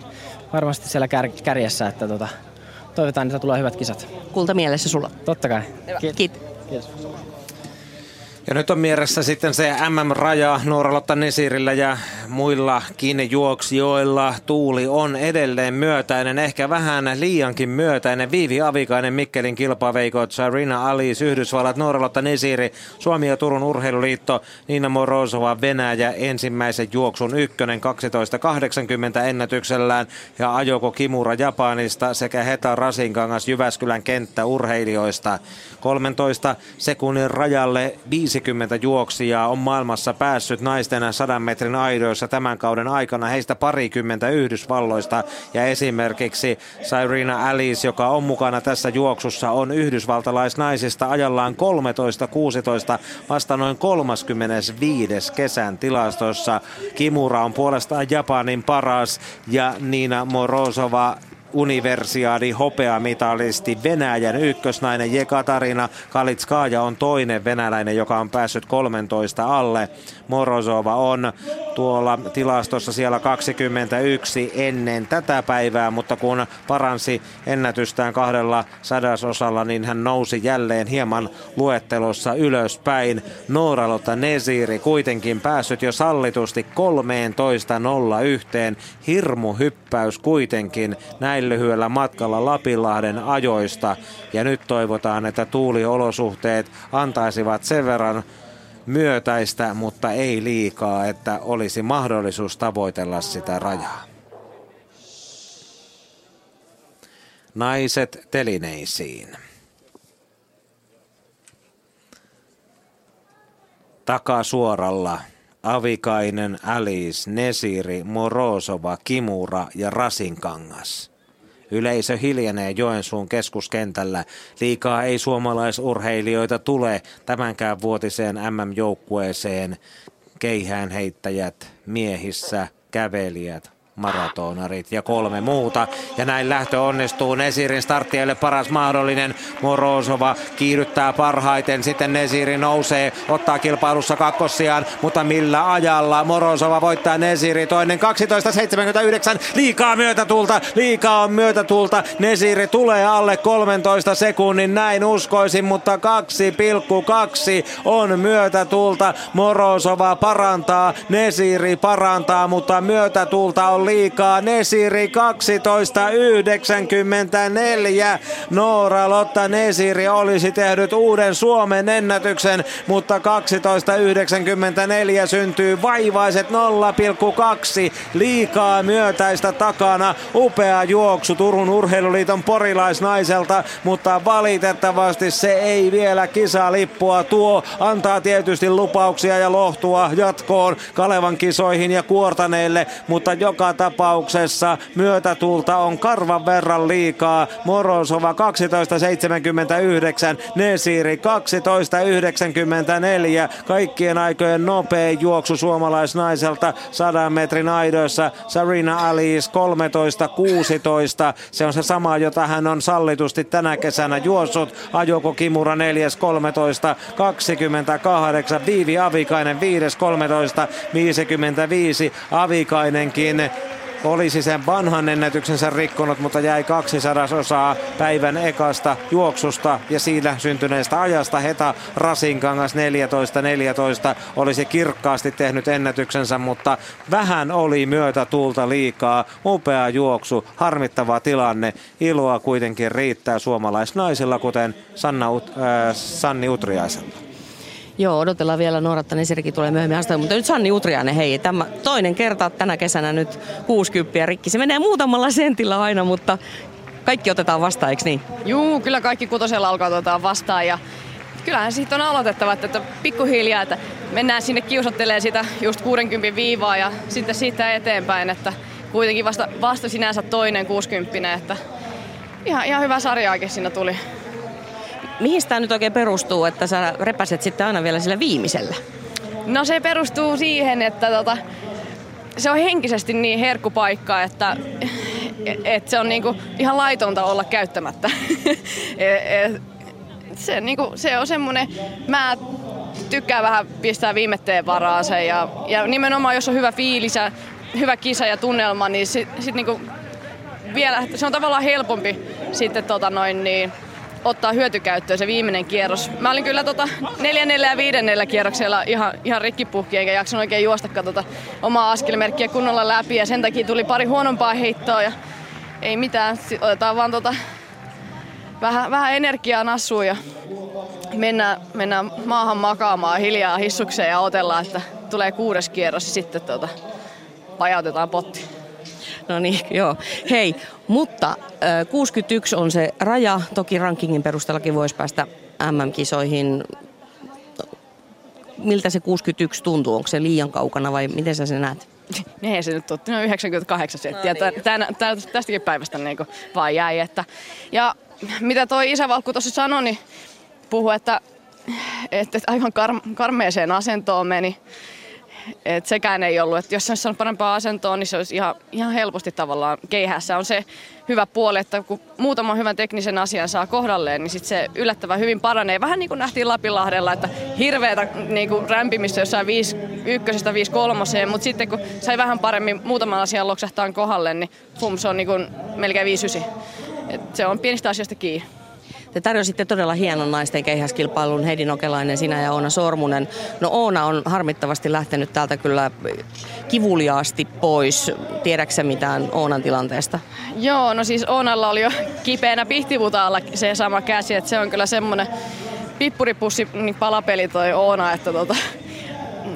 S12: varmasti siellä kär, kärjessä, että tota, toivotaan, että tulee hyvät kisat.
S2: Kulta mielessä sulla.
S12: Totta kai.
S2: Kiitos.
S12: Kiitos.
S3: Ja nyt on mielessä sitten se MM-raja Nuoralotta Nesirillä ja muillakin juoksijoilla. Tuuli on edelleen myötäinen, ehkä vähän liiankin myötäinen. Viivi Avikainen, Mikkelin kilpaveikot, Sarina Alis, Yhdysvallat, Nuoralotta Nesiri, Suomi ja Turun Urheiluliitto, Niina Morozova, Venäjä ensimmäisen juoksun ykkönen 12.80 ennätyksellään ja Ajoko Kimura Japanista sekä Heta Rasinkangas Jyväskylän kenttä urheilijoista. 13 sekunnin rajalle 50 juoksijaa on maailmassa päässyt naisten 100 metrin aidoissa tämän kauden aikana. Heistä parikymmentä Yhdysvalloista ja esimerkiksi Cyrena Alice, joka on mukana tässä juoksussa, on yhdysvaltalaisnaisista ajallaan 13-16 vasta noin 35. kesän tilastossa. Kimura on puolestaan Japanin paras ja Niina Morozova universiaadi hopeamitalisti Venäjän ykkösnainen Jekatarina Kalitskaaja on toinen venäläinen, joka on päässyt 13 alle. Morozova on tuolla tilastossa siellä 21 ennen tätä päivää, mutta kun paransi ennätystään kahdella sadasosalla, niin hän nousi jälleen hieman luettelossa ylöspäin. Nooralotta Nesiri kuitenkin päässyt jo sallitusti 13.01. Hirmu hyppäys kuitenkin näin lyhyellä matkalla Lapinlahden ajoista. Ja nyt toivotaan, että tuuliolosuhteet antaisivat sen verran myötäistä, mutta ei liikaa, että olisi mahdollisuus tavoitella sitä rajaa. Naiset telineisiin. Takasuoralla Avikainen, Alice, Nesiri, Morozova, Kimura ja Rasinkangas. Yleisö hiljenee Joensuun keskuskentällä. Liikaa ei suomalaisurheilijoita tule tämänkään vuotiseen MM-joukkueeseen. keihäänheittäjät miehissä, kävelijät, maratonarit ja kolme muuta. Ja näin lähtö onnistuu. Nesirin starttielle paras mahdollinen. Morozova kiihdyttää parhaiten. Sitten Nesiri nousee, ottaa kilpailussa kakkossiaan, mutta millä ajalla? Morozova voittaa Nesiri. Toinen 12.79. Liikaa myötätulta, liikaa on myötätulta. Nesiri tulee alle 13 sekunnin, näin uskoisin, mutta 2,2 on myötätulta. Morozova parantaa, Nesiri parantaa, mutta myötätulta on liikaa. Nesiri 12.94. Noora Lotta Nesiri olisi tehnyt uuden Suomen ennätyksen, mutta 12.94 syntyy vaivaiset 0,2 liikaa myötäistä takana. Upea juoksu Turun Urheiluliiton porilaisnaiselta, mutta valitettavasti se ei vielä kisalippua tuo. Antaa tietysti lupauksia ja lohtua jatkoon Kalevan kisoihin ja kuortaneille, mutta joka tapauksessa myötätulta on karvan verran liikaa. Morosova 12.79, Nesiri 12.94. Kaikkien aikojen nopein juoksu suomalaisnaiselta 100 metrin aidoissa. Sarina Alice 13.16. Se on se sama, jota hän on sallitusti tänä kesänä juossut. Ajoko Kimura 4.13. 28. Viivi Avikainen 5.13. 55. Avikainenkin olisi sen vanhan ennätyksensä rikkonut, mutta jäi kaksi sadasosaa päivän ekasta juoksusta ja siinä syntyneestä ajasta. Heta Rasinkangas 14-14 olisi kirkkaasti tehnyt ennätyksensä, mutta vähän oli myötä tulta liikaa. Upea juoksu, harmittava tilanne. Iloa kuitenkin riittää suomalaisnaisilla, kuten Sanna, äh, Sanni Utriaisella.
S2: Joo, odotellaan vielä Nooratta Nesirikin tulee myöhemmin asta, mutta nyt Sanni Utriainen, hei, tämä toinen kerta tänä kesänä nyt 60 rikki. Se menee muutamalla sentillä aina, mutta kaikki otetaan vastaan, eikö niin?
S13: Juu, kyllä kaikki kutosella alkaa otetaan vastaan ja kyllähän siitä on aloitettava, että pikkuhiljaa, että mennään sinne kiusottelee sitä just 60 viivaa ja sitten siitä eteenpäin, että kuitenkin vasta, vasta sinänsä toinen 60, että ihan, ihan hyvä sarjaakin siinä tuli.
S2: Mihin tämä nyt oikein perustuu, että sä repäset sitten aina vielä sillä viimeisellä?
S13: No se perustuu siihen, että tota, se on henkisesti niin herkkupaikka, että et se on niinku ihan laitonta olla käyttämättä. [LAUGHS] E, e, se, niinku, se on semmoinen, mä tykkään vähän pistää viimetteen varaa se ja, ja nimenomaan jos on hyvä fiilis ja hyvä kisa ja tunnelma, niin sit, sit niinku vielä, se on tavallaan helpompi sitten tota noin niin, ottaa hyötykäyttöön se viimeinen kierros. Mä olin kyllä tota neljännellä ja viidennellä kierroksella ihan, ihan rikkipuhki, eikä jaksanut oikein juosta tota omaa askelmerkkiä kunnolla läpi ja sen takia tuli pari huonompaa heittoa ja ei mitään. Otetaan vaan tota vähän, vähän energiaa nassuun ja mennään, mennään maahan makaamaan hiljaa hissukseen ja otellaan, että tulee kuudes kierros ja sitten tota, pajautetaan potti.
S2: No niin, joo. Hei, mutta äh, 61 on se raja. Toki rankingin perusteellakin voisi päästä MM-kisoihin. Miltä se 61 tuntuu? Onko se liian kaukana vai miten sä sen näet? [LAUGHS]
S13: Ei se nyt ole, no 98 senttiä. No niin. Tän, tän, tästäkin päivästä niin vaan jäi. Että, ja mitä toi isävalkku tuossa sanoi, niin puhu, että, että aivan kar, karmeeseen asentoon meni. Et sekään ei ollut, että jos se olisi saanut parempaa asentoa, niin se olisi ihan, ihan helposti tavallaan keihässä. On se hyvä puoli, että kun muutaman hyvän teknisen asian saa kohdalleen, niin sit se yllättävän hyvin paranee. Vähän niin kuin nähtiin Lapinlahdella, että hirveätä niin kuin rämpimistä jossain 5 ykkösestä 5 kolmoseen, mutta sitten kun sai vähän paremmin muutaman asian loksahtaa kohdalle, niin fum, se on niin kuin melkein 5 Se on pienistä asioista kiinni.
S2: Te tarjositte todella hienon naisten keihäskilpailun Heidi Nokelainen, sinä ja Oona Sormunen. No Oona on harmittavasti lähtenyt täältä kyllä kivuliaasti pois. Tiedätkö mitään Oonan tilanteesta?
S13: Joo, no siis Oonalla oli jo kipeänä pihtivutaalla se sama käsi, että se on kyllä semmoinen pippuripussi niin palapeli toi Oona, että tota,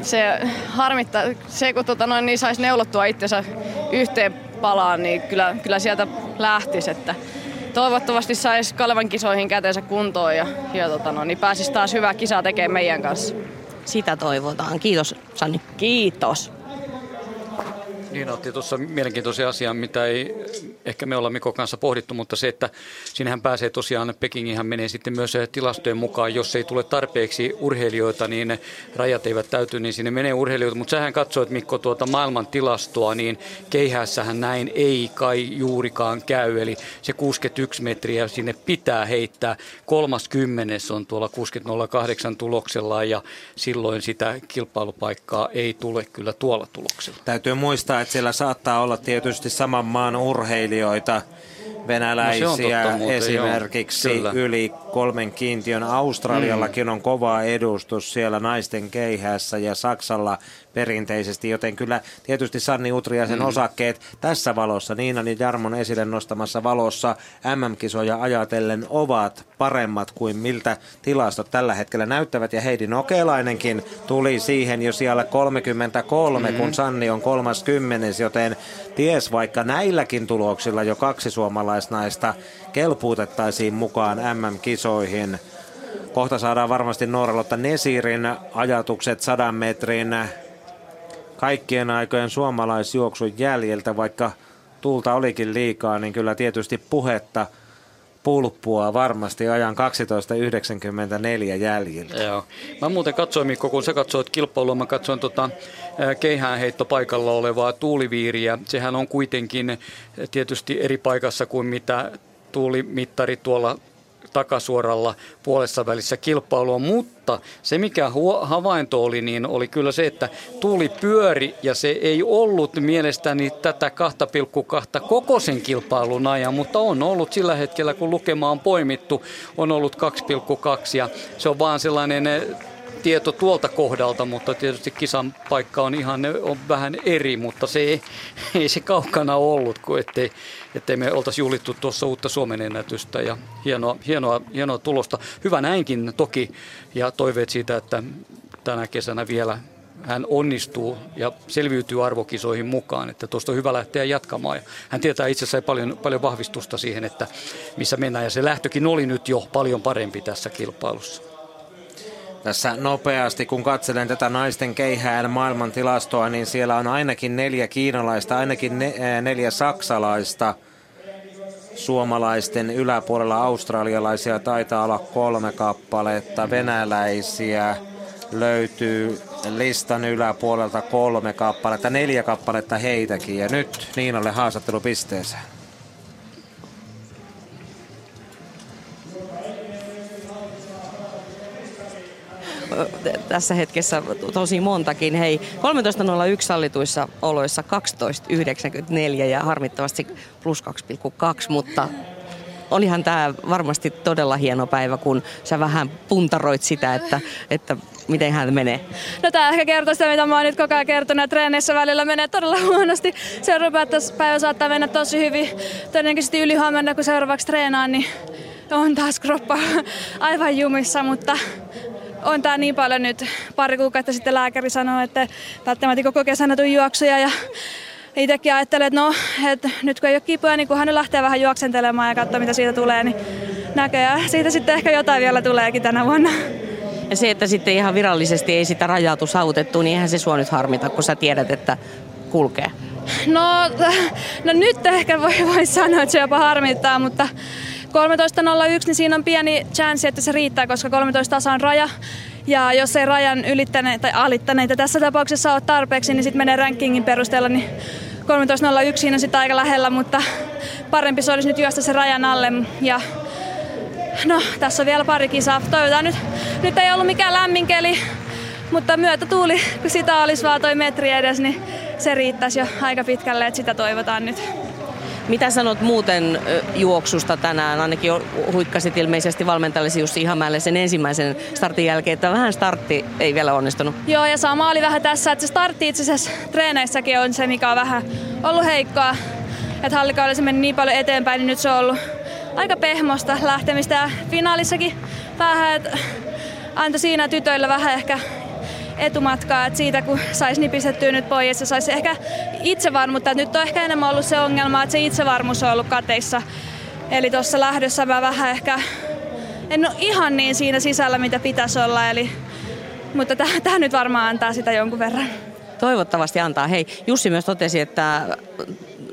S13: se harmittaa, se kun tota noin, niin saisi neulottua itsensä yhteen palaan, niin kyllä, kyllä sieltä lähtisi, että toivottavasti saisi Kalevan kisoihin käteensä kuntoon ja, ja tota no, niin pääsisi taas hyvää kisaa tekemään meidän kanssa.
S2: Sitä toivotaan. Kiitos Sanni.
S13: Kiitos.
S4: Niin otti tuossa mielenkiintoisen asian, mitä ei ehkä me olla Mikko kanssa pohdittu, mutta se, että sinähän pääsee tosiaan, Pekingihän menee sitten myös tilastojen mukaan, jos ei tule tarpeeksi urheilijoita, niin rajat eivät täyty, niin sinne menee urheilijoita. Mutta sähän katsoit Mikko tuota maailman tilastoa, niin keihässähän näin ei kai juurikaan käy. Eli se 61 metriä sinne pitää heittää. Kolmas kymmenes on tuolla 60.08 tuloksella ja silloin sitä kilpailupaikkaa ei tule kyllä tuolla tuloksella.
S3: Täytyy muistaa, että siellä saattaa olla tietysti saman maan urheilijoita, venäläisiä no totta, esimerkiksi joo, yli kolmen kiintiön. Australiallakin mm. on kova edustus siellä naisten keihässä ja Saksalla perinteisesti, joten kyllä tietysti Sanni Utriaisen mm. osakkeet tässä valossa, Niinan ja Jarmon esille nostamassa valossa MM-kisoja ajatellen ovat paremmat kuin miltä tilastot tällä hetkellä näyttävät. Ja Heidi Nokelainenkin tuli siihen jo siellä 33, mm. kun Sanni on 30, joten ties vaikka näilläkin tuloksilla jo kaksi suomalaisnaista kelpuutettaisiin mukaan MM-kisoihin. Kohta saadaan varmasti Nooralotta Nesirin ajatukset sadan metrin kaikkien aikojen suomalaisjuoksun jäljiltä, vaikka tulta olikin liikaa, niin kyllä tietysti puhetta pulppua varmasti ajan 12.94 jäljiltä.
S4: Joo. Mä muuten katsoin Mikko, kun sä katsoit kilpailua, mä katsoin tota, keihäänheitto paikalla olevaa tuuliviiriä. Sehän on kuitenkin tietysti eri paikassa kuin mitä tuulimittari tuolla takasuoralla puolessa välissä kilpailua, mutta se mikä havainto oli, niin oli kyllä se, että tuuli pyöri ja se ei ollut mielestäni tätä 2,2 koko sen kilpailun ajan, mutta on ollut sillä hetkellä, kun lukema on poimittu, on ollut 2,2 ja se on vaan sellainen tieto tuolta kohdalta, mutta tietysti kisan paikka on ihan on vähän eri, mutta se ei, [LAUGHS] ei se kaukana ollut, kun ettei, ettei me oltaisi juhlittu tuossa uutta Suomen ennätystä ja hienoa, hienoa, hienoa tulosta. Hyvä näinkin toki ja toiveet siitä, että tänä kesänä vielä hän onnistuu ja selviytyy arvokisoihin mukaan, että tuosta on hyvä lähteä jatkamaan. Ja hän tietää itse asiassa paljon, paljon vahvistusta siihen, että missä mennään ja se lähtökin oli nyt jo paljon parempi tässä kilpailussa.
S3: Tässä nopeasti, kun katselen tätä naisten keihään maailman tilastoa, niin siellä on ainakin neljä kiinalaista, ainakin ne, neljä saksalaista. Suomalaisten yläpuolella australialaisia taitaa olla kolme kappaletta, venäläisiä löytyy listan yläpuolelta kolme kappaletta, neljä kappaletta heitäkin. Ja nyt Niinalle haastattelupisteeseen.
S2: Tässä hetkessä tosi montakin. Hei, 13.01 sallituissa oloissa 12.94 ja harmittavasti plus 2,2, mutta olihan tämä varmasti todella hieno päivä, kun sä vähän puntaroit sitä, että, että miten hän menee?
S7: No tämä ehkä kertoo sitä, mitä mä oon nyt koko ajan kertonut, että treeneissä välillä menee todella huonosti. Seuraava päivä saattaa mennä tosi hyvin. Todennäköisesti yli huomenna, kun seuraavaksi treenaan, niin on taas kroppa [LAUGHS] aivan jumissa, mutta on tää niin paljon nyt. Pari kuukautta sitten lääkäri sanoi, että välttämättä koko kesänä tuli juoksuja ja itsekin ajattelen, että no, että nyt kun ei ole kipuja, niin kun hän lähtee vähän juoksentelemaan ja katsoa mitä siitä tulee, niin näköjään siitä sitten ehkä jotain vielä tuleekin tänä vuonna.
S2: Ja se, että sitten ihan virallisesti ei sitä rajautu saavutettu, niin eihän se sua nyt harmita, kun sä tiedät, että kulkee.
S7: No, no nyt ehkä voi, voi sanoa, että se jopa harmittaa, mutta 13.01, niin siinä on pieni chanssi, että se riittää, koska 13 tasa on raja. Ja jos ei rajan ylittäneet tai alittaneita tässä tapauksessa ole tarpeeksi, niin sitten menee rankingin perusteella, niin 13.01 siinä on sitten aika lähellä, mutta parempi se olisi nyt juosta se rajan alle. Ja no, tässä on vielä pari kisaa. Toivotaan nyt, nyt ei ollut mikään lämmin keli, mutta myötätuuli, kun sitä olisi vaan toi metri edes, niin se riittäisi jo aika pitkälle, että sitä toivotaan nyt.
S2: Mitä sanot muuten juoksusta tänään? Ainakin huikkasit ilmeisesti valmentajallesi Jussi Ihamäelle sen ensimmäisen startin jälkeen, että vähän startti ei vielä onnistunut.
S7: Joo, ja sama oli vähän tässä, että se startti itse asiassa treeneissäkin on se, mikä on vähän ollut heikkoa. Että hallikaudella se meni niin paljon eteenpäin, niin nyt se on ollut aika pehmosta lähtemistä. Ja finaalissakin vähän, että antoi siinä tytöillä vähän ehkä etumatkaa, että siitä kun saisi nipistettyä nyt pois ja saisi ehkä itsevarmuutta. Nyt on ehkä enemmän ollut se ongelma, että se itsevarmuus on ollut kateissa. Eli tuossa lähdössä mä vähän ehkä, en ole ihan niin siinä sisällä, mitä pitäisi olla. Eli, mutta tämä nyt varmaan antaa sitä jonkun verran.
S2: Toivottavasti antaa. Hei, Jussi myös totesi, että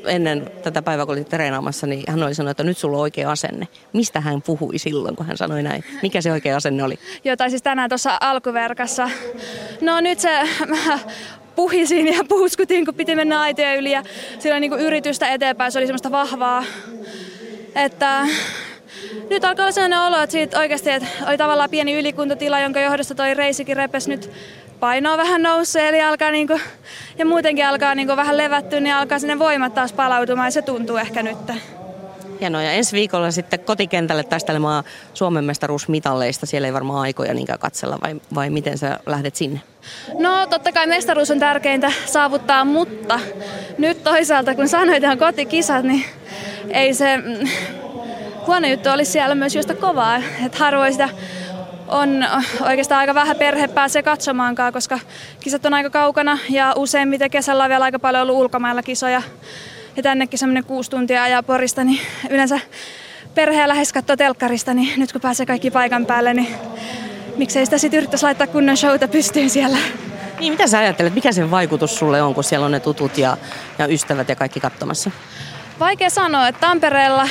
S2: ennen tätä päivää, kun olit treenaamassa, niin hän oli sanonut, että nyt sulla on oikea asenne. Mistä hän puhui silloin, kun hän sanoi näin? Mikä se oikea asenne oli?
S7: Joo, tai siis tänään tuossa alkuverkassa. No nyt se puhisin ja puhuskutin, kun piti mennä aitoja yli ja sillä niin yritystä eteenpäin. Se oli semmoista vahvaa, että nyt alkaa olla sellainen olo, että siitä oikeasti että oli tavallaan pieni ylikuntotila, jonka johdosta toi reisikin repes nyt painoa vähän nousee, eli alkaa niinku, ja muutenkin alkaa niinku vähän levättyä, niin alkaa sinne voimat taas palautumaan ja se tuntuu ehkä nyt.
S2: Hienoa. Ja ensi viikolla sitten kotikentälle taistelemaan Suomen mestaruusmitalleista. Siellä ei varmaan aikoja niinkään katsella, vai, vai miten sä lähdet sinne?
S7: No totta kai mestaruus on tärkeintä saavuttaa, mutta nyt toisaalta kun sanoit ihan kotikisat, niin ei se mm, huono juttu olisi siellä myös juosta kovaa. Että harvoin sitä on oikeastaan aika vähän perhe pääsee katsomaankaan, koska kisat on aika kaukana ja useimmiten kesällä on vielä aika paljon ollut ulkomailla kisoja. Ja tännekin semmoinen kuusi tuntia ajaa Porista, niin yleensä perhe lähes katsoo telkkarista, niin nyt kun pääsee kaikki paikan päälle, niin miksei sitä sitten yrittäisi laittaa kunnon showta pystyyn siellä.
S2: Niin, mitä sä ajattelet, mikä sen vaikutus sulle on, kun siellä on ne tutut ja, ja ystävät ja kaikki katsomassa?
S7: Vaikea sanoa, että Tampereella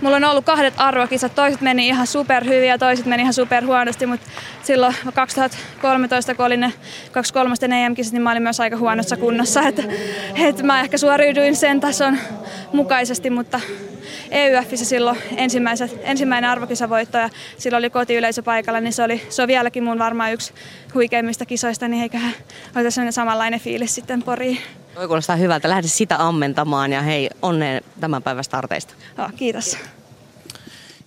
S7: mulla on ollut kahdet arvokisat, toiset meni ihan super hyvin ja toiset meni ihan super huonosti, mutta silloin 2013, kun oli ne 23 EM-kisat, niin mä olin myös aika huonossa kunnossa, että, että mä ehkä suoriuduin sen tason mukaisesti, mutta EYFissä silloin ensimmäiset, ensimmäinen arvokisavoitto ja silloin oli kotiyleisö paikalla, niin se, oli, se on vieläkin mun varmaan yksi huikeimmista kisoista, niin eiköhän ole sellainen samanlainen fiilis sitten Poriin.
S2: Toi kuulostaa hyvältä. Lähde sitä ammentamaan ja hei, onneen tämän päivän starteista.
S7: Oh, kiitos.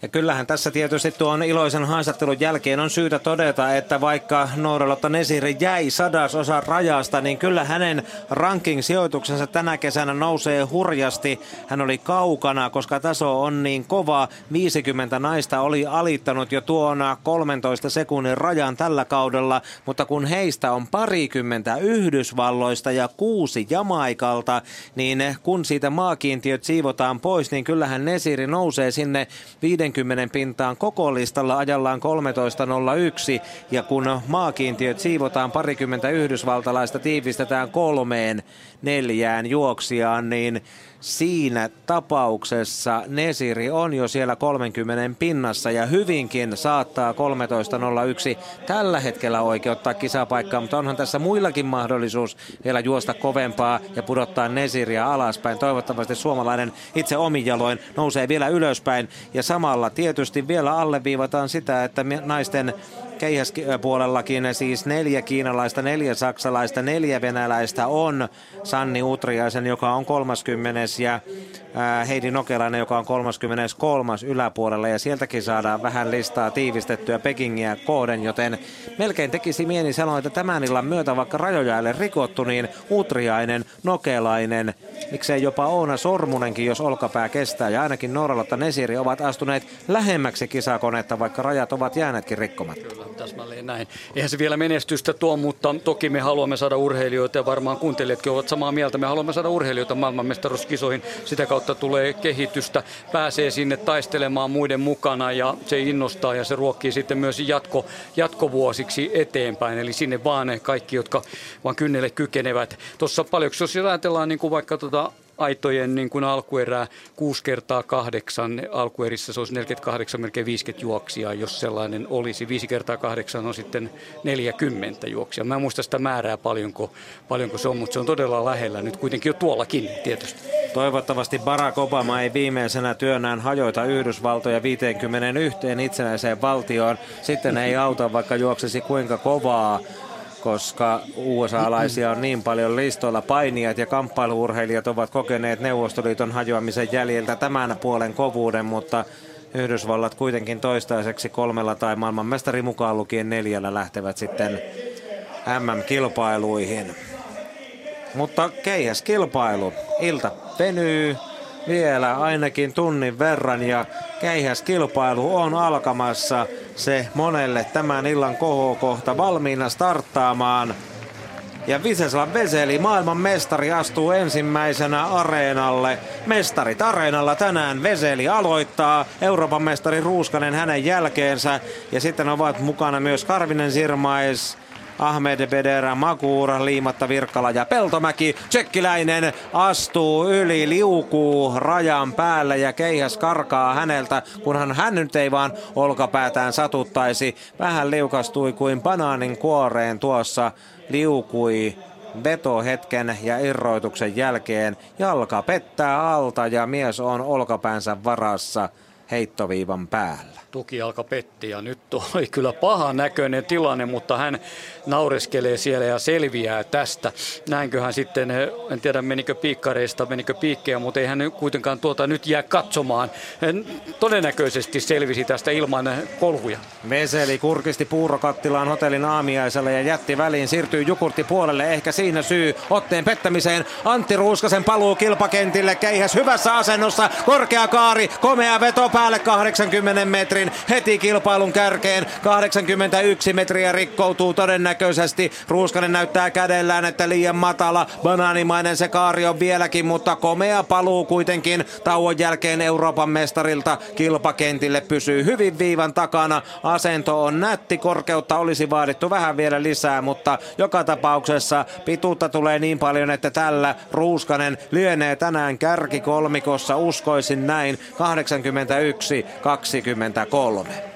S3: Ja kyllähän tässä tietysti tuon iloisen haastattelun jälkeen on syytä todeta, että vaikka Nooralotta Nesiri jäi sadasosa rajasta, niin kyllä hänen ranking-sijoituksensa tänä kesänä nousee hurjasti. Hän oli kaukana, koska taso on niin kova. 50 naista oli alittanut jo tuona 13 sekunnin rajan tällä kaudella, mutta kun heistä on parikymmentä Yhdysvalloista ja kuusi Jamaikalta, niin kun siitä maakiintiöt siivotaan pois, niin kyllähän Nesiri nousee sinne 50 50 pintaan. Koko listalla ajallaan 13.01 ja kun maakiintiöt siivotaan parikymmentä yhdysvaltalaista tiivistetään kolmeen neljään juoksijaan, niin siinä tapauksessa Nesiri on jo siellä 30 pinnassa ja hyvinkin saattaa 13.01 tällä hetkellä oikeuttaa kisapaikkaa, mutta onhan tässä muillakin mahdollisuus vielä juosta kovempaa ja pudottaa Nesiriä alaspäin. Toivottavasti suomalainen itse omin jaloin nousee vielä ylöspäin ja samalla tietysti vielä alleviivataan sitä, että naisten keihäspuolellakin. Siis neljä kiinalaista, neljä saksalaista, neljä venäläistä on Sanni Utriaisen, joka on 30 ja Heidi Nokelainen, joka on 33 yläpuolella. Ja sieltäkin saadaan vähän listaa tiivistettyä Pekingiä kooden, joten melkein tekisi mieli sanoa, että tämän illan myötä vaikka rajoja ei rikottu, niin Utriainen, Nokelainen, miksei jopa Oona Sormunenkin, jos olkapää kestää ja ainakin Norralotta Nesiri ovat astuneet lähemmäksi kisakonetta, vaikka rajat ovat jääneetkin rikkomatta.
S4: Kyllä, täsmälleen näin. Eihän se vielä menestystä tuo, mutta toki me haluamme saada urheilijoita ja varmaan kuuntelijatkin ovat samaa mieltä. Me haluamme saada urheilijoita maailmanmestaruuskisoihin. Sitä kautta tulee kehitystä, pääsee sinne taistelemaan muiden mukana ja se innostaa ja se ruokkii sitten myös jatko, jatkovuosiksi eteenpäin. Eli sinne vaan ne kaikki, jotka vaan kynnelle kykenevät. Tuossa paljon, jos ajatellaan niin kuin vaikka tuota aitojen niin kuin alkuerää 6 kertaa 8. Alkuerissä se olisi 48, melkein 50 juoksia, jos sellainen olisi. 5 kertaa 8 on sitten 40 juoksia. Mä en muista sitä määrää paljonko, paljonko se on, mutta se on todella lähellä nyt kuitenkin jo tuollakin tietysti.
S3: Toivottavasti Barack Obama ei viimeisenä työnään hajoita Yhdysvaltoja 51 itsenäiseen valtioon. Sitten ei auta, vaikka juoksisi kuinka kovaa koska USA-laisia on niin paljon listoilla. Painijat ja kamppailuurheilijat ovat kokeneet Neuvostoliiton hajoamisen jäljiltä tämän puolen kovuuden, mutta Yhdysvallat kuitenkin toistaiseksi kolmella tai maailmanmestari mukaan lukien neljällä lähtevät sitten MM-kilpailuihin. Mutta keihäs kilpailu. Ilta venyy vielä ainakin tunnin verran ja keihäs kilpailu on alkamassa. Se monelle tämän illan kohokohta valmiina starttaamaan. Ja Viseslan Veseli, maailman mestari, astuu ensimmäisenä areenalle. Mestarit areenalla tänään Veseli aloittaa, Euroopan mestari Ruuskanen hänen jälkeensä. Ja sitten ovat mukana myös Karvinen Sirmais, Ahmed Beder Magur, Liimatta Virkkala ja Peltomäki. Tsekkiläinen astuu yli, liukuu rajan päälle ja keihäs karkaa häneltä, kunhan hän nyt ei vaan olkapäätään satuttaisi. Vähän liukastui kuin banaanin kuoreen tuossa liukui vetohetken ja irroituksen jälkeen. Jalka pettää alta ja mies on olkapäänsä varassa heittoviivan päällä
S4: tukijalka petti ja nyt oli kyllä paha näköinen tilanne, mutta hän naureskelee siellä ja selviää tästä. Näinköhän sitten, en tiedä menikö piikkareista, menikö piikkejä, mutta ei hän kuitenkaan tuota nyt jää katsomaan. Hän todennäköisesti selvisi tästä ilman kolhuja.
S3: Veseli kurkisti puurokattilaan hotellin aamiaisella ja jätti väliin, siirtyy Jukurti puolelle. Ehkä siinä syy otteen pettämiseen. Antti Ruuskasen paluu kilpakentille, keihäs hyvässä asennossa, korkea kaari, komea veto päälle 80 metrin metrin heti kilpailun kärkeen. 81 metriä rikkoutuu todennäköisesti. Ruuskanen näyttää kädellään, että liian matala. Banaanimainen se kaari on vieläkin, mutta komea paluu kuitenkin tauon jälkeen Euroopan mestarilta kilpakentille pysyy hyvin viivan takana. Asento on nätti, korkeutta olisi vaadittu vähän vielä lisää, mutta joka tapauksessa pituutta tulee niin paljon, että tällä Ruuskanen lienee tänään kärkikolmikossa, uskoisin näin, 81 20 kolme.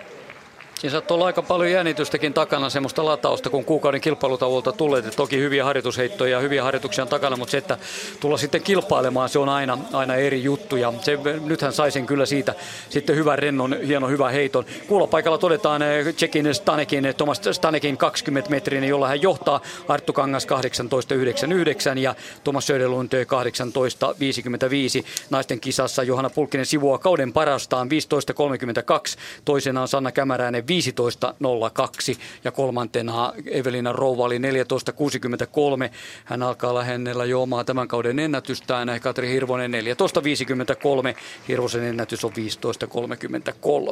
S4: Siinä saattaa olla aika paljon jännitystäkin takana, semmoista latausta, kun kuukauden kilpailutauolta tulee. Toki hyviä harjoitusheittoja ja hyviä harjoituksia on takana, mutta se, että tulla sitten kilpailemaan, se on aina, aina eri juttu. Ja se, nythän sai sen kyllä siitä sitten hyvän rennon, hieno hyvä heiton. Kuulopaikalla todetaan eh, Tsekin Stanekin, eh, Thomas Stanekin 20 metrinen, jolla hän johtaa Arttu Kangas 18.99 ja Thomas Söderlund 18.55. Naisten kisassa Johanna Pulkkinen sivua kauden parastaan 15.32. Toisenaan Sanna Kämäräinen 15.02 ja kolmantena Evelina Rouva oli 14.63. Hän alkaa lähennellä jo omaa tämän kauden ennätystään. Katri Hirvonen 14.53. Hirvosen ennätys on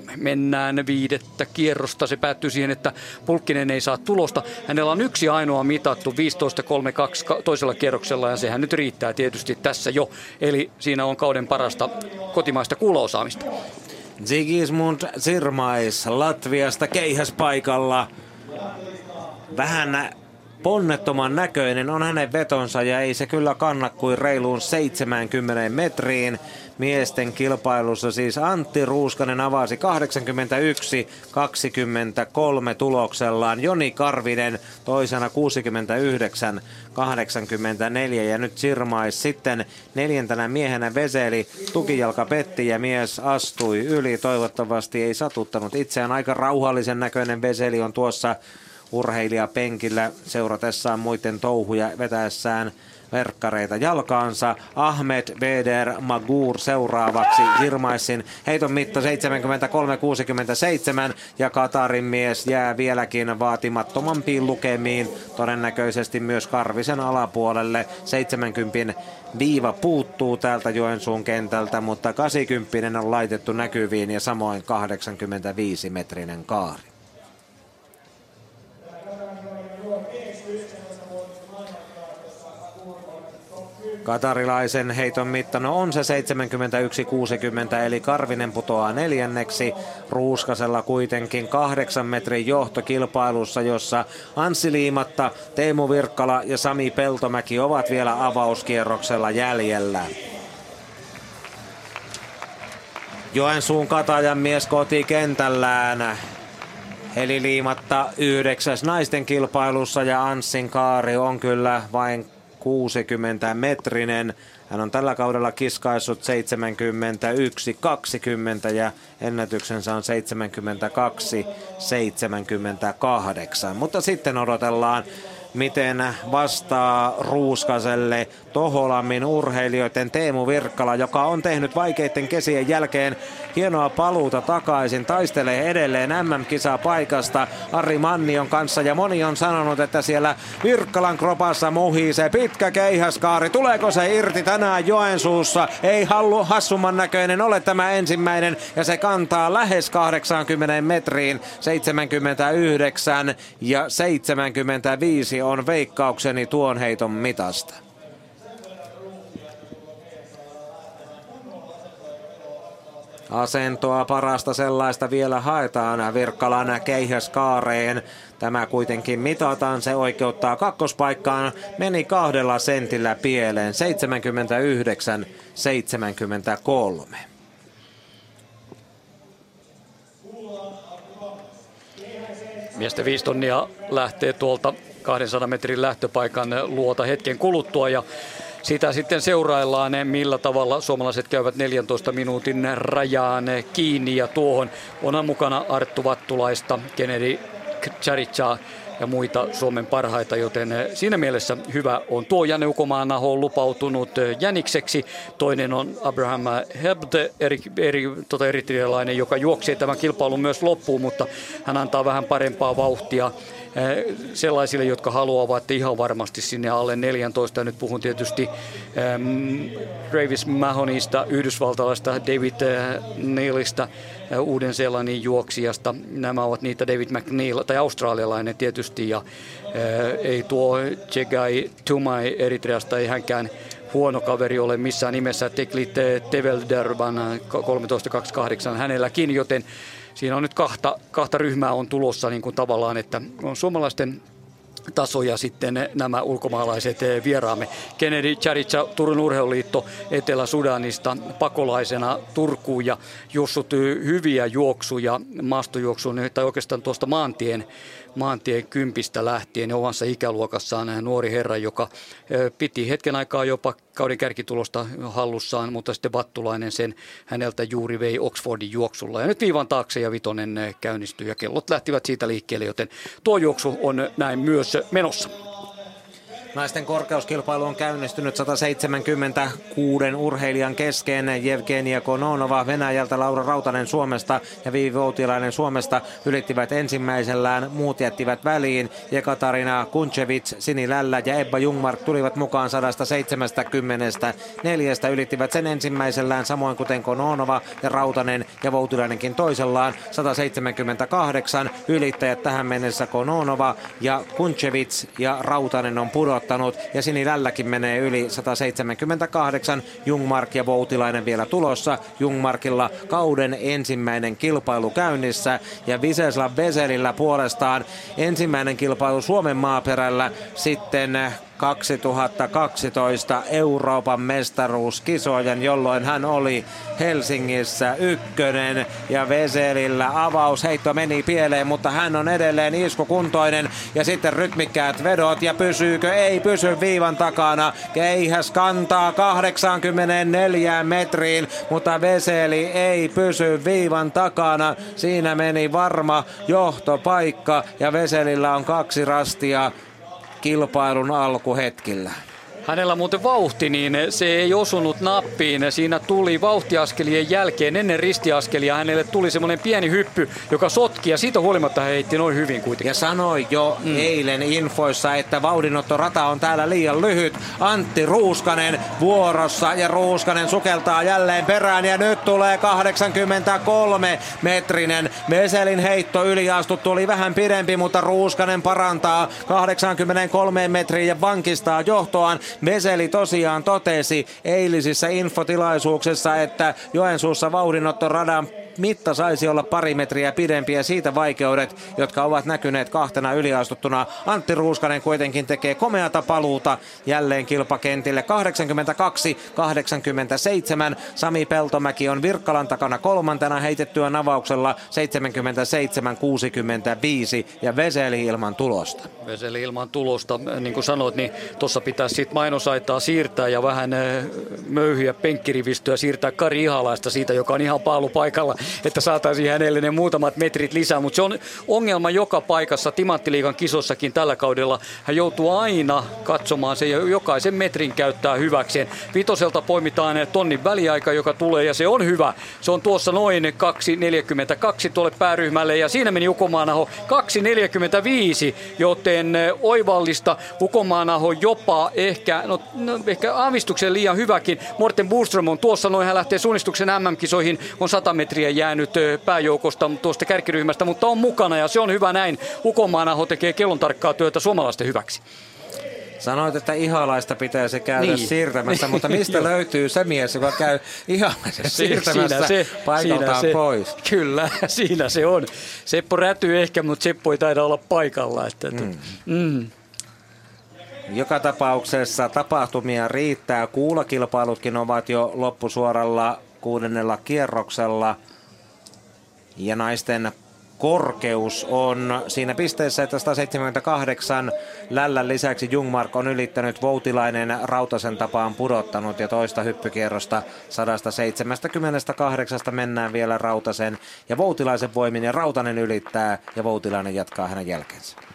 S4: 15.33. Mennään viidettä kierrosta. Se päättyy siihen, että Pulkkinen ei saa tulosta. Hänellä on yksi ainoa mitattu 15.32 toisella kierroksella ja sehän nyt riittää tietysti tässä jo. Eli siinä on kauden parasta kotimaista kuulosaamista.
S3: Zigismund Sirmais Latviasta keihäspaikalla. Vähän ponnettoman näköinen on hänen vetonsa ja ei se kyllä kanna kuin reiluun 70 metriin. Miesten kilpailussa siis Antti Ruuskanen avasi 81-23 tuloksellaan. Joni Karvinen toisena 69 84 ja nyt Sirmais sitten neljäntenä miehenä Veseli. Tukijalka petti ja mies astui yli. Toivottavasti ei satuttanut itseään. Aika rauhallisen näköinen Veseli on tuossa urheilijapenkillä seuratessaan muiden touhuja vetäessään verkkareita jalkaansa. Ahmed Beder Magur seuraavaksi Jirmaisin heiton mitta 73-67 ja Katarin mies jää vieläkin vaatimattomampiin lukemiin. Todennäköisesti myös Karvisen alapuolelle 70 viiva puuttuu täältä Joensuun kentältä, mutta 80 on laitettu näkyviin ja samoin 85 metrinen kaari. Katarilaisen heiton mittana on se 71-60 eli Karvinen putoaa neljänneksi. Ruuskasella kuitenkin kahdeksan metrin johto kilpailussa, jossa Anssi Liimatta, Teemu Virkkala ja Sami Peltomäki ovat vielä avauskierroksella jäljellä. Joensuun katajan mies kotikentällään. Eli liimatta yhdeksäs naisten kilpailussa ja Anssin kaari on kyllä vain 60 metrinen. Hän on tällä kaudella kiskaissut 71-20 ja ennätyksensä on 72-78. Mutta sitten odotellaan miten vastaa Ruuskaselle Toholammin urheilijoiden Teemu Virkkala, joka on tehnyt vaikeiden kesien jälkeen hienoa paluuta takaisin, taistelee edelleen MM-kisaa paikasta Ari Mannion kanssa ja moni on sanonut, että siellä Virkkalan kropassa muhii se pitkä keihäskaari. Tuleeko se irti tänään Joensuussa? Ei hallu hassumman näköinen ole tämä ensimmäinen ja se kantaa lähes 80 metriin 79 ja 75 on veikkaukseni tuon heiton mitasta. Asentoa parasta sellaista vielä haetaan Virkkalan keihäskaareen. Tämä kuitenkin mitataan, se oikeuttaa kakkospaikkaan. Meni kahdella sentillä pieleen, 79-73.
S4: Miesten viisi tonnia lähtee tuolta 200 metrin lähtöpaikan luota hetken kuluttua ja sitä sitten seuraillaan, millä tavalla suomalaiset käyvät 14 minuutin rajaan kiinni ja tuohon onhan mukana Arttu Vattulaista, Kennedy Charitsaa ja muita Suomen parhaita, joten siinä mielessä hyvä on tuo. Janne Ukomaanaho on lupautunut jänikseksi. Toinen on Abraham Hebde, eri, eri, tota eritrialainen, joka juoksee tämän kilpailun myös loppuun, mutta hän antaa vähän parempaa vauhtia sellaisille, jotka haluavat ihan varmasti sinne alle 14. Nyt puhun tietysti ähm, Travis Mahonista, yhdysvaltalaista David äh, Neilista, äh, uuden sellainen juoksijasta. Nämä ovat niitä David McNeil, tai australialainen tietysti, ja ei tuo Jegai Tumai Eritreasta, ei hänkään huono kaveri ole missään nimessä. Teklit Tevelderban 13.28 hänelläkin, joten siinä on nyt kahta, kahta ryhmää on tulossa niin kuin tavallaan, että on suomalaisten taso ja sitten nämä ulkomaalaiset vieraamme. Kennedy Charitsa, Turun urheiluliitto Etelä-Sudanista pakolaisena Turkuun ja juossut hyviä juoksuja maastojuoksuun tai oikeastaan tuosta maantien maantien kympistä lähtien omassa ikäluokassaan nuori herra, joka piti hetken aikaa jopa kauden kärkitulosta hallussaan, mutta sitten Vattulainen sen häneltä juuri vei Oxfordin juoksulla. Ja nyt viivan taakse ja vitonen käynnistyi ja kellot lähtivät siitä liikkeelle, joten tuo juoksu on näin myös menossa.
S3: Naisten korkeuskilpailu on käynnistynyt 176 urheilijan kesken. Evgenia Kononova Venäjältä, Laura Rautanen Suomesta ja Viivi Voutilainen Suomesta ylittivät ensimmäisellään. Muut jättivät väliin. Jekatarina Kunchevits, Sini Lällä ja Ebba Jungmark tulivat mukaan 170. Neljästä ylittivät sen ensimmäisellään, samoin kuten Kononova ja Rautanen ja Voutilainenkin toisellaan. 178 ylittäjät tähän mennessä Kononova ja Kunchevits ja Rautanen on pudottu ottanut ja Sinilälläkin menee yli 178. Jungmark ja Voutilainen vielä tulossa. Jungmarkilla kauden ensimmäinen kilpailu käynnissä ja Viseslav Veselillä puolestaan ensimmäinen kilpailu Suomen maaperällä sitten 2012 Euroopan mestaruuskisojen, jolloin hän oli Helsingissä ykkönen ja Veselillä avausheitto meni pieleen, mutta hän on edelleen iskukuntoinen ja sitten rytmikkäät vedot ja pysyykö? Ei pysy viivan takana. Keihäs kantaa 84 metriin, mutta Veseli ei pysy viivan takana. Siinä meni varma johtopaikka ja Veselillä on kaksi rastia kilpailun alkuhetkillä.
S4: Hänellä muuten vauhti, niin se ei osunut nappiin. Siinä tuli vauhtiaskelien jälkeen ennen ristiaskelia hänelle tuli semmoinen pieni hyppy, joka sotki ja siitä huolimatta hän heitti noin hyvin kuitenkin.
S3: Ja sanoi jo mm. eilen infoissa, että vauhdinottorata on täällä liian lyhyt. Antti Ruuskanen vuorossa ja Ruuskanen sukeltaa jälleen perään ja nyt tulee 83 metrinen. Veselin heitto yliastuttu oli vähän pidempi, mutta Ruuskanen parantaa 83 metriin ja vankistaa johtoaan. Veseli tosiaan totesi eilisissä infotilaisuuksissa, että Joensuussa vauhdinottoradan mitta saisi olla pari metriä pidempi ja siitä vaikeudet, jotka ovat näkyneet kahtena yliastuttuna. Antti Ruuskanen kuitenkin tekee komeata paluuta jälleen kilpakentille. 82-87. Sami Peltomäki on Virkkalan takana kolmantena heitettyä navauksella 77-65 ja Veseli ilman tulosta.
S4: Veseli ilman tulosta, niin kuin sanoit, niin tuossa pitäisi sitten mainosaitaa siirtää ja vähän eh, möyhiä penkkirivistöä siirtää Kari Ihalaista siitä, joka on ihan paalupaikalla että saataisiin hänelle ne muutamat metrit lisää. Mutta se on ongelma joka paikassa. Timanttiliigan kisossakin tällä kaudella hän joutuu aina katsomaan se ja jokaisen metrin käyttää hyväkseen. Vitoselta poimitaan tonnin väliaika, joka tulee ja se on hyvä. Se on tuossa noin 2.42 tuolle pääryhmälle ja siinä meni Ukomaanaho 2.45, joten oivallista Ukomaanaho jopa ehkä, no, no ehkä aavistuksen liian hyväkin. Morten Boström on tuossa noin, hän lähtee suunnistuksen MM-kisoihin, on 100 metriä jäänyt pääjoukosta tuosta kärkiryhmästä, mutta on mukana ja se on hyvä näin. Ukomaanaho tekee kellon tarkkaa työtä suomalaisten hyväksi.
S3: Sanoit, että ihalaista pitäisi käydä
S4: Niin.
S3: siirtämässä, mutta mistä
S4: Joo.
S3: löytyy se mies, joka käy ihalaisen siirtämässä
S4: se,
S3: paikaltaan
S4: siinä se,
S3: pois?
S4: Kyllä, [LAUGHS] siinä se on. Seppo rätyy ehkä, mutta Seppo ei taida olla paikalla. Että, mm. Mm.
S3: Joka tapauksessa tapahtumia riittää. Kuulakilpailutkin ovat jo loppusuoralla kuudennella kierroksella. Ja naisten korkeus on siinä pisteessä, että 178 lällän lisäksi Jungmark on ylittänyt Voutilainen Rautasen tapaan pudottanut ja toista hyppykierrosta 178 mennään vielä Rautasen ja Voutilaisen voimin ja Rautanen ylittää ja Voutilainen jatkaa hänen jälkeensä.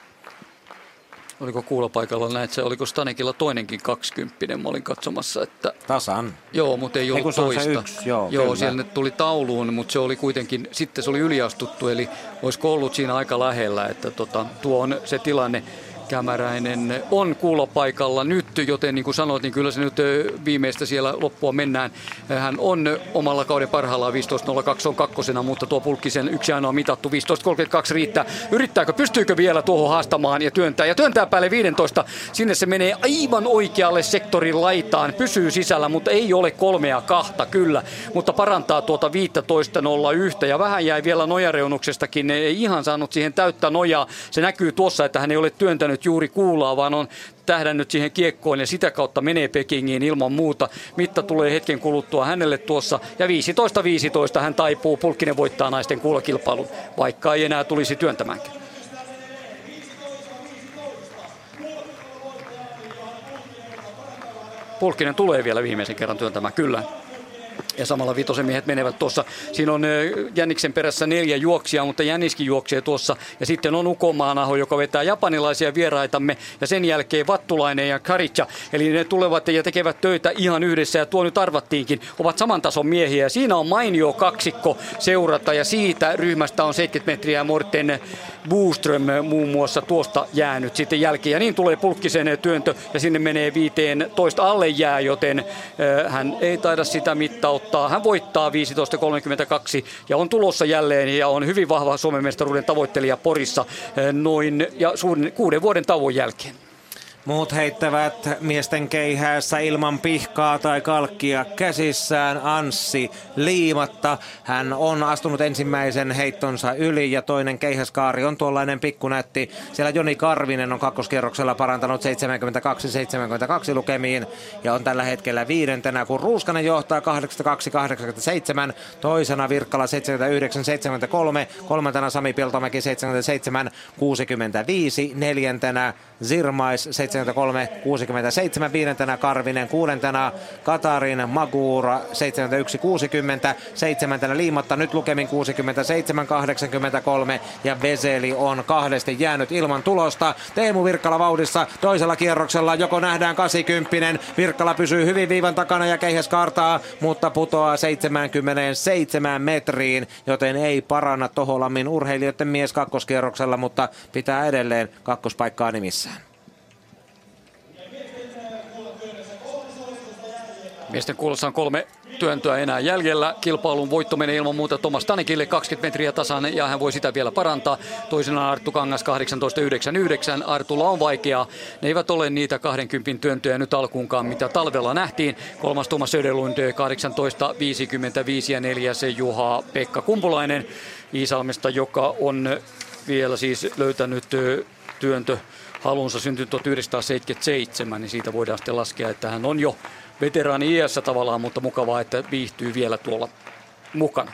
S4: Oliko kuulopaikalla näin, se oliko Stanekilla toinenkin 20, mä olin katsomassa, että...
S3: Tasan.
S4: Joo, mutta ei ollut
S3: kun se
S4: toista.
S3: yksi, joo,
S4: joo
S3: kyllä.
S4: siellä ne tuli tauluun, mutta se oli kuitenkin, sitten se oli yliastuttu, eli olisiko ollut siinä aika lähellä, että tota, tuo on se tilanne. Kämäräinen on kuulopaikalla nyt, joten niin kuin sanoit, niin kyllä se nyt viimeistä siellä loppua mennään. Hän on omalla kauden parhaillaan 15.02 on kakkosena, mutta tuo Pulkkisen yksi ainoa mitattu 15.32 riittää. Yrittääkö, pystyykö vielä tuohon haastamaan ja työntää? Ja työntää päälle 15. Sinne se menee aivan oikealle sektorin laitaan. Pysyy sisällä, mutta ei ole kolmea kahta kyllä. Mutta parantaa tuota 15.01 ja vähän jäi vielä nojareunuksestakin. Ei ihan saanut siihen täyttä nojaa. Se näkyy tuossa, että hän ei ole työntänyt juuri kuulaa, vaan on tähdännyt siihen kiekkoon ja sitä kautta menee Pekingiin ilman muuta. Mitta tulee hetken kuluttua hänelle tuossa ja 15-15 hän taipuu. Pulkkinen voittaa naisten kuulakilpailun, vaikka ei enää tulisi työntämäänkään. Pulkkinen tulee vielä viimeisen kerran työntämään, kyllä. Ja samalla vitosen miehet menevät tuossa. Siinä on Jänniksen perässä neljä juoksia, mutta Jänniskin juoksee tuossa. Ja sitten on Ukomaanaho, joka vetää japanilaisia vieraitamme. Ja sen jälkeen Vattulainen ja Karicha. Eli ne tulevat ja tekevät töitä ihan yhdessä. Ja tuo nyt arvattiinkin, ovat saman tason miehiä. Ja siinä on mainio kaksikko seurata. Ja siitä ryhmästä on 70 metriä Morten Boström muun muassa tuosta jäänyt sitten jälkeen. Ja niin tulee Pulkkisen työntö ja sinne menee 15 alle jää, joten hän ei taida sitä mittauttaa. Hän voittaa 15.32 ja on tulossa jälleen ja on hyvin vahva Suomen mestaruuden tavoittelija Porissa ö, noin ja kuuden vuoden tauon jälkeen.
S3: Muut heittävät miesten keihäässä ilman pihkaa tai kalkkia käsissään Anssi liimatta. Hän on astunut ensimmäisen heittonsa yli ja toinen keihäskaari on tuollainen pikkunätti. Siellä Joni Karvinen on kakkoskierroksella parantanut 72-72 lukemiin ja on tällä hetkellä viidentenä, kun Ruuskanen johtaa 82-87, toisena Virkkala 79-73, kolmantena Sami Peltomäki 77-65, neljäntenä Zirmais 73-67, viidentenä Karvinen, kuudentena Katarin Magura 71-60, seitsemäntenä Liimatta nyt lukemin 67-83 ja Veseli on kahdesti jäänyt ilman tulosta. Teemu Virkkala vauhdissa toisella kierroksella joko nähdään 80, Virkkala pysyy hyvin viivan takana ja keihäs kaartaa, mutta putoaa 77 metriin, joten ei paranna Toholammin urheilijoiden mies kakkoskierroksella, mutta pitää edelleen kakkospaikkaa nimissään.
S4: Miesten kuulossa on kolme työntöä enää jäljellä. Kilpailun voitto menee ilman muuta Tomas Tanikille 20 metriä tasan ja hän voi sitä vielä parantaa. Toisena Arttu Kangas 18.99. Artulla on vaikeaa. Ne eivät ole niitä 20 työntöjä nyt alkuunkaan, mitä talvella nähtiin. Kolmas Tuomas Söderlund 18.55 ja neljäs Juha Pekka Kumpulainen Iisalmesta, joka on vielä siis löytänyt työntö halunsa syntynyt 1977, niin siitä voidaan sitten laskea, että hän on jo veteraani iässä tavallaan, mutta mukavaa, että viihtyy vielä tuolla mukana.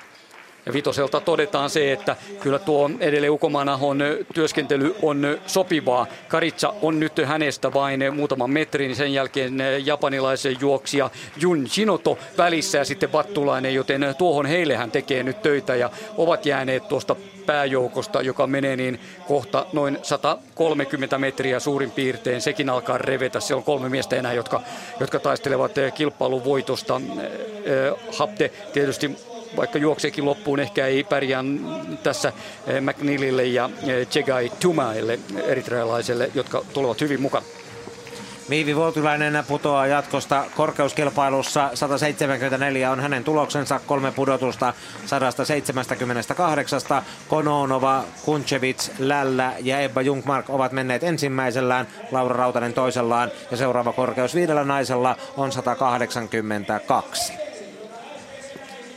S4: Ja Vitoselta todetaan se, että kyllä tuo edelleen Ukomanahon työskentely on sopivaa. Karitsa on nyt hänestä vain muutaman metrin, sen jälkeen japanilaisen juoksija Jun Shinoto välissä ja sitten Vattulainen, joten tuohon heille hän tekee nyt töitä ja ovat jääneet tuosta pääjoukosta, joka menee niin kohta noin 130 metriä suurin piirtein. Sekin alkaa revetä. Siellä on kolme miestä enää, jotka, jotka taistelevat kilpailun voitosta. Hapte tietysti vaikka juokseekin loppuun, ehkä ei pärjää tässä eh, McNeilille ja eh, Chegai Tumaille, eritrealaiselle, jotka tulevat hyvin mukaan.
S3: Miivi Vuotilainen putoaa jatkosta korkeuskilpailussa. 174 on hänen tuloksensa, kolme pudotusta 178. Kononova, Kunchevits, Lällä ja Ebba Jungmark ovat menneet ensimmäisellään, Laura Rautanen toisellaan ja seuraava korkeus viidellä naisella on 182.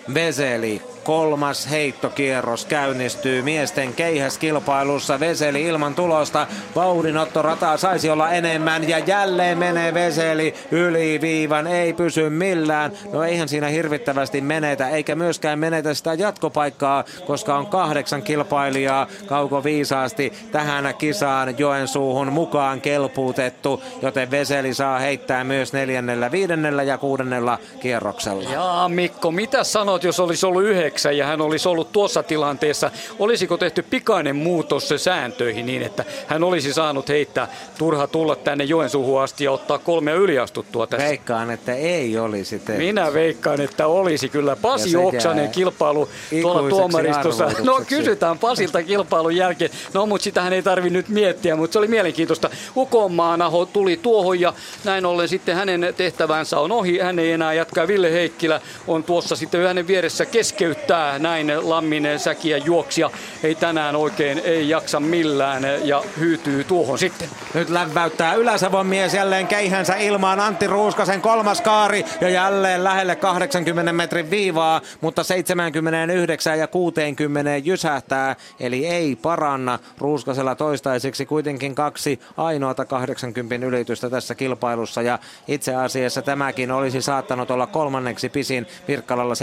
S3: Veseli kolmas heittokierros käynnistyy miesten keihäskilpailussa. Veseli ilman tulosta. Vauhdinotto rataa saisi olla enemmän ja jälleen menee Veseli yli viivan. Ei pysy millään. No eihän siinä hirvittävästi menetä eikä myöskään menetä sitä jatkopaikkaa, koska on kahdeksan kilpailijaa kauko viisaasti tähän kisaan Joensuuhun mukaan kelpuutettu, joten Veseli saa heittää myös neljännellä, viidennellä ja kuudennella kierroksella.
S4: Jaa Mikko, mitä sanot, jos olisi ollut yhdeksän? Yhdeksän ja hän olisi ollut tuossa tilanteessa, olisiko tehty pikainen muutos sääntöihin niin, että hän olisi saanut heittää turha tulla tänne Joensuuhun asti ja ottaa kolmea yliastuttua tässä?
S3: Veikkaan, että ei olisi tehty.
S4: Minä veikkaan, että olisi kyllä. Pasi Oksanen kilpailu tuolla tuomaristossa. No kysytään Pasilta kilpailun jälkeen. No mutta sitähän ei tarvi nyt miettiä, mutta se oli mielenkiintoista. Ukonmaanaho tuli tuohon ja näin ollen sitten hänen tehtävänsä on ohi. Hän ei enää jatkaa. Ville Heikkilä on tuossa sitten hänen vieressä keskeyttä näyttää näin Lamminen säkiä juoksia. Ei tänään oikein ei jaksa millään ja hyytyy tuohon sitten.
S3: Nyt läväyttää Ylä-Savon mies jälleen keihänsä ilmaan Antti Ruuskasen kolmas kaari ja jälleen lähelle 80 metrin viivaa, mutta 79 ja 60 jysähtää, eli ei paranna. Ruuskasella toistaiseksi kuitenkin kaksi ainoata 80 ylitystä tässä kilpailussa ja itse asiassa tämäkin olisi saattanut olla kolmanneksi pisin Virkkalalla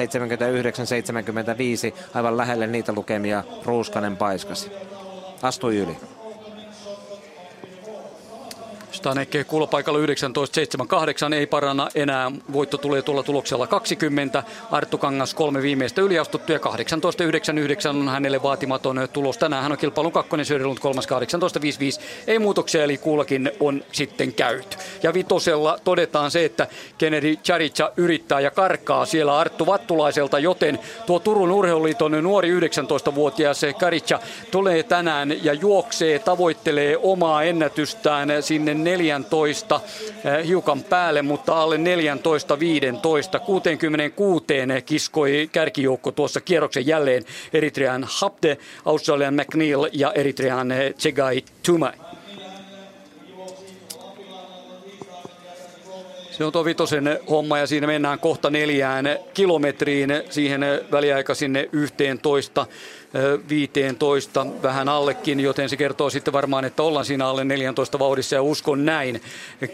S3: 79-70 25, aivan lähelle niitä lukemia Ruuskanen paiskasi. Astui yli.
S4: Staneke kuulopaikalla 19.78 ei paranna enää. Voitto tulee tuolla tuloksella 20. Arttu Kangas kolme viimeistä yliastuttu ja 18.99 on hänelle vaatimaton tulos. Tänään hän on kilpailun kakkonen, Söderlund kolmas 18.55. Ei muutoksia, eli kuullakin on sitten käyty. Ja vitosella todetaan se, että Kennedy Charicha yrittää ja karkaa siellä Arttu Vattulaiselta, joten tuo Turun urheiluliiton nuori 19-vuotias Karicha tulee tänään ja juoksee, tavoittelee omaa ennätystään sinne 14 eh, hiukan päälle, mutta alle 14 15. 66 kiskoi kärkijoukko tuossa kierroksen jälleen Eritrean Hapte, Australian McNeil ja Eritrean Chegai Tumai. Se on tuo vitosen homma ja siinä mennään kohta neljään kilometriin siihen väliaika sinne yhteen toista. 15 vähän allekin, joten se kertoo sitten varmaan, että ollaan siinä alle 14 vauhdissa ja uskon näin.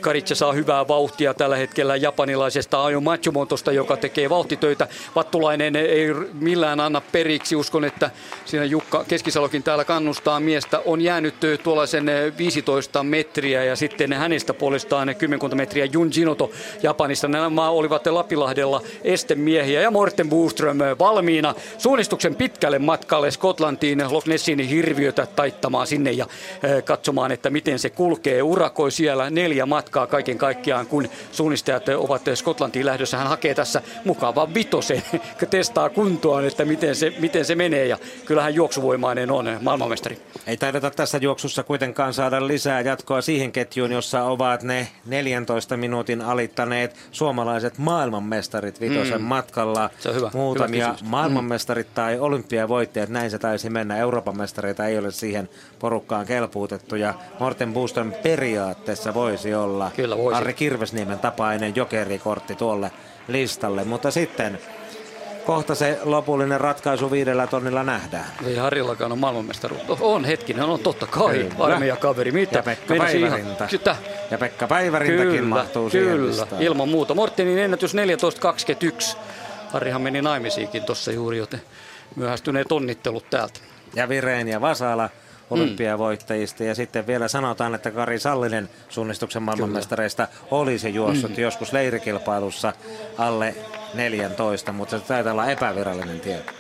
S4: Karitsa saa hyvää vauhtia tällä hetkellä japanilaisesta Ajo Matsumotosta, joka tekee vauhtitöitä. Vattulainen ei millään anna periksi. Uskon, että siinä Jukka Keskisalokin täällä kannustaa miestä. On jäänyt tuollaisen 15 metriä ja sitten hänestä puolestaan 10 metriä Jun Jinoto Japanista. Nämä olivat Lapilahdella estemiehiä ja Morten Boström valmiina suunnistuksen pitkälle matkalle Skotlantiin Loch Nessin hirviötä taittamaan sinne ja katsomaan, että miten se kulkee. Urakoi siellä neljä matkaa kaiken kaikkiaan, kun suunnistajat ovat Skotlantiin lähdössä. Hän hakee tässä mukavan vitosen, testaa kuntoaan, että miten se, miten se menee ja kyllähän juoksuvoimainen on maailmanmestari.
S3: Ei taideta tässä juoksussa kuitenkaan saada lisää jatkoa siihen ketjuun, jossa ovat ne 14 minuutin alittaneet suomalaiset maailmanmestarit vitosen mm. matkalla.
S4: Se on hyvä.
S3: Muutamia
S4: hyvä
S3: maailmanmestarit mm. tai olympiavoittajat näin se taisi mennä. Euroopan mestareita ei ole siihen porukkaan kelpuutettu ja Morten Booston periaatteessa voisi olla
S4: Kyllä voisi.
S3: Harri Kirvesniemen tapainen jokerikortti tuolle listalle, mutta sitten kohta se lopullinen ratkaisu viidellä tonnilla nähdään.
S4: Ei Harrillakaan on maailmanmestaruus. On hetkinen, on totta kai. Armeija kaveri, mitä?
S3: Ja Pekka Päivärinta. Ihan... Ja Pekka Päivärintakin kyllä, mahtuu
S4: kyllä,
S3: siihen
S4: ilman muuta. Mortenin ennätys 14.21. Harrihan meni naimisiinkin tuossa juuri, joten myöhästyneet onnittelut täältä.
S3: Ja Vireen ja Vasala olympiavoittajista. Mm. Ja sitten vielä sanotaan, että Kari Sallinen suunnistuksen maailmanmestareista olisi juossut mm. joskus leirikilpailussa alle 14, mutta se taitaa olla epävirallinen tieto.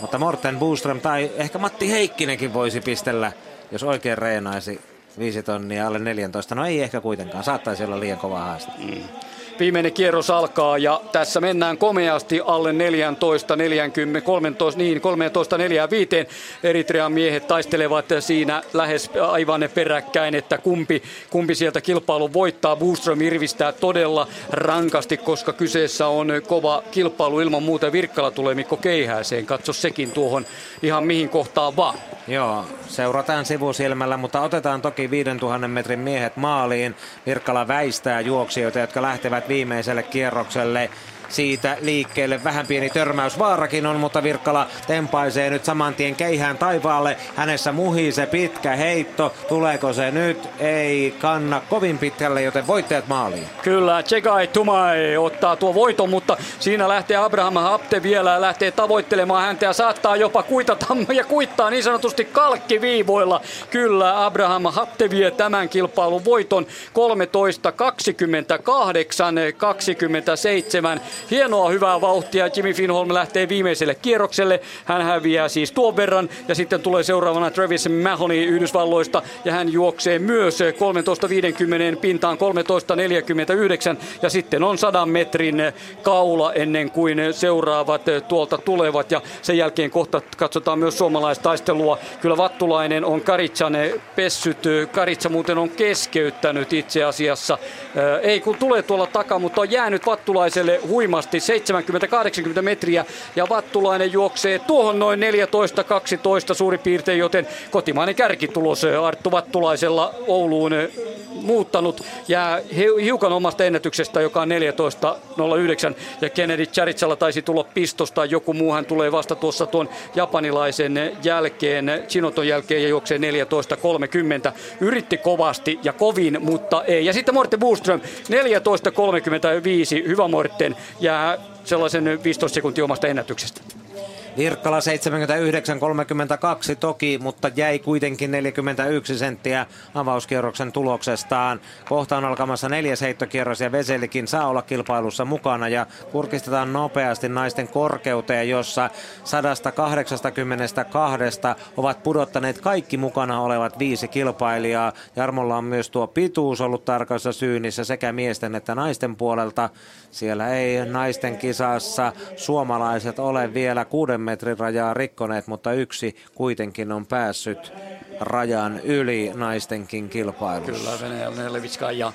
S3: Mutta Morten Boström tai ehkä Matti Heikkinenkin voisi pistellä, jos oikein reenaisi viisi tonnia alle 14. No ei ehkä kuitenkaan, saattaisi olla liian kova haaste. Mm.
S4: Viimeinen kierros alkaa ja tässä mennään komeasti alle 14, 40, 13, niin 13, 4, 5. Eritrean miehet taistelevat siinä lähes aivan peräkkäin, että kumpi, kumpi sieltä kilpailun voittaa. Boström irvistää todella rankasti, koska kyseessä on kova kilpailu ilman muuta. Virkkala tulee Mikko Keihääseen. Katso sekin tuohon ihan mihin kohtaan vaan.
S3: Joo, seurataan sivusilmällä, mutta otetaan toki 5000 metrin miehet maaliin. Virkkala väistää juoksijoita, jotka lähtevät viimeiselle kierrokselle siitä liikkeelle. Vähän pieni törmäys vaarakin on, mutta Virkkala tempaisee nyt saman tien keihään taivaalle. Hänessä muhii se pitkä heitto. Tuleeko se nyt? Ei kanna kovin pitkälle, joten voittajat maaliin.
S4: Kyllä, Chegai Tumai ottaa tuo voiton, mutta siinä lähtee Abraham Hapte vielä lähtee tavoittelemaan häntä ja saattaa jopa kuitata ja kuittaa niin sanotusti kalkkiviivoilla. Kyllä, Abraham Hapte vie tämän kilpailun voiton 13, 28, 27 Hienoa, hyvää vauhtia. Jimmy Finholm lähtee viimeiselle kierrokselle. Hän häviää siis tuon verran. Ja sitten tulee seuraavana Travis Mahoney Yhdysvalloista. Ja hän juoksee myös 13.50 pintaan 13.49. Ja sitten on 100 metrin kaula ennen kuin seuraavat tuolta tulevat. Ja sen jälkeen kohta katsotaan myös suomalaistaistelua. Kyllä Vattulainen on Karitsan pessyt. Karitsa muuten on keskeyttänyt itse asiassa. Ei kun tulee tuolla takaa, mutta on jäänyt Vattulaiselle hui huimasti, 70-80 metriä ja Vattulainen juoksee tuohon noin 14-12 suurin piirtein, joten kotimainen kärkitulos Arttu Vattulaisella Ouluun muuttanut jää hiukan omasta ennätyksestä, joka on 14.09 ja Kennedy Charitsalla taisi tulla pistosta, joku muu hän tulee vasta tuossa tuon japanilaisen jälkeen, Chinoton jälkeen ja juoksee 14.30. Yritti kovasti ja kovin, mutta ei. Ja sitten Morten Boström 14.35, hyvä Morten, jää sellaisen 15 sekuntia omasta ennätyksestä.
S3: Virkkala 79-32 toki, mutta jäi kuitenkin 41 senttiä avauskierroksen tuloksestaan. Kohta on alkamassa neljäs heittokierros ja Veselikin saa olla kilpailussa mukana ja kurkistetaan nopeasti naisten korkeuteen, jossa 182 ovat pudottaneet kaikki mukana olevat viisi kilpailijaa. Jarmolla on myös tuo pituus ollut tarkassa syynissä sekä miesten että naisten puolelta. Siellä ei naisten kisassa suomalaiset ole vielä kuuden metrin rajaa rikkoneet, mutta yksi kuitenkin on päässyt rajan yli naistenkin kilpailussa.
S4: Kyllä, Venäjällä Levitska ja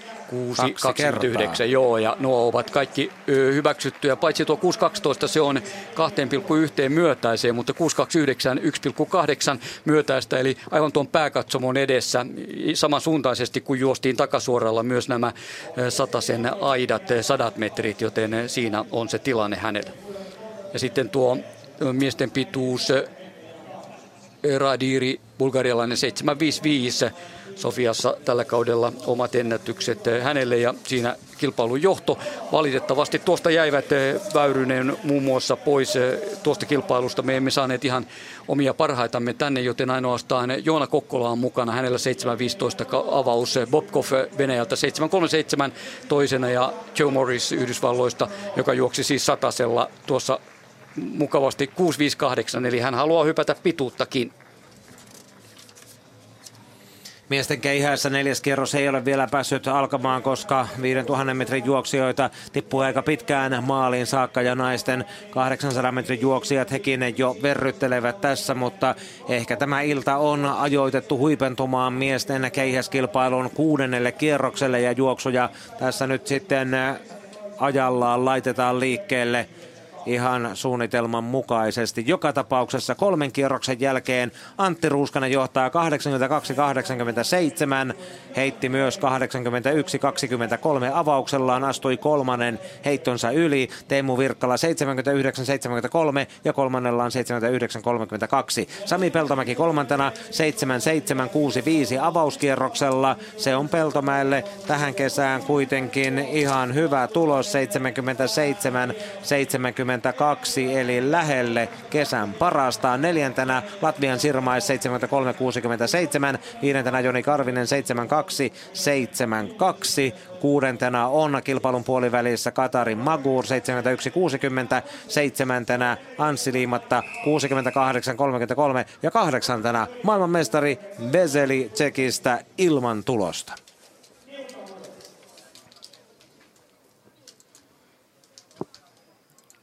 S4: 6.29, joo, ja nuo ovat kaikki hyväksyttyjä, paitsi tuo 6.12 se on 2,1 myötäiseen, mutta 6.29 1,8 myötäistä, eli aivan tuon pääkatsomon edessä samansuuntaisesti kuin juostiin takasuoralla myös nämä satasen aidat, sadat metrit, joten siinä on se tilanne hänellä. Ja sitten tuo miesten pituus Radiri, bulgarialainen 755 Sofiassa tällä kaudella omat ennätykset hänelle ja siinä kilpailun johto. Valitettavasti tuosta jäivät Väyrynen muun muassa pois tuosta kilpailusta. Me emme saaneet ihan omia parhaitamme tänne, joten ainoastaan Joona Kokkola on mukana. Hänellä 7.15 avaus, Bobkov Venäjältä 7.37 toisena ja Joe Morris Yhdysvalloista, joka juoksi siis satasella tuossa mukavasti 658, eli hän haluaa hypätä pituuttakin.
S3: Miesten keihässä neljäs kierros ei ole vielä päässyt alkamaan, koska 5000 metrin juoksijoita tippuu aika pitkään maaliin saakka ja naisten 800 metrin juoksijat hekin jo verryttelevät tässä, mutta ehkä tämä ilta on ajoitettu huipentumaan miesten keihäskilpailun kuudennelle kierrokselle ja juoksuja tässä nyt sitten ajallaan laitetaan liikkeelle – ihan suunnitelman mukaisesti. Joka tapauksessa kolmen kierroksen jälkeen Antti Ruuskanen johtaa 82-87, heitti myös 81-23 avauksellaan, astui kolmannen heittonsa yli, Teemu Virkkala 79-73 ja kolmannella on 79-32. Sami Peltomäki kolmantena 7-7-6-5 avauskierroksella, se on Peltomäelle tähän kesään kuitenkin ihan hyvä tulos, 77 70 72 eli lähelle kesän parasta. Neljäntenä Latvian Sirmais 73-67, viidentenä Joni Karvinen 72 72 Kuudentena on kilpailun puolivälissä Katarin Magur 71-60, seitsemäntenä Anssi Liimatta 68-33 ja kahdeksantena maailmanmestari Veseli Tsekistä ilman tulosta.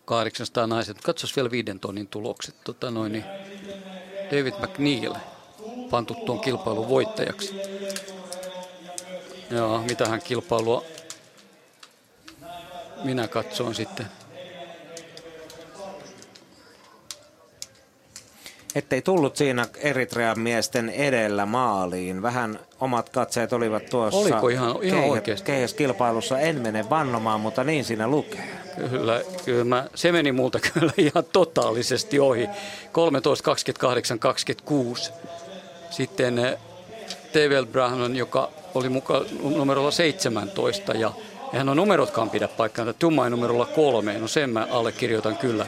S4: 800 naiset. Katsos vielä viiden tonnin tulokset. Tota noin, niin David McNeil pantu tuon kilpailun voittajaksi. Joo, mitähän kilpailua minä katsoin sitten.
S3: Ettei tullut siinä Eritrean miesten edellä maaliin. Vähän omat katseet olivat tuossa
S4: Oliko ihan, ihan oikeasti?
S3: kilpailussa. En mene vannomaan, mutta niin siinä lukee.
S4: Kyllä, kyllä mä, se meni multa [LAUGHS] kyllä ihan totaalisesti ohi. 13, 28, 26. Sitten eh, Tevel Brahman, joka oli mukaan numerolla 17 ja eihän on numerotkaan pidä paikkaa. Tummain numerolla kolme, no sen mä allekirjoitan kyllä.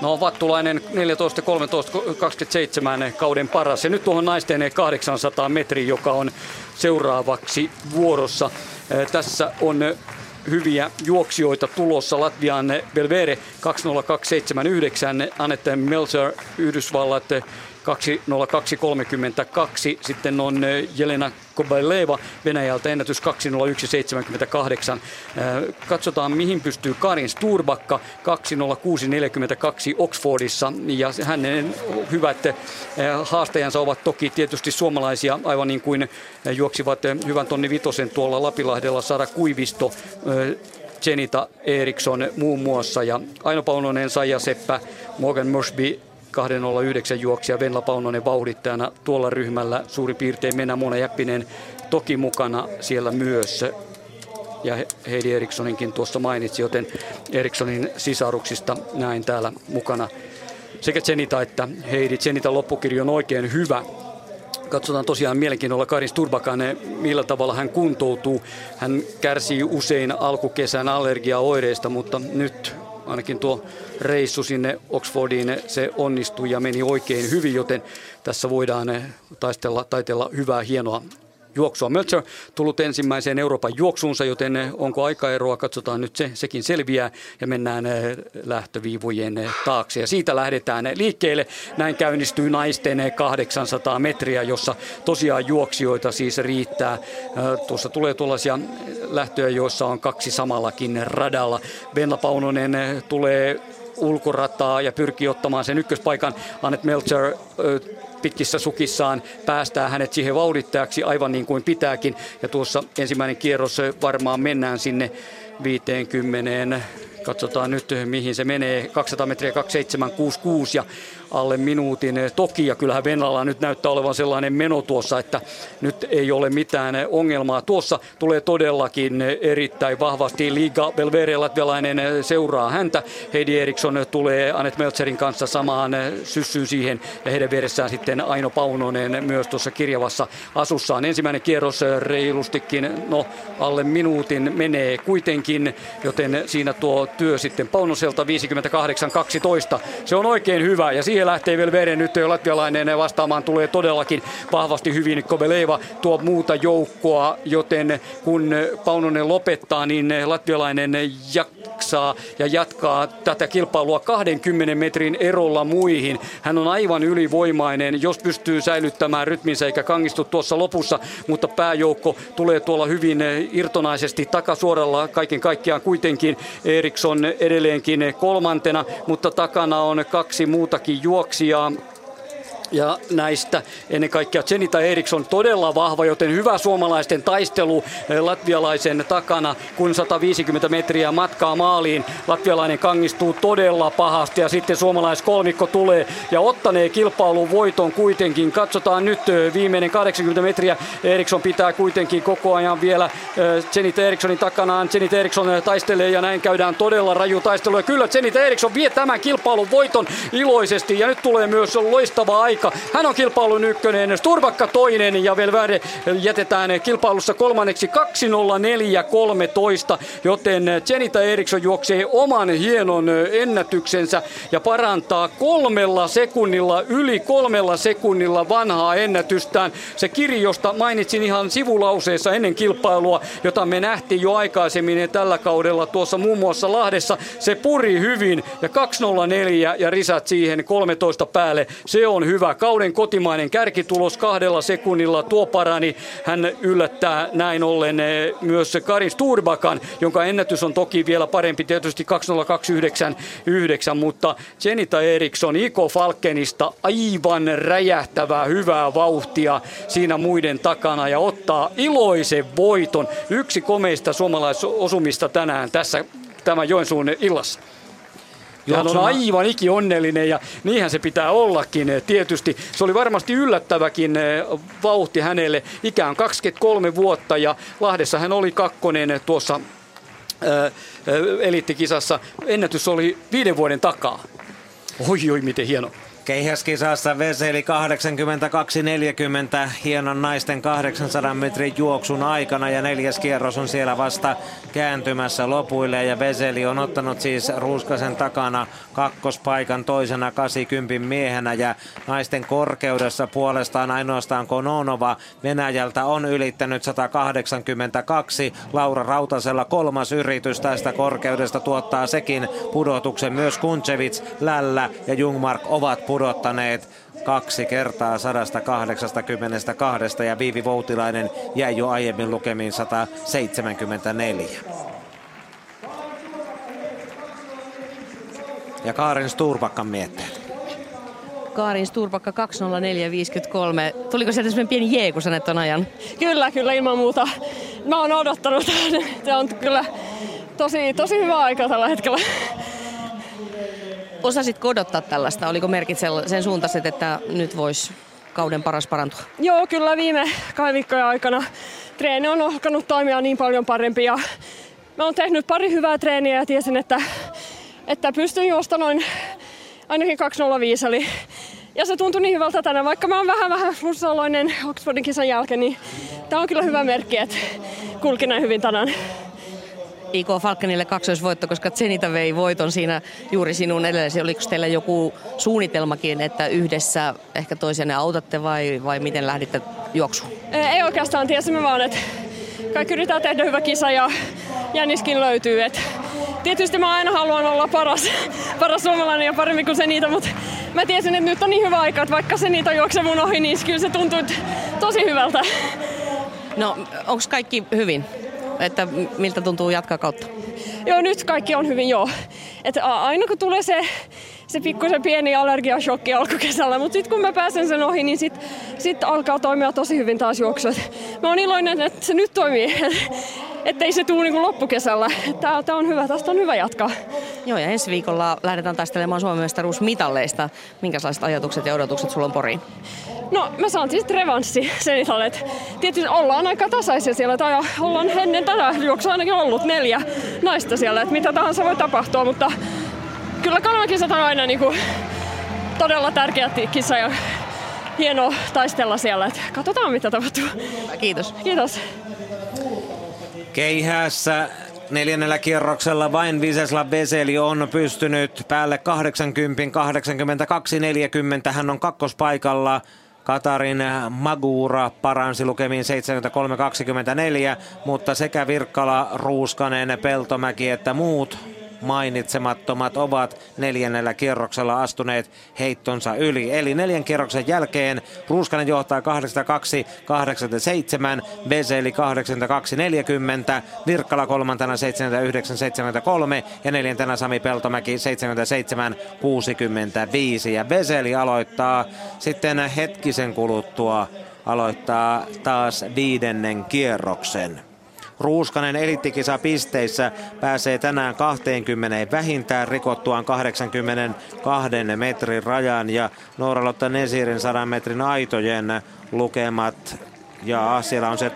S4: No Vattulainen 14, 13, 27 kauden paras. Ja nyt tuohon naisten 800 metri, joka on seuraavaksi vuorossa. Tässä on hyviä juoksijoita tulossa. Latvian Belvere 20279, Annette Melzer Yhdysvallat 20232. Sitten on Jelena Kobaleva Venäjältä ennätys 20178. Katsotaan mihin pystyy Karin Sturbakka 20642 Oxfordissa ja hänen hyvät haastajansa ovat toki tietysti suomalaisia aivan niin kuin juoksivat hyvän tonni vitosen tuolla Lapilahdella Sara Kuivisto Jenita Eriksson muun muassa ja Aino Paunonen, Saija Seppä, Morgan Morsby 209 juoksija Venla Paunonen vauhdittajana tuolla ryhmällä suurin piirtein Menä Mona Jäppinen toki mukana siellä myös ja Heidi Erikssoninkin tuossa mainitsi, joten Erikssonin sisaruksista näin täällä mukana sekä Zenita että Heidi. Zenita loppukirja on oikein hyvä. Katsotaan tosiaan mielenkiinnolla Karin Sturbakan, millä tavalla hän kuntoutuu. Hän kärsii usein alkukesän allergiaoireista, mutta nyt ainakin tuo reissu sinne Oxfordiin, se onnistui ja meni oikein hyvin, joten tässä voidaan taistella, taitella hyvää, hienoa juoksua. Melcher tullut ensimmäiseen Euroopan juoksuunsa, joten onko aikaeroa, katsotaan nyt se, sekin selviää ja mennään eh, lähtöviivojen eh, taakse. Ja siitä lähdetään liikkeelle. Näin käynnistyy naisten 800 metriä, jossa tosiaan juoksijoita siis riittää. Eh, tuossa tulee tuollaisia lähtöjä, joissa on kaksi samallakin radalla. Venla Paunonen tulee ulkorataa ja pyrkii ottamaan sen ykköspaikan. Annet Melcher pitkissä sukissaan päästää hänet siihen vauhdittajaksi aivan niin kuin pitääkin. Ja tuossa ensimmäinen kierros varmaan mennään sinne 50 Katsotaan nyt, mihin se menee. 200 metriä 2766 ja alle minuutin toki. Ja kyllähän Venlalla nyt näyttää olevan sellainen meno tuossa, että nyt ei ole mitään ongelmaa. Tuossa tulee todellakin erittäin vahvasti Liga Belvere latvialainen seuraa häntä. Heidi Eriksson tulee Anet Meltzerin kanssa samaan syssyyn siihen ja heidän vieressään sitten Aino Paunonen myös tuossa kirjavassa asussaan. Ensimmäinen kierros reilustikin, no alle minuutin menee kuitenkin, joten siinä tuo työ sitten Paunoselta 58-12. Se on oikein hyvä ja siihen lähtee vielä veren nyt jo latvialainen vastaamaan tulee todellakin vahvasti hyvin. Kobeleva tuo muuta joukkoa, joten kun Paunonen lopettaa, niin latvialainen jaksaa ja jatkaa tätä kilpailua 20 metrin erolla muihin. Hän on aivan ylivoimainen, jos pystyy säilyttämään rytminsä eikä kangistu tuossa lopussa, mutta pääjoukko tulee tuolla hyvin irtonaisesti takasuoralla kaiken kaikkiaan kuitenkin Eriksson on edelleenkin kolmantena, mutta takana on kaksi muutakin juoksijaa ja näistä ennen kaikkea Zenita Eriksson todella vahva, joten hyvä suomalaisten taistelu eh, latvialaisen takana, kun 150 metriä matkaa maaliin. Latvialainen kangistuu todella pahasti ja sitten suomalaiskolmikko tulee ja ottanee kilpailun voiton kuitenkin. Katsotaan nyt eh, viimeinen 80 metriä. Eriksson pitää kuitenkin koko ajan vielä eh, Zenita Erikssonin takanaan. Zenita Eriksson taistelee ja näin käydään todella raju taistelu. Ja kyllä Zenita Eriksson vie tämän kilpailun voiton iloisesti ja nyt tulee myös loistava aika paikka. Hän on kilpailun ykkönen, Sturbakka toinen ja Velväre jätetään kilpailussa kolmanneksi 2.04.13, joten Jenita Eriksson juoksee oman hienon ennätyksensä ja parantaa kolmella sekunnilla, yli kolmella sekunnilla vanhaa ennätystään. Se kirjosta josta mainitsin ihan sivulauseessa ennen kilpailua, jota me nähtiin jo aikaisemmin tällä kaudella tuossa muun muassa Lahdessa, se puri hyvin ja 204 ja risat siihen 13 päälle. Se on hyvä hyvä. Kauden kotimainen kärkitulos kahdella sekunnilla. Tuo parani. Hän yllättää näin ollen eh, myös Karin Sturbakan, jonka ennätys on toki vielä parempi, tietysti 20299, mutta Jenita Eriksson Iko Falkenista aivan räjähtävää hyvää vauhtia siinä muiden takana ja ottaa iloisen voiton. Yksi komeista suomalaisosumista tänään tässä tämän Joensuun illassa. Hän on aivan iki onnellinen ja niinhän se pitää ollakin tietysti. Se oli varmasti yllättäväkin eh, vauhti hänelle. Ikään 23 vuotta ja Lahdessa hän oli kakkonen tuossa eh, eh, eliittikisassa. Ennätys oli viiden vuoden takaa. Oi, oi, miten hieno.
S3: Keihäskisassa Veseli 82-40 hienon naisten 800 metrin juoksun aikana ja neljäs kierros on siellä vasta kääntymässä lopuille ja Veseli on ottanut siis Ruuskasen takana kakkospaikan toisena 80 miehenä ja naisten korkeudessa puolestaan ainoastaan Kononova Venäjältä on ylittänyt 182. Laura Rautasella kolmas yritys tästä korkeudesta tuottaa sekin pudotuksen. Myös Kuntsevits, Lällä ja Jungmark ovat pudottaneet kaksi kertaa 182 ja Viivi Voutilainen jäi jo aiemmin lukemiin 174. Ja Kaarin Sturbakan mietteet.
S2: Kaarin Sturpakka 20453. Tuliko sieltä semmoinen pieni jee, kun sä näet ton ajan?
S14: Kyllä, kyllä ilman muuta. Mä oon odottanut. Se on kyllä tosi, tosi hyvä aika tällä hetkellä.
S2: Osasitko odottaa tällaista? Oliko merkit sen suuntaiset, että nyt voisi kauden paras parantua?
S14: Joo, kyllä viime kahden viikkojen aikana treeni on alkanut toimia niin paljon parempi ja mä oon tehnyt pari hyvää treeniä ja tiesin, että, että pystyn juosta noin ainakin 205 eli ja se tuntui niin hyvältä tänään, vaikka mä oon vähän vähän flussaloinen Oxfordin kisan jälkeen, niin tää on kyllä hyvä merkki, että kulki näin hyvin tänään.
S2: Iko Falkenille kaksoisvoitto, koska Zenita vei voiton siinä juuri sinun edellesi. Oliko teillä joku suunnitelmakin, että yhdessä ehkä toisenne autatte vai, vai miten lähditte juoksuun?
S14: Ei oikeastaan, tiesimme vaan, että kaikki yritetään tehdä hyvä kisa ja jänniskin löytyy. Et tietysti mä aina haluan olla paras, [LAUGHS] paras suomalainen ja paremmin kuin se niitä, mutta mä tiesin, että nyt on niin hyvä aika, että vaikka se niitä juoksee mun ohi, niin kyllä se tuntuu tosi hyvältä.
S2: No, onko kaikki hyvin? Että miltä tuntuu jatkaa kautta?
S14: Joo, nyt kaikki on hyvin joo. Että aina kun tulee se, se pikkusen pieni allergiashokki alkukesällä, mutta sitten kun mä pääsen sen ohi, niin sitten sit alkaa toimia tosi hyvin taas juoksut. Mä oon iloinen, että se nyt toimii, [LAUGHS] ettei se tule niin loppukesällä. Tää, tää on hyvä, tästä on hyvä jatkaa.
S2: Joo, ja ensi viikolla lähdetään taistelemaan Suomen mestaruusmitalleista. Minkälaiset ajatukset ja odotukset sulla on Poriin?
S14: No mä saan siis revanssi [LAUGHS] sen että tietysti ollaan aika tasaisia siellä, tai ollaan ennen tätä juoksua ainakin ollut neljä naista siellä, että mitä tahansa voi tapahtua, mutta kyllä Kanavan on aina niin kuin todella tärkeä kisa ja hieno taistella siellä, että katsotaan mitä tapahtuu.
S2: Kiitos.
S14: Kiitos.
S3: Keihässä neljännellä kierroksella vain Viseslav Veseli on pystynyt päälle 80, 82-40. Hän on kakkospaikalla. Katarin Magura paransi lukemiin 73-24, mutta sekä Virkkala, Ruuskanen, Peltomäki että muut mainitsemattomat ovat neljännellä kierroksella astuneet heittonsa yli. Eli neljän kierroksen jälkeen Ruuskanen johtaa 82-87, Veseli 82-40, Virkkala kolmantena 79-73 ja neljäntenä Sami Peltomäki 77-65. Ja Veseli aloittaa sitten hetkisen kuluttua aloittaa taas viidennen kierroksen. Ruuskanen elittikisa pisteissä pääsee tänään 20 vähintään rikottuaan 82 metrin rajan. Ja Noora-Lotta Nesirin 100 metrin aitojen lukemat. Ja siellä on se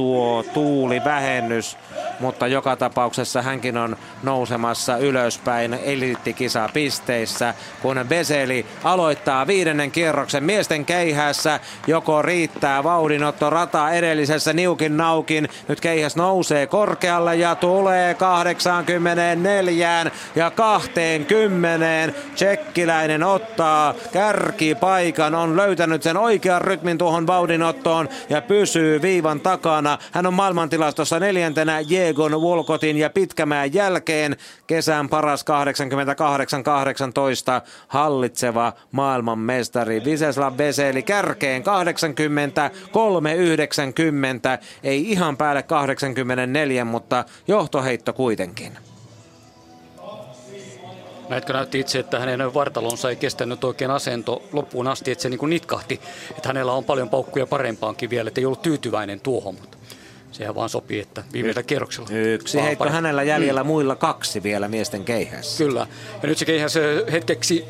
S3: tuo tuulivähennys, mutta joka tapauksessa hänkin on nousemassa ylöspäin eliittikisa pisteissä, kun Veseli aloittaa viidennen kierroksen miesten keihässä. Joko riittää vauhdinotto rata edellisessä niukin naukin. Nyt keihäs nousee korkealle ja tulee 84 ja 20. Tsekkiläinen ottaa kärkipaikan, on löytänyt sen oikean rytmin tuohon vauhdinottoon ja pysyy viivan takana. Hän on maailmantilastossa neljäntenä J Egon Wolcotin ja Pitkämään jälkeen kesän paras 88-18 hallitseva maailmanmestari Viseslav Veseli kärkeen 83-90, ei ihan päälle 84, mutta johtoheitto kuitenkin.
S4: Näetkö näytti itse, että hänen vartalonsa ei kestänyt oikein asento loppuun asti, että se niin kuin nitkahti. Että hänellä on paljon paukkuja parempaankin vielä, että ei ollut tyytyväinen tuohon, mutta sehän vaan sopii, että viimeisellä kierroksella.
S3: Yksi heitto parempi. hänellä jäljellä, mm. muilla kaksi vielä miesten keihässä.
S4: Kyllä. Ja nyt se keihäs hetkeksi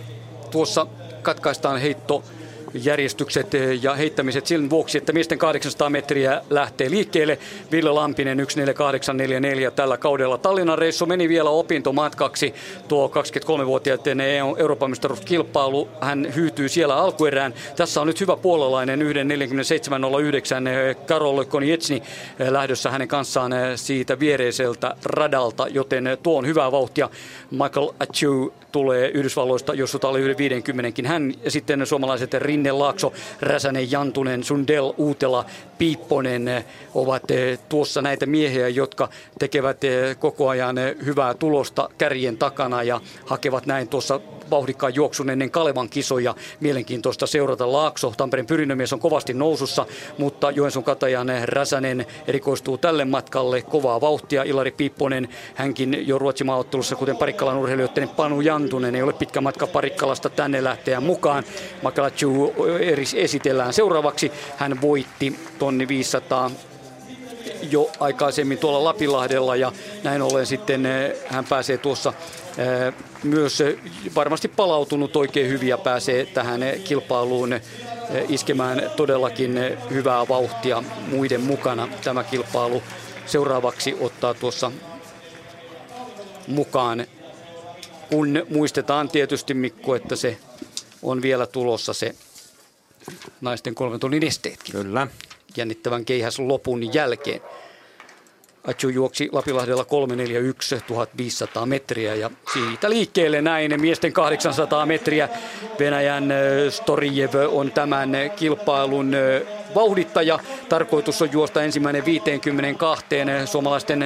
S4: tuossa katkaistaan heitto järjestykset eh, ja heittämiset sen vuoksi, että miesten 800 metriä lähtee liikkeelle. Ville Lampinen 14844 tällä kaudella. Tallinnan reissu meni vielä opintomatkaksi. Tuo 23-vuotiaiden Euroopan mestaruuskilpailu, hän hyytyy siellä alkuerään. Tässä on nyt hyvä puolalainen 1.47.09 eh, Karol Konietsni eh, lähdössä hänen kanssaan siitä viereiseltä radalta, joten tuo on hyvää vauhtia. Michael Achu tulee Yhdysvalloista, jos oli yli 50 Hän ja sitten suomalaiset Rinne Laakso, Räsänen, Jantunen, Sundel, Uutela, Piipponen eh, ovat eh, tuossa näitä miehiä, jotka tekevät eh, koko ajan hyvää tulosta kärjen takana ja hakevat näin tuossa vauhdikkaan juoksun ennen Kalevan kisoja. Mielenkiintoista seurata Laakso. Tampereen pyrinnömies on kovasti nousussa, mutta Joensuun Katajan Räsänen erikoistuu tälle matkalle kovaa vauhtia. Ilari Piipponen, hänkin jo Ruotsin maaottelussa, kuten Parikkalan urheilijoiden Panu Jantunen, ei ole pitkä matka Parikkalasta tänne lähteä mukaan. Makalachu esitellään seuraavaksi. Hän voitti tonni 500 jo aikaisemmin tuolla Lapilahdella ja näin ollen sitten eh, hän pääsee tuossa eh, myös eh, varmasti palautunut oikein hyvin ja pääsee tähän kilpailuun iskemään todellakin hyvää vauhtia muiden mukana. Tämä kilpailu seuraavaksi ottaa tuossa mukaan, kun muistetaan tietysti Mikko, että se on vielä tulossa se naisten kolmen tunnin esteetkin.
S3: Kyllä.
S4: Jännittävän keihäs lopun jälkeen. Achu juoksi Lapilahdella 341 1500 metriä ja siitä liikkeelle näin miesten 800 metriä. Venäjän Storijev on tämän kilpailun vauhdittaja. Tarkoitus on juosta ensimmäinen 52 suomalaisten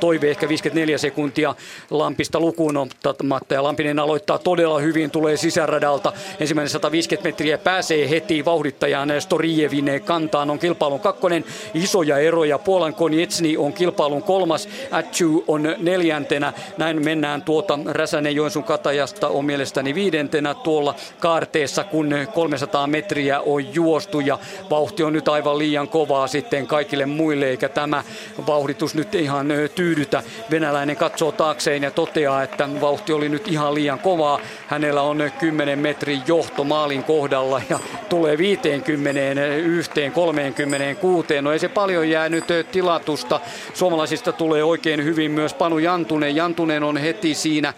S4: toive ehkä 54 sekuntia Lampista lukuun ottamatta. Ja Lampinen aloittaa todella hyvin, tulee sisäradalta. Ensimmäinen 150 metriä pääsee heti vauhdittajan Storijevin kantaan. On kilpailun kakkonen. Isoja eroja. Puolan Konietsni on kilpailun kolmas. Atchu on neljäntenä. Näin mennään tuota Räsänen Joensuun katajasta on mielestäni viidentenä tuolla kaarteessa, kun 300 metriä on juostu ja vauhti on nyt aivan liian kovaa sitten kaikille muille, eikä tämä vauhditus nyt ihan tyy tyydytä. Venäläinen katsoo taakseen ja toteaa, että vauhti oli nyt ihan liian kovaa. Hänellä on 10 metrin johto maalin kohdalla ja tulee 50 yhteen 36. No ei se paljon jää nyt tilatusta. Suomalaisista tulee oikein hyvin myös Panu Jantunen. Jantunen on heti siinä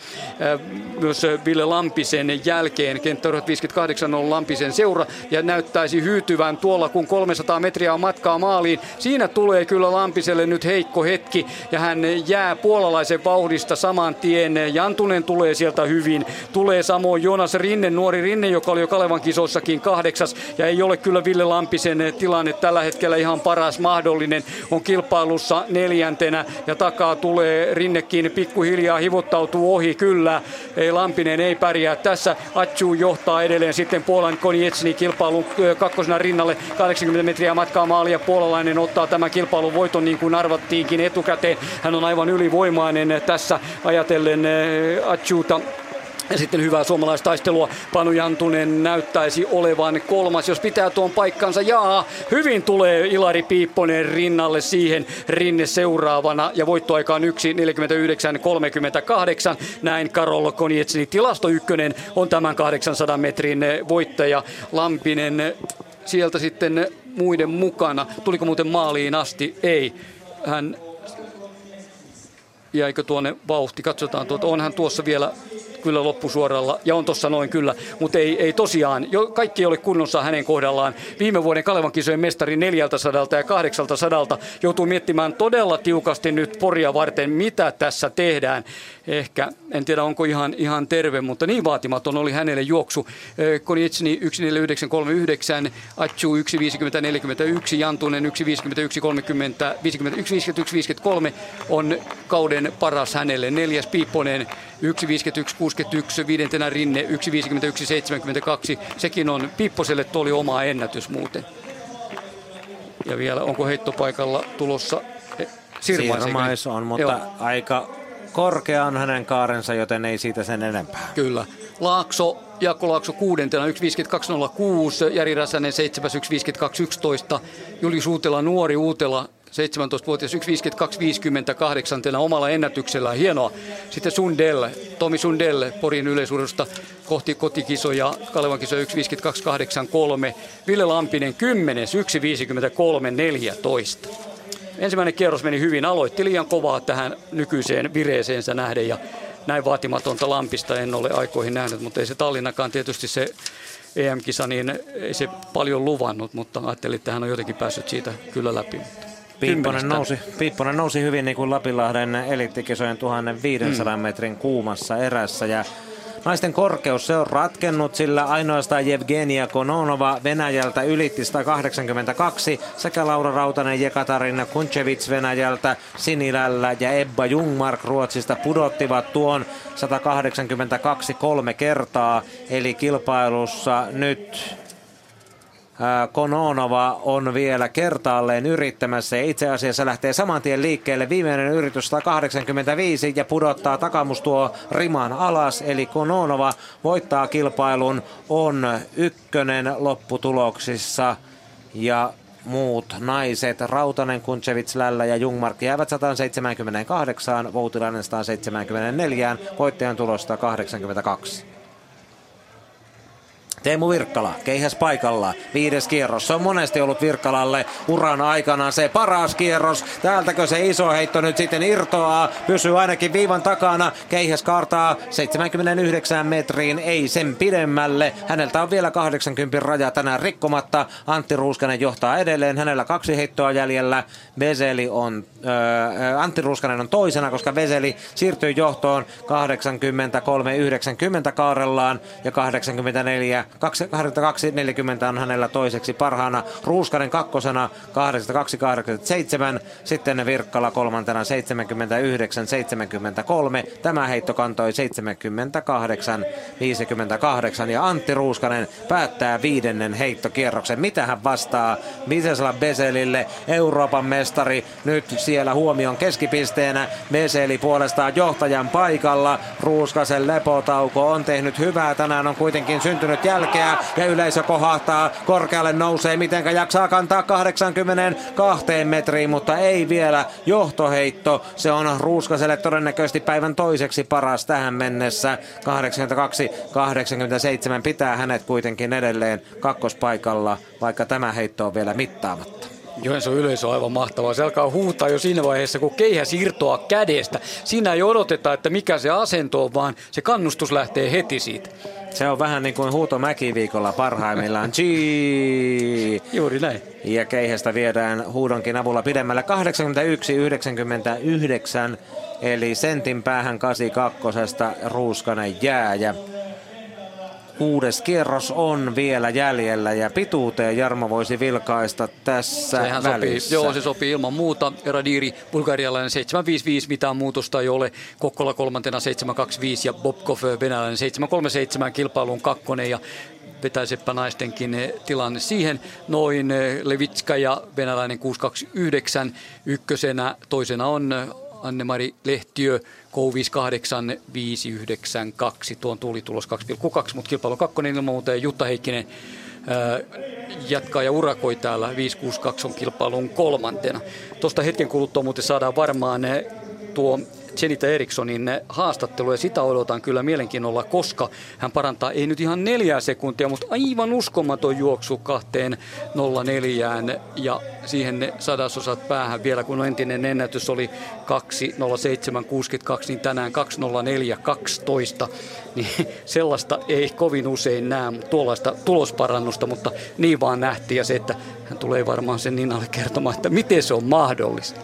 S4: myös Ville Lampisen jälkeen. Kenttä 58 on Lampisen seura ja näyttäisi hyytyvän tuolla, kun 300 metriä on matkaa maaliin. Siinä tulee kyllä Lampiselle nyt heikko hetki ja hän jää puolalaisen vauhdista saman tien. Jantunen tulee sieltä hyvin. Tulee samoin Jonas Rinne, nuori Rinne, joka oli jo Kalevan kisoissakin kahdeksas. Ja ei ole kyllä Ville Lampisen tilanne tällä hetkellä ihan paras mahdollinen. On kilpailussa neljäntenä ja takaa tulee Rinnekin pikkuhiljaa hivuttautuu ohi. Kyllä, ei, Lampinen ei pärjää tässä. Atsu johtaa edelleen sitten Puolan Konietsni kilpailun kakkosena rinnalle. 80 metriä matkaa maalia. Puolalainen ottaa tämän kilpailun voiton niin kuin arvattiinkin etukäteen. Hän on aivan ylivoimainen tässä ajatellen eh, Achuta ja sitten hyvää suomalaistaistelua. Panu Jantunen näyttäisi olevan kolmas, jos pitää tuon paikkansa. Jaa, hyvin tulee Ilari Piipponen rinnalle siihen rinne seuraavana. Ja voittoaika on 1.49.38. Näin Karol Konietsini. Tilasto ykkönen on tämän 800 metrin voittaja. Lampinen sieltä sitten muiden mukana. Tuliko muuten maaliin asti? Ei. Hän jäikö tuonne vauhti. Katsotaan tuota. Onhan tuossa vielä kyllä loppusuoralla ja on tuossa noin kyllä, mutta ei, ei tosiaan, jo, kaikki ei ole kunnossa hänen kohdallaan. Viime vuoden Kalevan kisojen mestari 400 ja 800 joutuu miettimään todella tiukasti nyt Poria varten, mitä tässä tehdään. Ehkä, en tiedä onko ihan, ihan terve, mutta niin vaatimaton oli hänelle juoksu. Konitsni 14939, Achu 15041, Jantunen 15130, 51 on kauden paras hänelle. Neljäs Piipponen 1.51.61, viidentenä Rinne 1.51.72. Sekin on Piipposelle tuli oma ennätys muuten. Ja vielä onko heittopaikalla tulossa Sirmais,
S3: Sirmais on, mutta Joo. aika korkea on hänen kaarensa, joten ei siitä sen enempää.
S4: Kyllä. Laakso, Jaakko Laakso kuudentena 1.52.06, Jari Räsänen 7.1.52.11, Juli Suutela nuori Uutela 17-vuotias 1.52.58 omalla ennätyksellä. Hienoa. Sitten Sundell, Tomi Sundell Porin yleisurheilusta kohti kotikisoja, Kalevan kisoja 1.52.83. Ville Lampinen 10. 1.53.14. Ensimmäinen kierros meni hyvin, aloitti liian kovaa tähän nykyiseen vireeseensä nähden ja näin vaatimatonta Lampista en ole aikoihin nähnyt, mutta ei se Tallinnakaan tietysti se EM-kisa, niin ei se paljon luvannut, mutta ajattelin, että hän on jotenkin päässyt siitä kyllä läpi.
S3: Piipponen nousi, Piipponen nousi hyvin niin kuin Lapinlahden elittikisojen 1500 mm. metrin kuumassa erässä ja Naisten korkeus se on ratkennut, sillä ainoastaan Evgenia Kononova Venäjältä ylitti 182 sekä Laura Rautanen Jekatarina Kunchevits Venäjältä Sinilällä ja Ebba Jungmark Ruotsista pudottivat tuon 182 kolme kertaa. Eli kilpailussa nyt Kononova on vielä kertaalleen yrittämässä ja itse asiassa lähtee saman tien liikkeelle. Viimeinen yritys 185 ja pudottaa takamus tuo riman alas. Eli Kononova voittaa kilpailun, on ykkönen lopputuloksissa ja muut naiset, Rautanen, Kuntsevits, Lällä ja Jungmark jäävät 178, Voutilainen 174, voittajan tulosta 82. Teemu Virkkala, keihäs paikalla, viides kierros. Se on monesti ollut Virkkalalle uran aikana se paras kierros. Täältäkö se iso heitto nyt sitten irtoaa, pysyy ainakin viivan takana. Keihäs kaartaa 79 metriin, ei sen pidemmälle. Häneltä on vielä 80 raja tänään rikkomatta. Antti Ruuskanen johtaa edelleen, hänellä kaksi heittoa jäljellä. Veseli on, äh, Antti Ruuskanen on toisena, koska Veseli siirtyi johtoon 83-90 kaarellaan ja 84 82-40 on hänellä toiseksi parhaana. Ruuskanen kakkosena 82-87. Sitten Virkkala kolmantena 79-73. Tämä heitto kantoi 78-58. Ja Antti Ruuskanen päättää viidennen heittokierroksen. Mitä hän vastaa Miseslav Beselille, Euroopan mestari. Nyt siellä huomion keskipisteenä. Beseli puolestaan johtajan paikalla. Ruuskasen lepotauko on tehnyt hyvää. Tänään on kuitenkin syntynyt jälkeen jälkeä ja yleisö kohahtaa. Korkealle nousee, mitenkä jaksaa kantaa 82 metriin, mutta ei vielä johtoheitto. Se on Ruuskaselle todennäköisesti päivän toiseksi paras tähän mennessä. 82-87 pitää hänet kuitenkin edelleen kakkospaikalla, vaikka tämä heitto on vielä mittaamatta.
S4: Joensuun yleisö on aivan mahtavaa. Se alkaa huutaa jo siinä vaiheessa, kun keihä siirtoa kädestä. Siinä ei odoteta, että mikä se asento on, vaan se kannustus lähtee heti siitä.
S3: Se on vähän niin kuin huuto mäkiviikolla parhaimmillaan. Gii!
S4: Juuri näin.
S3: Ja keihästä viedään huudonkin avulla pidemmälle 81-99, eli sentin päähän 82 Ruuskanen jää. Ja Kuudes kierros on vielä jäljellä ja pituuteen Jarmo voisi vilkaista tässä Sehän välissä.
S4: Sopii, joo, se sopii ilman muuta. Radiri, bulgarialainen 755, mitään muutosta ei ole. Kokkola kolmantena 725 ja Bobkov venäläinen 737 kilpailun kakkonen ja vetäisepä naistenkin tilanne siihen. Noin Levitska ja venäläinen 629 ykkösenä, toisena on Anne-Mari Lehtiö, K58 592, tuon tulos 2,2, mutta kilpailu kakkonen ilman muuta. Ja Jutta Heikkinen jatkaa ja urakoi täällä. 562 on kilpailun kolmantena. Tuosta hetken kuluttua muuten saadaan varmaan tuo Jenita Erikssonin haastattelu ja sitä odotan kyllä mielenkiinnolla, koska hän parantaa ei nyt ihan neljää sekuntia, mutta aivan uskomaton juoksu kahteen 04 ja siihen ne sadasosat päähän vielä, kun entinen ennätys oli 2.07.62, niin tänään 2.04.12, niin sellaista ei kovin usein näe, tuollaista tulosparannusta, mutta niin vaan nähtiin ja se, että hän tulee varmaan sen Ninalle kertomaan, että miten se on mahdollista.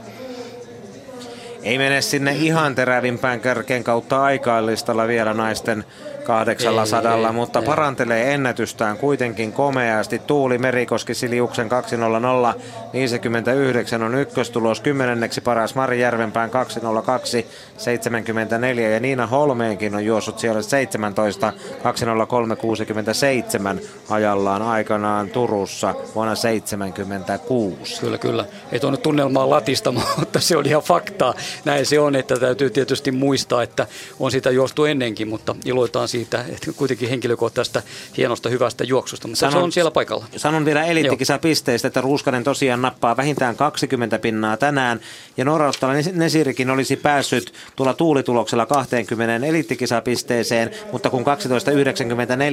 S3: Ei mene sinne ihan terävimpään kärkeen kautta aikaillistalla vielä naisten 800, ei, mutta ei. parantelee ennätystään kuitenkin komeasti. Tuuli Merikoski Siliuksen 200 59 on ykköstulos, kymmenenneksi paras Mari Järvenpään 202 74 ja Niina Holmeenkin on juossut siellä 17 203 67 ajallaan aikanaan Turussa vuonna 76.
S4: Kyllä, kyllä. Ei tuonne tunnelmaa latista, [LAUGHS] mutta se on ihan faktaa. Näin se on, että täytyy tietysti muistaa, että on sitä juostu ennenkin, mutta iloitaan siitä, että kuitenkin henkilökohtaisesta hienosta hyvästä juoksusta, mutta sanon, se on siellä paikalla.
S3: Sanon vielä eliittikisapisteistä, että Ruuskanen tosiaan nappaa vähintään 20 pinnaa tänään, ja norjalainen Nesirikin olisi päässyt tuolla tuulituloksella 20 eliittikisapisteeseen, mutta kun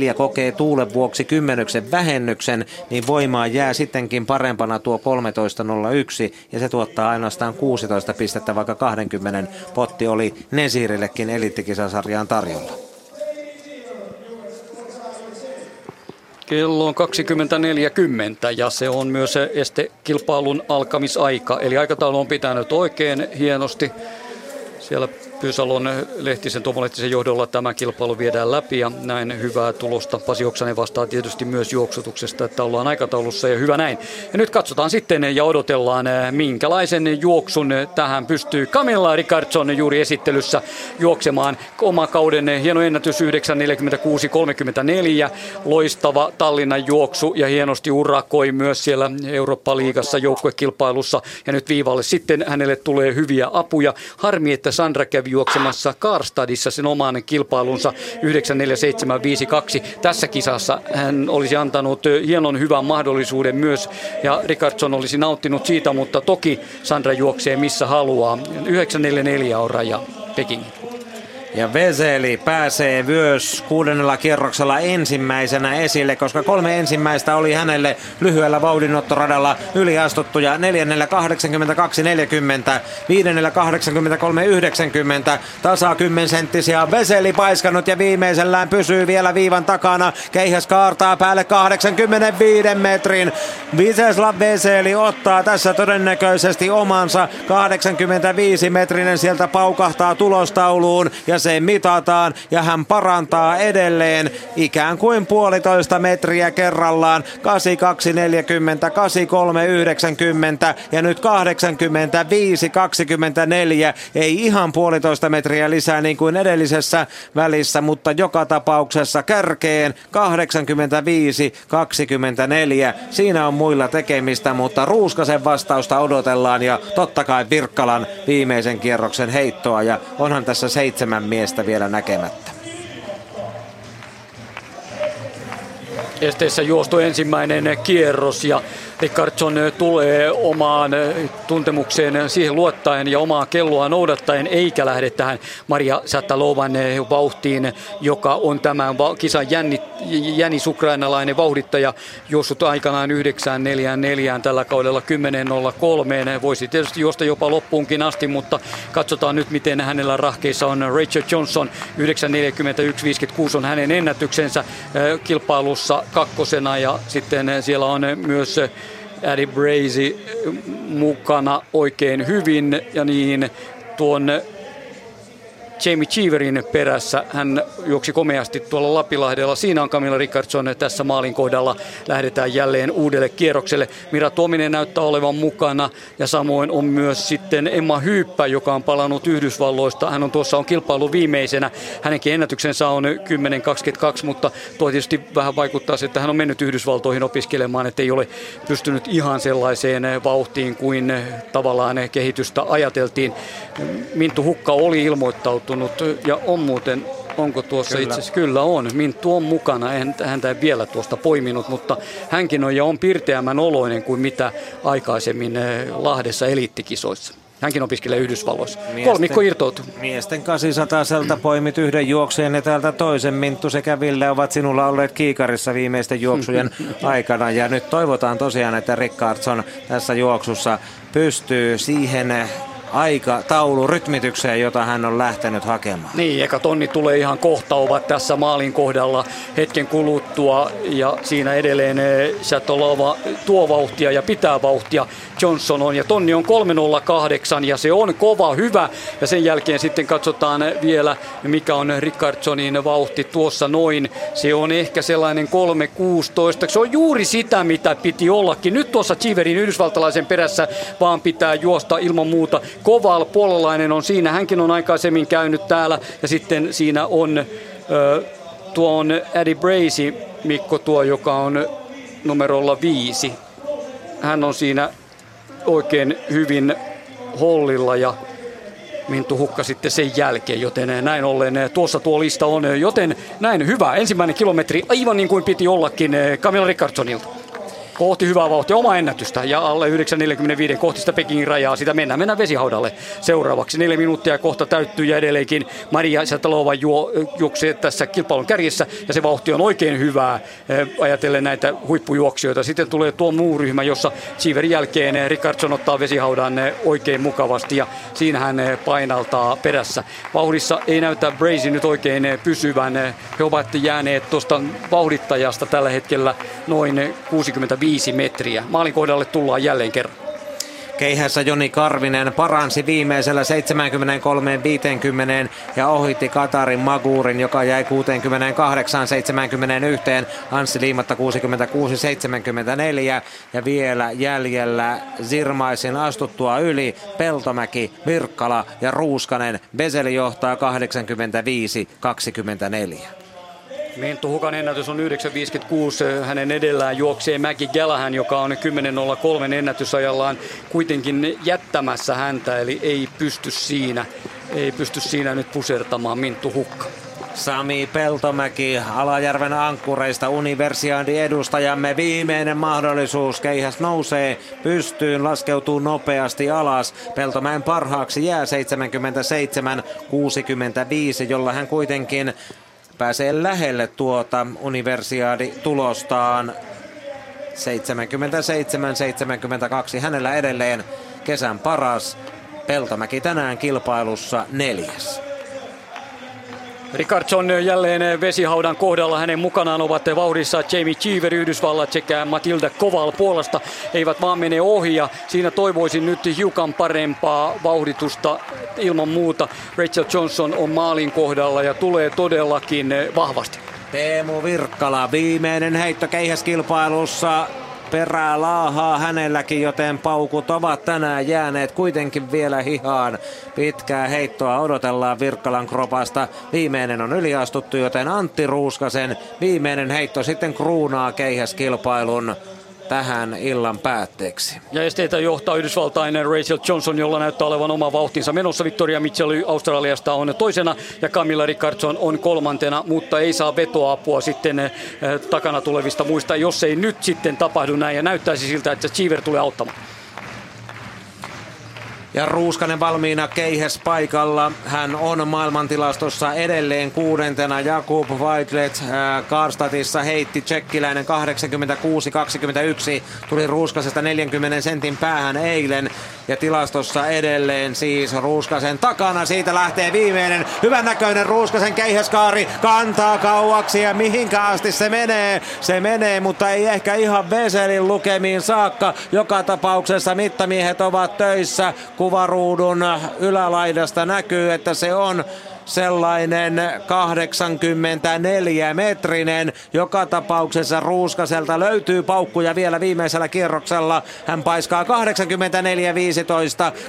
S3: 12.94 kokee tuulen vuoksi kymmenyksen vähennyksen, niin voimaan jää sittenkin parempana tuo 13.01, ja se tuottaa ainoastaan 16 pistettä, vaikka 20 potti oli Nesirillekin eliittikisasarjaan tarjolla.
S4: Kello on 20.40 ja se on myös estekilpailun alkamisaika. Eli aikataulu on pitänyt oikein hienosti. Siellä Pyysalon Lehtisen, Tomo Lehtisen johdolla tämä kilpailu viedään läpi ja näin hyvää tulosta. Pasi Oksanen vastaa tietysti myös juoksutuksesta, että ollaan aikataulussa ja hyvä näin. Ja nyt katsotaan sitten ja odotellaan, eh, minkälaisen juoksun tähän pystyy Camilla Ricardson juuri esittelyssä juoksemaan. Oma kauden hieno ennätys 9.46.34, loistava Tallinnan juoksu ja hienosti urakoi myös siellä Eurooppa-liigassa joukkuekilpailussa. Ja nyt viivalle sitten hänelle tulee hyviä apuja. Harmi, että Sandra kävi juoksemassa Karstadissa sen oman kilpailunsa 94752. Tässä kisassa hän olisi antanut hienon hyvän mahdollisuuden myös ja Rickardson olisi nauttinut siitä, mutta toki Sandra juoksee missä haluaa. 944 on raja Pekingin.
S3: Ja Veseli pääsee myös kuudennella kierroksella ensimmäisenä esille, koska kolme ensimmäistä oli hänelle lyhyellä vauhdinottoradalla yliastuttuja. Neljännellä 82-40, viidennellä 83-90, tasa 10 senttisiä. Veseli paiskannut ja viimeisellään pysyy vielä viivan takana. Keihäs kaartaa päälle 85 metrin. Viseslav Veseli ottaa tässä todennäköisesti omansa 85 metrinen sieltä paukahtaa tulostauluun ja se mitataan ja hän parantaa edelleen ikään kuin puolitoista metriä kerrallaan. 8240, 8390 ja nyt 85 24. Ei ihan puolitoista metriä lisää niin kuin edellisessä välissä, mutta joka tapauksessa kärkeen 85 24. Siinä on muilla tekemistä, mutta Ruuskasen vastausta odotellaan ja totta kai Virkkalan viimeisen kierroksen heittoa ja onhan tässä seitsemän miestä vielä näkemättä.
S4: Esteessä juostu ensimmäinen kierros ja Rickardson tulee omaan tuntemukseen siihen luottaen ja omaa kelloa noudattaen, eikä lähde tähän Maria Satalovan vauhtiin, joka on tämän kisan jänni, jänis ukrainalainen vauhdittaja, juossut aikanaan 9.44 tällä kaudella 10.03. Voisi tietysti juosta jopa loppuunkin asti, mutta katsotaan nyt, miten hänellä rahkeissa on Rachel Johnson. 9.41.56 on hänen ennätyksensä kilpailussa kakkosena ja sitten siellä on myös Eddie Brazy mukana oikein hyvin. Ja niin tuon Jamie Cheeverin perässä. Hän juoksi komeasti tuolla Lapilahdella. Siinä on Camilla Rickardson tässä maalin kohdalla. Lähdetään jälleen uudelle kierrokselle. Mira Tuominen näyttää olevan mukana ja samoin on myös sitten Emma Hyyppä, joka on palannut Yhdysvalloista. Hän on tuossa on kilpailu viimeisenä. Hänenkin ennätyksensä on 10.22, mutta tuo tietysti vähän vaikuttaa että hän on mennyt Yhdysvaltoihin opiskelemaan, että ei ole pystynyt ihan sellaiseen vauhtiin kuin tavallaan kehitystä ajateltiin. Minttu Hukka oli ilmoittautunut sitoutunut ja on muuten Onko tuossa itse asiassa? Kyllä on. Minttu on mukana. Häntä ei vielä tuosta poiminut, mutta hänkin on ja on pirteämän oloinen kuin mitä aikaisemmin eh, Lahdessa eliittikisoissa. Hänkin opiskelee Yhdysvalloissa. Miesten, Kolmikko irtoutuu.
S3: Miesten 800 poimit yhden juoksujen ja täältä toisen. Minttu sekä Ville ovat sinulla olleet kiikarissa viimeisten juoksujen [LAUGHS] aikana. Ja nyt toivotaan tosiaan, että Rickardson tässä juoksussa pystyy siihen aikataulu rytmitykseen, jota hän on lähtenyt hakemaan.
S4: Niin, eka tonni tulee ihan kohta, ovat tässä maalin kohdalla hetken kuluttua ja siinä edelleen Shatolova eh, tuo vauhtia ja pitää vauhtia. Johnson on ja tonni on 308 ja se on kova, hyvä ja sen jälkeen sitten katsotaan vielä mikä on Rickardsonin vauhti tuossa noin. Se on ehkä sellainen 316. Se on juuri sitä mitä piti ollakin. Nyt tuossa Chiverin yhdysvaltalaisen perässä vaan pitää juosta ilman muuta Koval puolalainen on siinä, hänkin on aikaisemmin käynyt täällä ja sitten siinä on tuo on Eddie Bracy, Mikko tuo, joka on numerolla viisi. Hän on siinä oikein hyvin hollilla ja Minttu Hukka sitten sen jälkeen, joten näin ollen tuossa tuo lista on, joten näin hyvä. Ensimmäinen kilometri aivan niin kuin piti ollakin Camilla Rickardsonilta kohti hyvää vauhtia oma ennätystä ja alle 9.45 kohti sitä Pekingin rajaa. Sitä mennään, mennään vesihaudalle seuraavaksi. Neljä minuuttia kohta täyttyy ja edelleenkin Maria Satalova juo, juoksee tässä kilpailun kärjessä ja se vauhti on oikein hyvää eh, ajatellen näitä huippujuoksijoita. Sitten tulee tuo muu ryhmä, jossa Siiverin jälkeen Rickardson ottaa vesihaudan eh, oikein mukavasti ja siinä hän eh, painaltaa perässä. Vauhdissa ei näytä Brazy nyt oikein pysyvän. He ovat jääneet tuosta vauhdittajasta tällä hetkellä noin 65 5 metriä. Maalin kohdalle tullaan jälleen kerran.
S3: Keihässä Joni Karvinen paransi viimeisellä 73-50 ja ohitti Katarin Maguurin, joka jäi 68-71. Anssi Liimatta 66-74 ja vielä jäljellä Zirmaisin astuttua yli Peltomäki, Virkkala ja Ruuskanen. Beseli johtaa 85-24.
S4: Minttu Hukan ennätys on 9.56. Hänen edellään juoksee Mäki Gelahan, joka on 10.03 ennätysajallaan kuitenkin jättämässä häntä, eli ei pysty siinä, ei pysty siinä nyt pusertamaan Minttu Hukka.
S3: Sami Peltomäki Alajärven ankkureista universiadi edustajamme viimeinen mahdollisuus. Keihäs nousee pystyyn, laskeutuu nopeasti alas. Peltomäen parhaaksi jää 77-65, jolla hän kuitenkin pääsee lähelle tuota universiaadi-tulostaan 77-72. Hänellä edelleen kesän paras. Peltomäki tänään kilpailussa neljäs.
S4: Rickardson jälleen vesihaudan kohdalla. Hänen mukanaan ovat vauhdissa Jamie Cheever Yhdysvallat sekä Matilda Koval Puolasta. Eivät vaan mene ohi ja siinä toivoisin nyt hiukan parempaa vauhditusta ilman muuta. Rachel Johnson on maalin kohdalla ja tulee todellakin vahvasti.
S3: Teemu Virkkala, viimeinen heitto keihäskilpailussa perää laahaa hänelläkin, joten paukut ovat tänään jääneet kuitenkin vielä hihaan. Pitkää heittoa odotellaan Virkkalan kropasta. Viimeinen on yliastuttu, joten Antti Ruuskasen viimeinen heitto sitten kruunaa keihäskilpailun tähän illan päätteeksi.
S4: Ja esteitä johtaa Yhdysvaltainen Rachel Johnson, jolla näyttää olevan oma vauhtinsa menossa. Victoria Mitchell Australiasta on toisena ja Camilla Rickardson on kolmantena, mutta ei saa vetoapua sitten eh, takana tulevista muista, jos ei nyt sitten tapahdu näin. Ja näyttäisi siltä, että Cheever tulee auttamaan.
S3: Ja Ruuskanen valmiina keihäs paikalla. Hän on maailmantilastossa edelleen kuudentena. Jakub Weidlet äh, Karstatissa heitti tsekkiläinen 86-21. Tuli Ruuskasesta 40 sentin päähän eilen. Ja tilastossa edelleen siis Ruuskasen takana. Siitä lähtee viimeinen hyvän näköinen Ruuskasen keihäskaari. Kantaa kauaksi ja mihinkä asti se menee. Se menee, mutta ei ehkä ihan Veselin lukemiin saakka. Joka tapauksessa mittamiehet ovat töissä. Kuvaruudun ylälaidasta näkyy, että se on sellainen 84 metrinen. Joka tapauksessa Ruuskaselta löytyy paukkuja vielä viimeisellä kierroksella. Hän paiskaa 84-15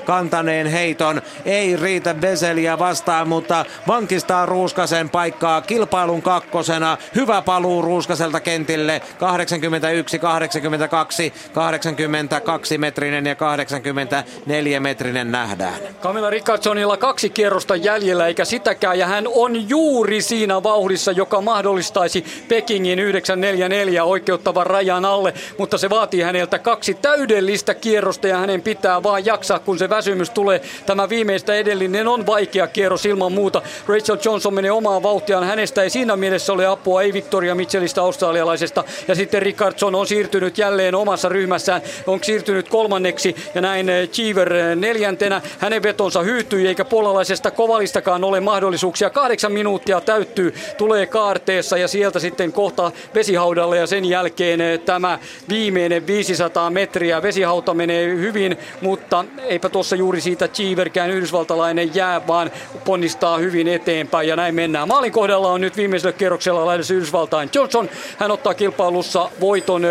S3: kantaneen heiton. Ei riitä Veseliä vastaan, mutta vankistaa Ruuskasen paikkaa kilpailun kakkosena. Hyvä paluu Ruuskaselta kentille. 81, 82, 82 metrinen ja 84 metrinen nähdään.
S4: Camilla Rickardsonilla kaksi kierrosta jäljellä eikä sitä hätäkään ja hän on juuri siinä vauhdissa, joka mahdollistaisi Pekingin 944 oikeuttavan rajan alle, mutta se vaatii häneltä kaksi täydellistä kierrosta ja hänen pitää vaan jaksaa, kun se väsymys tulee. Tämä viimeistä edellinen on vaikea kierros ilman muuta. Rachel Johnson menee omaan vauhtiaan. Hänestä ei siinä mielessä ole apua, ei Victoria Mitchellistä australialaisesta. Ja sitten Rickardson on siirtynyt jälleen omassa ryhmässään, on siirtynyt kolmanneksi ja näin eh, Cheever eh, neljäntenä. Hänen vetonsa hyytyi eikä puolalaisesta kovalistakaan ole mahdollisuuksia. Kahdeksan minuuttia täyttyy, tulee kaarteessa ja sieltä sitten kohta vesihaudalle ja sen jälkeen eh, tämä viimeinen 500 metriä. Vesihauta menee hyvin, mutta eipä tuossa juuri siitä Cheeverkään yhdysvaltalainen jää, vaan ponnistaa hyvin eteenpäin ja näin mennään. Maalin kohdalla on nyt viimeisellä kierroksella lähdössä Yhdysvaltain Johnson. Hän ottaa kilpailussa voiton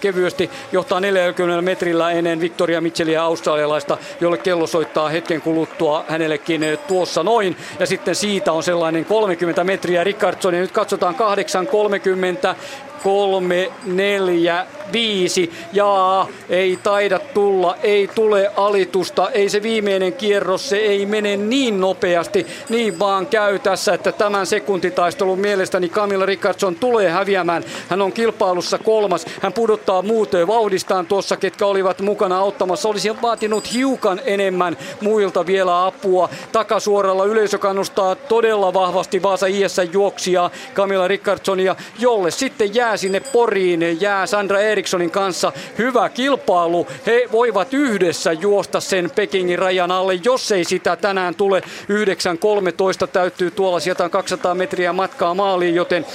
S4: kevyesti, johtaa 40 metrillä ennen Victoria Mitchellia australialaista, jolle kello soittaa hetken kuluttua hänellekin tuossa noin. Ja sitten siitä on sellainen 30 metriä Rickardson nyt katsotaan 8.30 kolme, neljä, viisi. Ja ei taida tulla, ei tule alitusta, ei se viimeinen kierros, se ei mene niin nopeasti. Niin vaan käy tässä, että tämän sekuntitaistelun mielestäni Camilla Rickardson tulee häviämään. Hän on kilpailussa kolmas, hän pudottaa muut vauhdistaan tuossa, ketkä olivat mukana auttamassa. Olisi vaatinut hiukan enemmän muilta vielä apua. Takasuoralla yleisö kannustaa todella vahvasti Vaasa IS juoksia Camilla Rickardsonia, jolle sitten jää sinne Poriin, jää Sandra Erikssonin kanssa hyvä kilpailu. He voivat yhdessä juosta sen Pekingin rajan alle, jos ei sitä tänään tule. 9.13 täyttyy tuolla, sieltä on 200 metriä matkaa maaliin, joten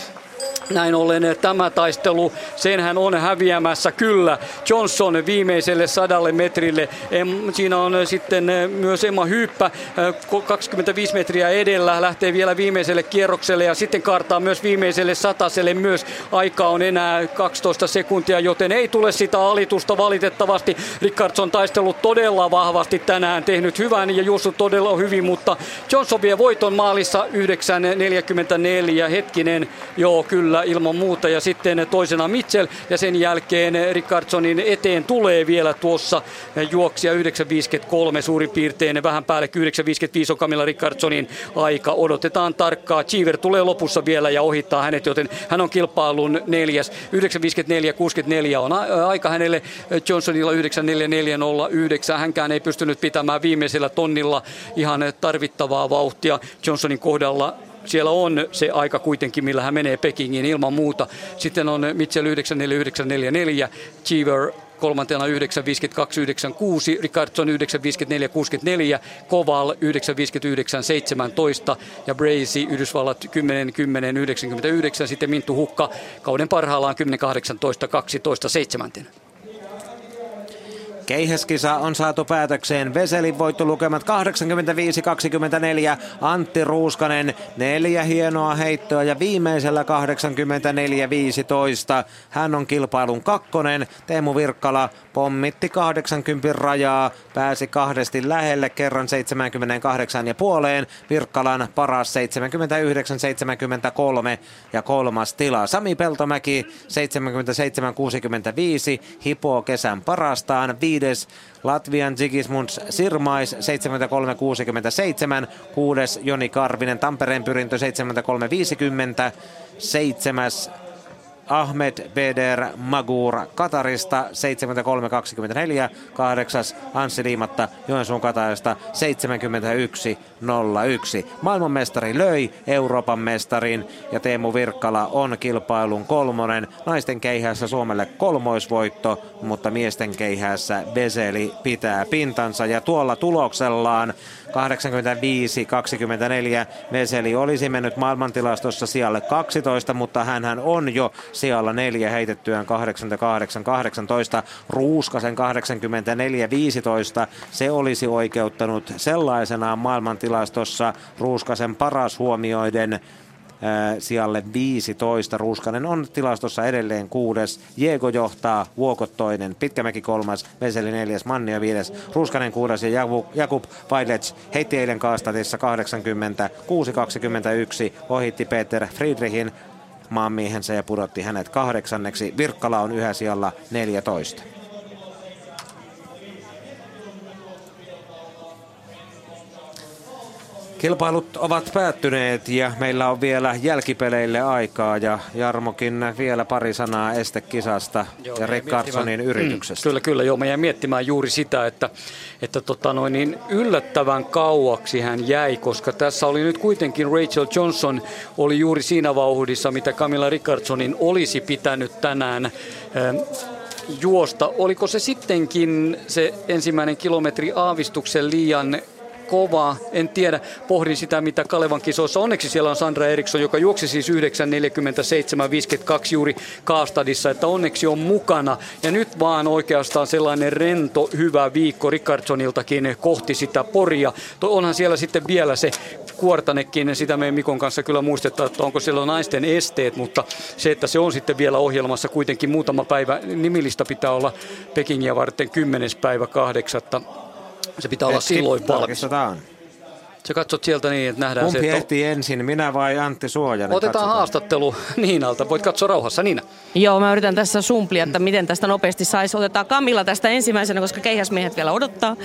S4: näin ollen tämä taistelu, senhän on häviämässä kyllä. Johnson viimeiselle sadalle metrille. Siinä on sitten myös Emma Hyyppä 25 metriä edellä, lähtee vielä viimeiselle kierrokselle ja sitten kartaa myös viimeiselle sataselle myös. Aika on enää 12 sekuntia, joten ei tule sitä alitusta valitettavasti. Rickardson taistellut todella vahvasti tänään, tehnyt hyvän ja juossut todella hyvin, mutta Johnson vie voiton maalissa 9.44. Hetkinen, joo kyllä ilman muuta. Ja sitten toisena Mitchell ja sen jälkeen Rickardsonin eteen tulee vielä tuossa juoksia 9.53 suurin piirtein. Vähän päälle 9.55 on Camilla Rickardsonin aika. Odotetaan tarkkaa. Cheever tulee lopussa vielä ja ohittaa hänet, joten hän on kilpailun neljäs. 9.54.64 on aika hänelle. Johnsonilla 9.44.09. Hänkään ei pystynyt pitämään viimeisellä tonnilla ihan tarvittavaa vauhtia. Johnsonin kohdalla siellä on se aika kuitenkin, millä hän menee Pekingiin ilman muuta. Sitten on Mitchell 94944, Cheever kolmantena 952-96, Rickardson 954-64, Koval 959-17 ja Brazy Yhdysvallat 10-10-99, sitten Minttu Hukka kauden parhaillaan 10-18-12-7.
S3: Keihäskisa on saatu päätökseen. Veselin voittolukemat 85-24. Antti Ruuskanen neljä hienoa heittoa ja viimeisellä 84-15. Hän on kilpailun kakkonen. Teemu Virkkala pommitti 80 rajaa, pääsi kahdesti lähelle kerran 78 ja puoleen. Virkkalan paras 79-73 ja kolmas tila. Sami Peltomäki 77-65 hipoo kesän parastaan. Viides Latvian Zigismunds Sirmais 73-67, kuudes Joni Karvinen Tampereen pyrintö 73-50, seitsemäs Ahmed Beder Magur Katarista 73-24, kahdeksas Anssi Liimatta Joensuun Katarista 71-01. Maailmanmestari löi Euroopan mestarin ja Teemu Virkkala on kilpailun kolmonen. Naisten keihässä Suomelle kolmoisvoitto, mutta miesten keihässä Veseli pitää pintansa ja tuolla tuloksellaan 85-24 Veseli olisi mennyt maailmantilastossa sijalle 12, mutta hän on jo sijalla neljä heitettyään 88-18. Ruuskasen 84-15. Se olisi oikeuttanut sellaisenaan maailmantilastossa Ruuskasen paras huomioiden sijalle 15. Ruuskanen on tilastossa edelleen kuudes. Diego johtaa, Vuokot toinen, Pitkämäki kolmas, Veseli neljäs, Mannio viides, Ruuskanen kuudes ja Jakub Vailets heitti eilen kaastatissa 80, 6-21, ohitti Peter Friedrichin maanmiehensä ja pudotti hänet kahdeksanneksi. Virkkala on yhä sijalla 14. Kilpailut ovat päättyneet ja meillä on vielä jälkipeleille aikaa ja Jarmokin vielä pari sanaa estekisasta joo, ja Rickardsonin yrityksestä.
S4: Mm, kyllä, kyllä. Joo, mä jäin miettimään juuri sitä, että, että tota noin, niin yllättävän kauaksi hän jäi, koska tässä oli nyt kuitenkin Rachel Johnson oli juuri siinä vauhdissa, mitä Camilla Rickardsonin olisi pitänyt tänään ähm, juosta. Oliko se sittenkin se ensimmäinen kilometri aavistuksen liian kova. En tiedä, pohdin sitä mitä Kalevan kisoissa. Onneksi siellä on Sandra Eriksson, joka juoksi siis 9.47.52 juuri Kaastadissa, että onneksi on mukana. Ja nyt vaan oikeastaan sellainen rento, hyvä viikko Rickardsoniltakin kohti sitä poria. Onhan siellä sitten vielä se kuortanekin, sitä me Mikon kanssa kyllä muistetaan, että onko siellä naisten esteet, mutta se, että se on sitten vielä ohjelmassa kuitenkin muutama päivä, nimilista pitää olla Pekingiä varten 10. päivä kahdeksatta se pitää olla silloin valmis. Sä katsot sieltä niin, että nähdään
S3: Kumpi
S4: se,
S3: että... ehti ensin, minä vai Antti Suojanen?
S4: Otetaan
S3: Katsotaan.
S4: haastattelu Niinalta. Voit katsoa rauhassa, Niina.
S2: Joo, mä yritän tässä sumplia, että miten tästä nopeasti saisi. Otetaan Kamilla tästä ensimmäisenä, koska keihäsmiehet vielä odottaa.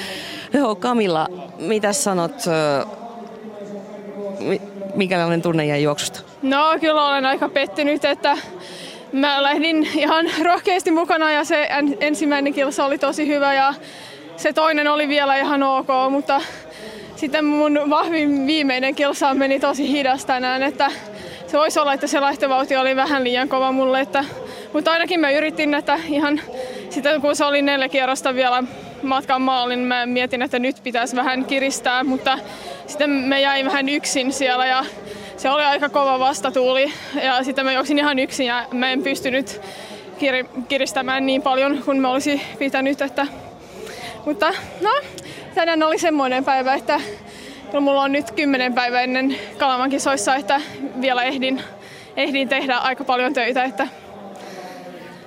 S2: Joo, Kamilla, mitä sanot, mikälainen tunne jäi juoksusta?
S8: No kyllä olen aika pettynyt, että mä lähdin ihan rohkeasti mukana ja se ensimmäinen kilsa oli tosi hyvä ja se toinen oli vielä ihan ok, mutta sitten mun vahvin viimeinen kilsa meni tosi hidas tänään, että se voisi olla, että se lähtövauhti oli vähän liian kova mulle, että, mutta ainakin mä yritin, että ihan sitten kun se oli neljä kierrosta vielä matkan maalin, mä mietin, että nyt pitäisi vähän kiristää, mutta sitten me jäin vähän yksin siellä ja se oli aika kova vastatuuli ja sitten mä juoksin ihan yksin ja mä en pystynyt kiristämään niin paljon kuin mä olisi pitänyt, että mutta no, tänään oli semmoinen päivä, että kyllä mulla on nyt kymmenen päivää ennen Kalaman kisoissa, että vielä ehdin, ehdin tehdä aika paljon töitä. Että...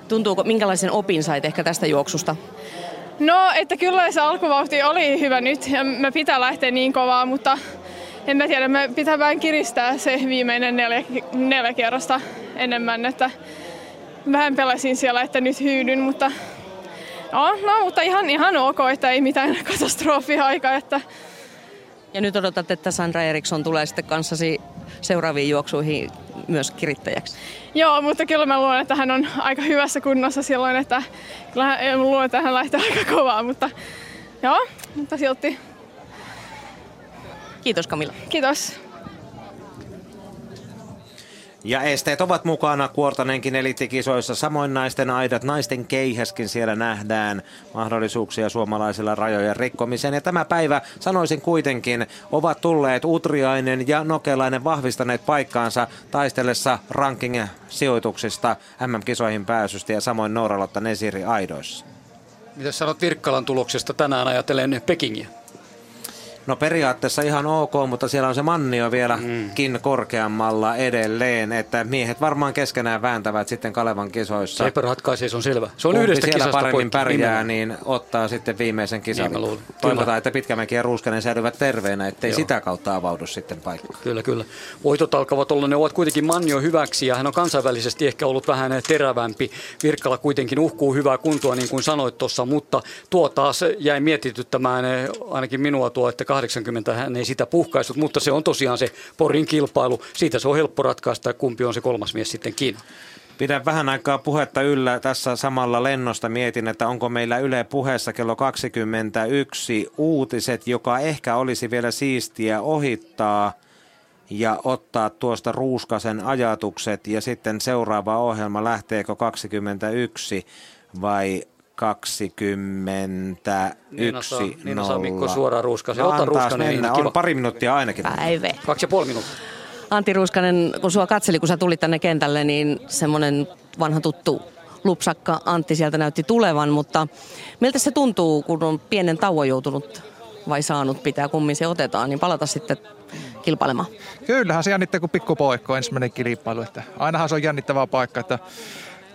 S2: Tuntuuko, minkälaisen opin sait ehkä tästä juoksusta?
S8: No, että kyllä se alkuvauhti oli hyvä nyt ja me pitää lähteä niin kovaa, mutta en mä tiedä, me pitää vähän kiristää se viimeinen neljä, neljä kierrosta enemmän, että vähän pelasin siellä, että nyt hyydyn, mutta No, no mutta ihan, ihan ok, että ei mitään [LAUGHS] katastrofia aika. Että...
S2: Ja nyt odotat, että Sandra Eriksson tulee sitten kanssasi seuraaviin juoksuihin myös kirittäjäksi.
S8: Joo, mutta kyllä mä luulen, että hän on aika hyvässä kunnossa silloin, että kyllä mä luulen, että hän lähtee [LAUGHS] aika kovaa, mutta joo, mutta silti.
S2: Kiitos Kamilla.
S8: Kiitos.
S3: Ja esteet ovat mukana Kuortanenkin elittikisoissa, samoin naisten aidat, naisten keihäskin siellä nähdään mahdollisuuksia suomalaisilla rajojen rikkomiseen. Ja tämä päivä, sanoisin kuitenkin, ovat tulleet Utriainen ja Nokelainen vahvistaneet paikkaansa taistellessa ranking-sijoituksista MM-kisoihin pääsystä ja samoin Nooralotta Nesiri aidoissa.
S4: Mitä sanot Virkkalan tuloksesta tänään ajatellen Pekingiä?
S3: No periaatteessa ihan ok, mutta siellä on se mannio vieläkin mm. korkeammalla edelleen, että miehet varmaan keskenään vääntävät sitten Kalevan kisoissa.
S4: Se ratkaisee, se on selvä. Se on
S3: Kumpi
S4: yhdestä
S3: siellä paremmin
S4: poikki.
S3: pärjää, niin ottaa sitten viimeisen kisan.
S4: Niin
S3: Toivotaan, että Pitkämäki ja Ruuskanen säilyvät terveenä, ettei
S4: Joo.
S3: sitä kautta avaudu sitten paikka.
S4: Kyllä, kyllä. Voitot alkavat olla, ne ovat kuitenkin Mannio hyväksi ja hän on kansainvälisesti ehkä ollut vähän terävämpi. Virkkala kuitenkin uhkuu hyvää kuntoa niin kuin sanoit tuossa, mutta tuo taas jäi mietityttämään eh, ainakin minua tuo, että 80 hän ei sitä puhkaissut, mutta se on tosiaan se Porin kilpailu. Siitä se on helppo ratkaista, kumpi on se kolmas mies sitten kiinni.
S3: Pidän vähän aikaa puhetta yllä tässä samalla lennosta. Mietin, että onko meillä Yle puheessa kello 21 uutiset, joka ehkä olisi vielä siistiä ohittaa ja ottaa tuosta Ruuskasen ajatukset ja sitten seuraava ohjelma, lähteekö 21 vai 21
S4: Niina saa, Niina saa Mikko suoraan Ruuskasen.
S3: No,
S4: Ota
S3: antaas
S4: Ruuskanen,
S3: mennä.
S4: Niina, kiva.
S3: On pari minuuttia ainakin.
S2: Päivä.
S4: Kaksi ja puoli minuuttia.
S2: Antti Ruuskanen, kun sua katseli, kun sä tulit tänne kentälle, niin semmoinen vanha tuttu lupsakka Antti sieltä näytti tulevan, mutta miltä se tuntuu, kun on pienen tauon joutunut vai saanut pitää, kummin se otetaan, niin palata sitten kilpailemaan?
S15: Kyllähän se jännittää kuin pikkupoikko ensimmäinen kilpailu. Että ainahan se on jännittävä paikka, että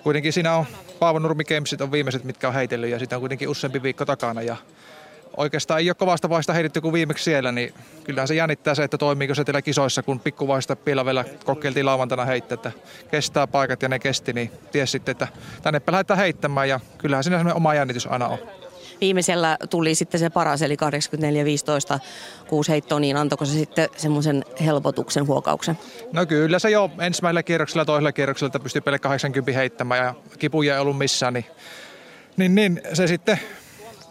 S15: kuitenkin siinä on Paavo Nurmi Gamesit on viimeiset, mitkä on heitellyt ja sitä on kuitenkin useampi viikko takana ja oikeastaan ei ole kovasta vaista heitetty kuin viimeksi siellä, niin kyllähän se jännittää se, että toimiiko se teillä kisoissa, kun pikkuvaista vielä kokeiltiin lauantaina heittää, että kestää paikat ja ne kesti, niin ties sitten, että tänne lähdetään heittämään ja kyllähän siinä oma jännitys aina on.
S2: Viimeisellä tuli sitten se paras, eli 84-15 kuusi heittoa, niin antoiko se sitten semmoisen helpotuksen huokauksen?
S15: No kyllä se jo ensimmäisellä kierroksella, toisella kierroksella, että pystyi pelkkä 80 heittämään ja kipuja ei ollut missään, niin, niin, niin se sitten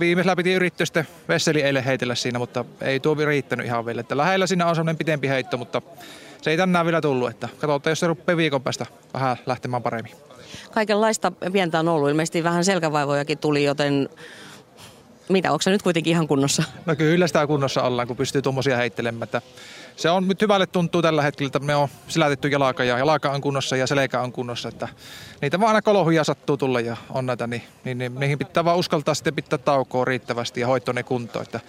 S15: viimeisellä piti yrittää sitten Vesseli eilen heitellä siinä, mutta ei tuo riittänyt ihan vielä. Että lähellä siinä on semmoinen pitempi heitto, mutta se ei tänään vielä tullut. Että katsotaan, jos se rupeaa viikon päästä vähän lähtemään paremmin.
S2: Kaikenlaista pientä on ollut. Ilmeisesti vähän selkävaivojakin tuli, joten mitä, onko se nyt kuitenkin ihan kunnossa?
S15: No kyllä sitä kunnossa ollaan, kun pystyy tuommoisia heittelemään. Että se on nyt hyvälle tuntuu tällä hetkellä, että me on silätetty jalaka ja jalaka on kunnossa ja selkä on kunnossa. Että niitä vaan aina kolohuja sattuu tulla ja on näitä, niin, niin, niin niihin pitää vaan uskaltaa sitten pitää taukoa riittävästi ja hoitaa ne kuntoon. Että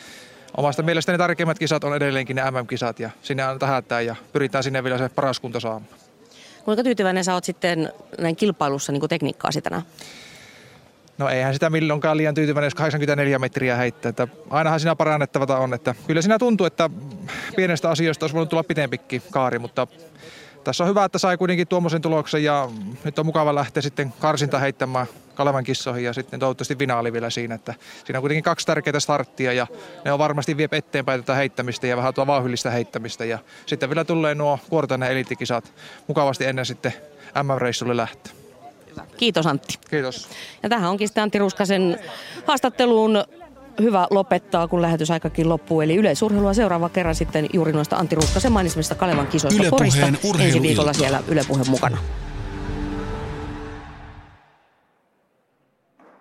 S15: omasta mielestäni tärkeimmät kisat on edelleenkin ne MM-kisat ja sinne aina tähätään ja pyritään sinne vielä se paras kunto saamaan.
S2: Kuinka tyytyväinen sä oot sitten näin kilpailussa niin tekniikkaa sitä
S15: No eihän sitä milloinkaan liian tyytyväinen, jos 84 metriä heittää. Että ainahan siinä parannettavata on. Että kyllä siinä tuntuu, että pienestä asioista olisi voinut tulla pitempikin kaari, mutta tässä on hyvä, että sai kuitenkin tuommoisen tuloksen ja nyt on mukava lähteä sitten karsinta heittämään Kalevan kissoihin ja sitten toivottavasti finaali vielä siinä. Että siinä on kuitenkin kaksi tärkeää starttia ja ne on varmasti vie eteenpäin tätä heittämistä ja vähän tuo vauhillista heittämistä. Ja sitten vielä tulee nuo kuortainen eliittikisat mukavasti ennen sitten MM-reissulle lähtee.
S2: Kiitos Antti.
S15: Kiitos.
S2: Ja tähän onkin sitten Antti Ruskasen haastatteluun hyvä lopettaa, kun lähetysaikakin loppuu. Eli yleisurheilua seuraava kerran sitten juuri noista Antti Ruskasen mainitsemista Kalevan kisoista Porista. Ensi viikolla siellä Yle mukana.